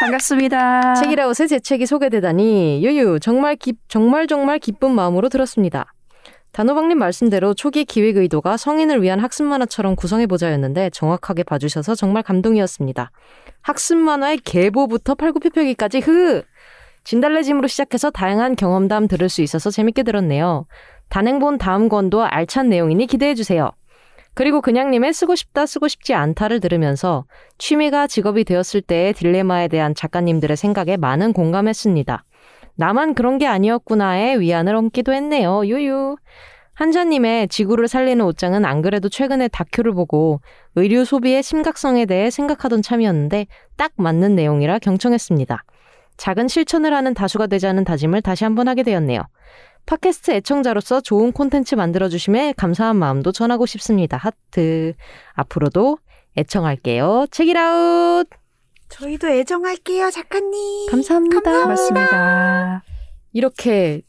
Speaker 2: 반갑습니다.
Speaker 4: 책이라웃에 제 책이 소개되다니 유유 정말 기, 정말 정말 기쁜 마음으로 들었습니다. 단호박님 말씀대로 초기 기획 의도가 성인을 위한 학습 만화처럼 구성해보자였는데 정확하게 봐주셔서 정말 감동이었습니다. 학습 만화의 계보부터 팔굽혀펴기까지 흐! 진달래짐으로 시작해서 다양한 경험담 들을 수 있어서 재밌게 들었네요. 단행본 다음 권도 알찬 내용이니 기대해주세요. 그리고 그냥님의 쓰고 싶다 쓰고 싶지 않다를 들으면서 취미가 직업이 되었을 때의 딜레마에 대한 작가님들의 생각에 많은 공감했습니다. 나만 그런 게 아니었구나에 위안을 얻기도 했네요. 유유. 한자님의 지구를 살리는 옷장은 안 그래도 최근에 다큐를 보고 의류 소비의 심각성에 대해 생각하던 참이었는데 딱 맞는 내용이라 경청했습니다. 작은 실천을 하는 다수가 되자는 다짐을 다시 한번 하게 되었네요. 팟캐스트 애청자로서 좋은 콘텐츠 만들어주심에 감사한 마음도 전하고 싶습니다. 하트. 앞으로도 애청할게요. 책이라웃!
Speaker 3: 저희도 애정할게요, 작가님.
Speaker 4: 감사합니다.
Speaker 2: 고맙습니다.
Speaker 4: 이렇게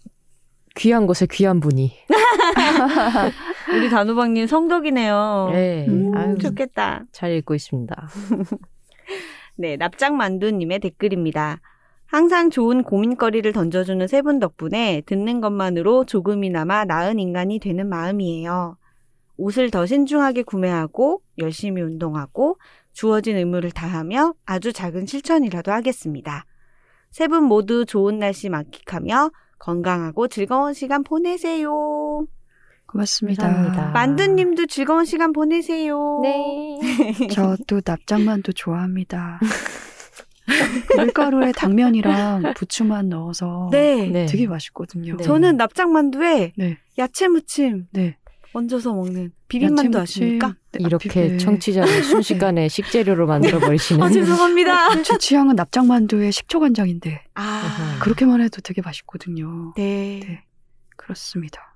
Speaker 4: 귀한 곳에 귀한 분이.
Speaker 3: 우리 단호박님 성덕이네요.
Speaker 4: 네.
Speaker 3: 음,
Speaker 4: 아유,
Speaker 3: 좋겠다.
Speaker 4: 잘 읽고 있습니다.
Speaker 3: 네, 납작만두님의 댓글입니다. 항상 좋은 고민거리를 던져주는 세 분 덕분에 듣는 것만으로 조금이나마 나은 인간이 되는 마음이에요. 옷을 더 신중하게 구매하고 열심히 운동하고 주어진 의무를 다하며 아주 작은 실천이라도 하겠습니다. 세 분 모두 좋은 날씨 만끽하며 건강하고 즐거운 시간 보내세요.
Speaker 2: 고맙습니다.
Speaker 4: 감사합니다.
Speaker 3: 만두님도 즐거운 시간 보내세요.
Speaker 4: 네.
Speaker 2: 저도 납작만두 좋아합니다. 밀가루에 당면이랑 부추만 넣어서
Speaker 3: 네.
Speaker 4: 네.
Speaker 2: 되게 맛있거든요.
Speaker 4: 네.
Speaker 3: 저는 납작만두에
Speaker 2: 네.
Speaker 3: 야채 무침
Speaker 2: 네.
Speaker 3: 얹어서 먹는 비빔만두. 아십니까?
Speaker 2: 네, 아,
Speaker 4: 이렇게
Speaker 2: 비- 네.
Speaker 4: 청취자를 순식간에 식재료로 만들어 버리시는.
Speaker 3: 아, 죄송합니다.
Speaker 2: 제 취향은 납작만두에 식초 간장인데
Speaker 3: 아,
Speaker 2: 그렇게만 해도 되게 맛있거든요.
Speaker 3: 네.
Speaker 2: 네. 그렇습니다.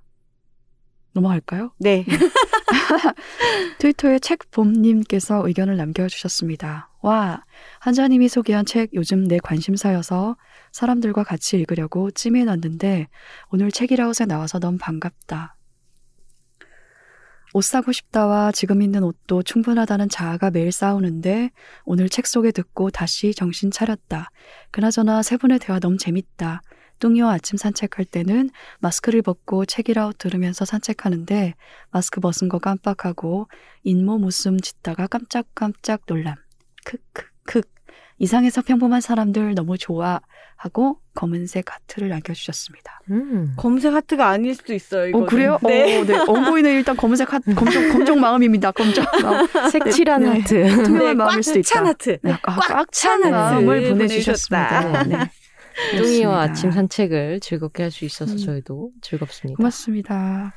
Speaker 2: 넘어갈까요?
Speaker 3: 네.
Speaker 2: 트위터에 책봄님께서 의견을 남겨주셨습니다. 와, 한자님이 소개한 책 요즘 내 관심사여서 사람들과 같이 읽으려고 찜해놨는데 오늘 책이라웃에 나와서 너무 반갑다. 옷 사고 싶다와 지금 있는 옷도 충분하다는 자아가 매일 싸우는데 오늘 책 소개 듣고 다시 정신 차렸다. 그나저나 세 분의 대화 너무 재밌다. 뚱이와 아침 산책할 때는 마스크를 벗고 책읽아웃 들으면서 산책하는데 마스크 벗은 거 깜빡하고 잇몸 웃음 짓다가 깜짝깜짝 놀람. 크크크. 이상해서 평범한 사람들 너무 좋아 하고 검은색 하트를 남겨주셨습니다.
Speaker 4: 음.
Speaker 3: 검은색 하트가 아닐 수도 있어요. 이거는.
Speaker 2: 어 그래요?
Speaker 3: 네.
Speaker 2: 어, 네. 원고에는 일단 검은색 하트, 검정 검정 마음입니다. 검정 마음.
Speaker 4: 색칠한
Speaker 2: 네.
Speaker 4: 하트.
Speaker 2: 투명한
Speaker 3: 네,
Speaker 2: 마음일 수도 있다.
Speaker 3: 꽉찬 하트.
Speaker 2: 네, 아, 꽉찬
Speaker 3: 하트
Speaker 2: 마음을 보내주셨습니다. 네.
Speaker 4: 뚱이와
Speaker 2: 그렇습니다.
Speaker 4: 아침 산책을 즐겁게 할 수 있어서
Speaker 2: 음.
Speaker 4: 저희도 즐겁습니다.
Speaker 2: 고맙습니다.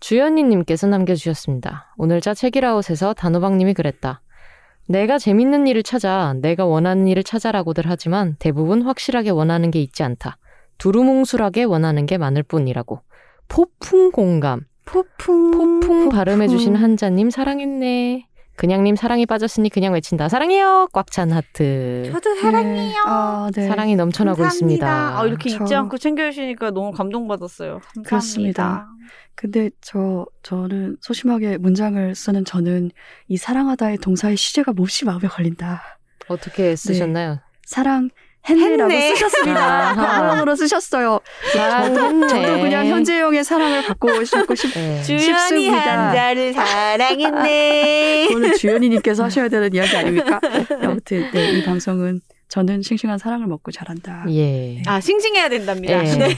Speaker 4: 주연이님께서 남겨주셨습니다. 오늘 자 책이라웃에서 단호박님이 그랬다. 내가 재밌는 일을 찾아, 내가 원하는 일을 찾아라고들 하지만 대부분 확실하게 원하는 게 있지 않다. 두루뭉술하게 원하는 게 많을 뿐이라고. 포풍 공감.
Speaker 3: 포풍.
Speaker 4: 포풍 발음해주신 한자님 사랑했네. 그냥님 사랑이 빠졌으니 그냥 외친다. 사랑해요. 꽉 찬 하트.
Speaker 3: 저도 사랑해요.
Speaker 2: 아, 네.
Speaker 4: 사랑이 넘쳐나고
Speaker 3: 감사합니다.
Speaker 4: 있습니다.
Speaker 3: 아, 이렇게
Speaker 2: 저-
Speaker 3: 잊지 않고 챙겨주시니까 너무 감동받았어요. 감사합니다.
Speaker 2: 그렇습니다. 근데 저 저는 소심하게 문장을 쓰는 저는 이 사랑하다의 동사의 시제가 몹시 마음에 걸린다.
Speaker 4: 어떻게 쓰셨나요?
Speaker 2: 사랑 했네라고
Speaker 3: 했네.
Speaker 2: 쓰셨습니다. 과거형으로 쓰셨어요. 저도 그냥 현재형의 사랑을 받고 싶고 싶.
Speaker 4: 네.
Speaker 3: 주연이. 한자를 사랑했네.
Speaker 2: 그거는 주연이님께서 하셔야 되는 이야기 아닙니까? 아무튼 네, 이 방송은 저는 싱싱한 사랑을 먹고 자란다.
Speaker 4: 예.
Speaker 3: 아, 싱싱해야 된답니다.
Speaker 4: 예.
Speaker 3: 네.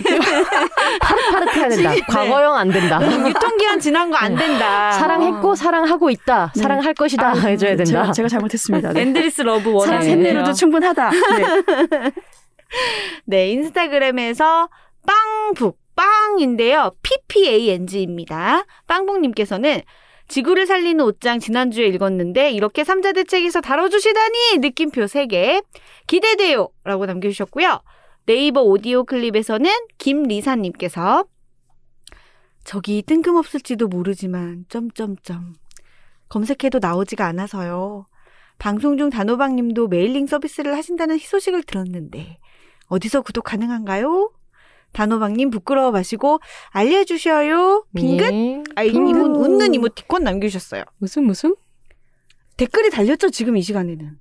Speaker 4: 파릇파릇해야 된다.
Speaker 3: 네.
Speaker 4: 과거형 안 된다.
Speaker 3: 유통기한 지난 거 안 된다.
Speaker 4: 사랑했고 사랑하고 있다.
Speaker 2: 네.
Speaker 4: 사랑할 것이다.
Speaker 2: 아,
Speaker 4: 해줘야 된다.
Speaker 2: 제가, 제가 잘못했습니다. 네.
Speaker 3: endless love
Speaker 2: 사랑
Speaker 3: 원하세요.
Speaker 2: 셋내로도 충분하다. 네.
Speaker 3: 네, 인스타그램에서 빵북, 빵인데요. PPANG입니다. 빵북님께서는 지구를 살리는 옷장 지난주에 읽었는데 이렇게 삼자대책에서 다뤄주시다니 느낌표 3개 기대돼요 라고 남겨주셨고요. 네이버 오디오 클립에서는 김리사님께서 저기 뜬금없을지도 모르지만 점점점 검색해도 나오지가 않아서요. 방송 중 단호박님도 mailing 서비스를 하신다는 희소식을 들었는데 어디서 구독 가능한가요? 단호박님 부끄러워 마시고 알려주셔요. 빙긋?
Speaker 4: 예.
Speaker 3: 아, 이
Speaker 4: 빙긋.
Speaker 3: 이모, 웃는 이모티콘 남겨주셨어요.
Speaker 4: 무슨 무슨?
Speaker 3: 댓글이 달렸죠, 지금 이 시간에는.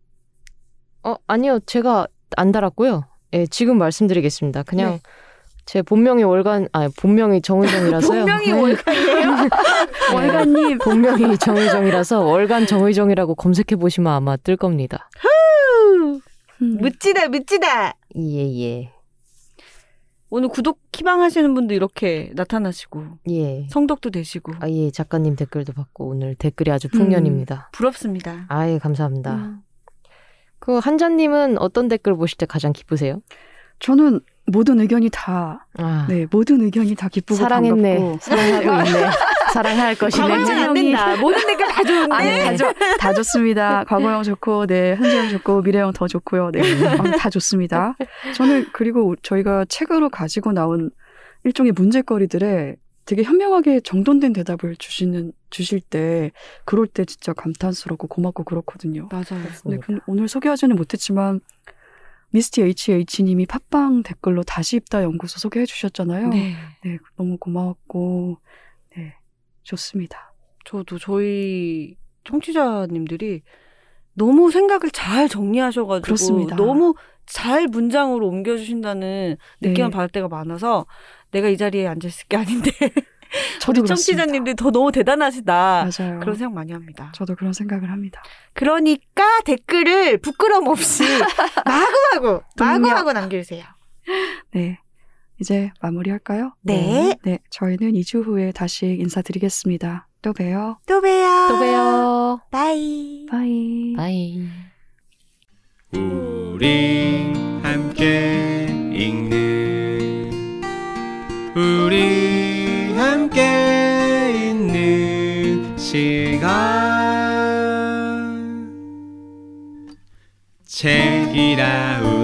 Speaker 4: 어 아니요 제가 안 달았고요. 예 지금 말씀드리겠습니다. 그냥
Speaker 3: 네.
Speaker 4: 제 본명이 월간 아 본명이 정의정이라서요.
Speaker 3: 분명히 월간이에요.
Speaker 2: 월간님
Speaker 4: 본명이 정의정이라서 월간 정의정이라고 검색해 보시면 아마 뜰 겁니다.
Speaker 2: 음,
Speaker 3: 묻지다, 묻지다.
Speaker 4: 예예
Speaker 3: 오늘 구독 희망하시는 분도 이렇게 나타나시고,
Speaker 4: 예.
Speaker 3: 성덕도 되시고.
Speaker 4: 아 예 작가님 댓글도 받고 오늘 댓글이 아주 풍년입니다.
Speaker 3: 부럽습니다.
Speaker 4: 아예 감사합니다.
Speaker 3: 음.
Speaker 4: 그 한자님은 어떤 댓글 보실 때 가장 기쁘세요?
Speaker 2: 저는 모든 의견이 다
Speaker 4: 아
Speaker 2: 네, 모든 의견이 다 기쁘고
Speaker 4: 사랑했네,
Speaker 2: 반갑고
Speaker 4: 사랑하고 있네, 사랑할.
Speaker 3: 과거형은 안 된다. 모든 댓글 다 좋은데.
Speaker 2: 아니 다, 좋, 다 좋습니다. 과거형 좋고, 네 현재형 좋고, 미래형 더 좋고요. 네, 아, 다 좋습니다. 저는 그리고 저희가 책으로 가지고 나온 일종의 문제거리들에 되게 현명하게 정돈된 대답을 주시는 주실 때 그럴 때 진짜 감탄스럽고 고맙고 그렇거든요.
Speaker 3: 맞아요.
Speaker 2: 네, 그 오늘 소개하지는 못했지만 미스티 HH님이 팟빵 댓글로 다시 입다 연구소 소개해 주셨잖아요.
Speaker 3: 네.
Speaker 2: 네, 너무 고마웠고, 네, 좋습니다.
Speaker 3: 저도 저희 청취자님들이 너무 생각을 잘 정리하셔가지고
Speaker 2: 그렇습니다.
Speaker 3: 너무 잘 문장으로 옮겨주신다는 느낌을
Speaker 2: 네.
Speaker 3: 받을 때가 많아서 내가 이 자리에 앉아 있을 게 아닌데
Speaker 2: 저도.
Speaker 3: 청취자님들이 더 너무 대단하시다
Speaker 2: 맞아요.
Speaker 3: 그런 생각 많이 합니다.
Speaker 2: 저도 그런 생각을 합니다.
Speaker 3: 그러니까 댓글을 부끄럼 없이 마구마구. 마구마구 남겨주세요.
Speaker 2: 네, 이제 마무리할까요?
Speaker 3: 네.
Speaker 2: 네, 저희는 2주 후에 다시 인사드리겠습니다. 또 봬요.
Speaker 3: 또 봬요.
Speaker 4: 또 봬요.
Speaker 2: Bye.
Speaker 4: Bye. Bye.
Speaker 1: 우리 함께 읽는 우리 함께 있는 시간 책이라웃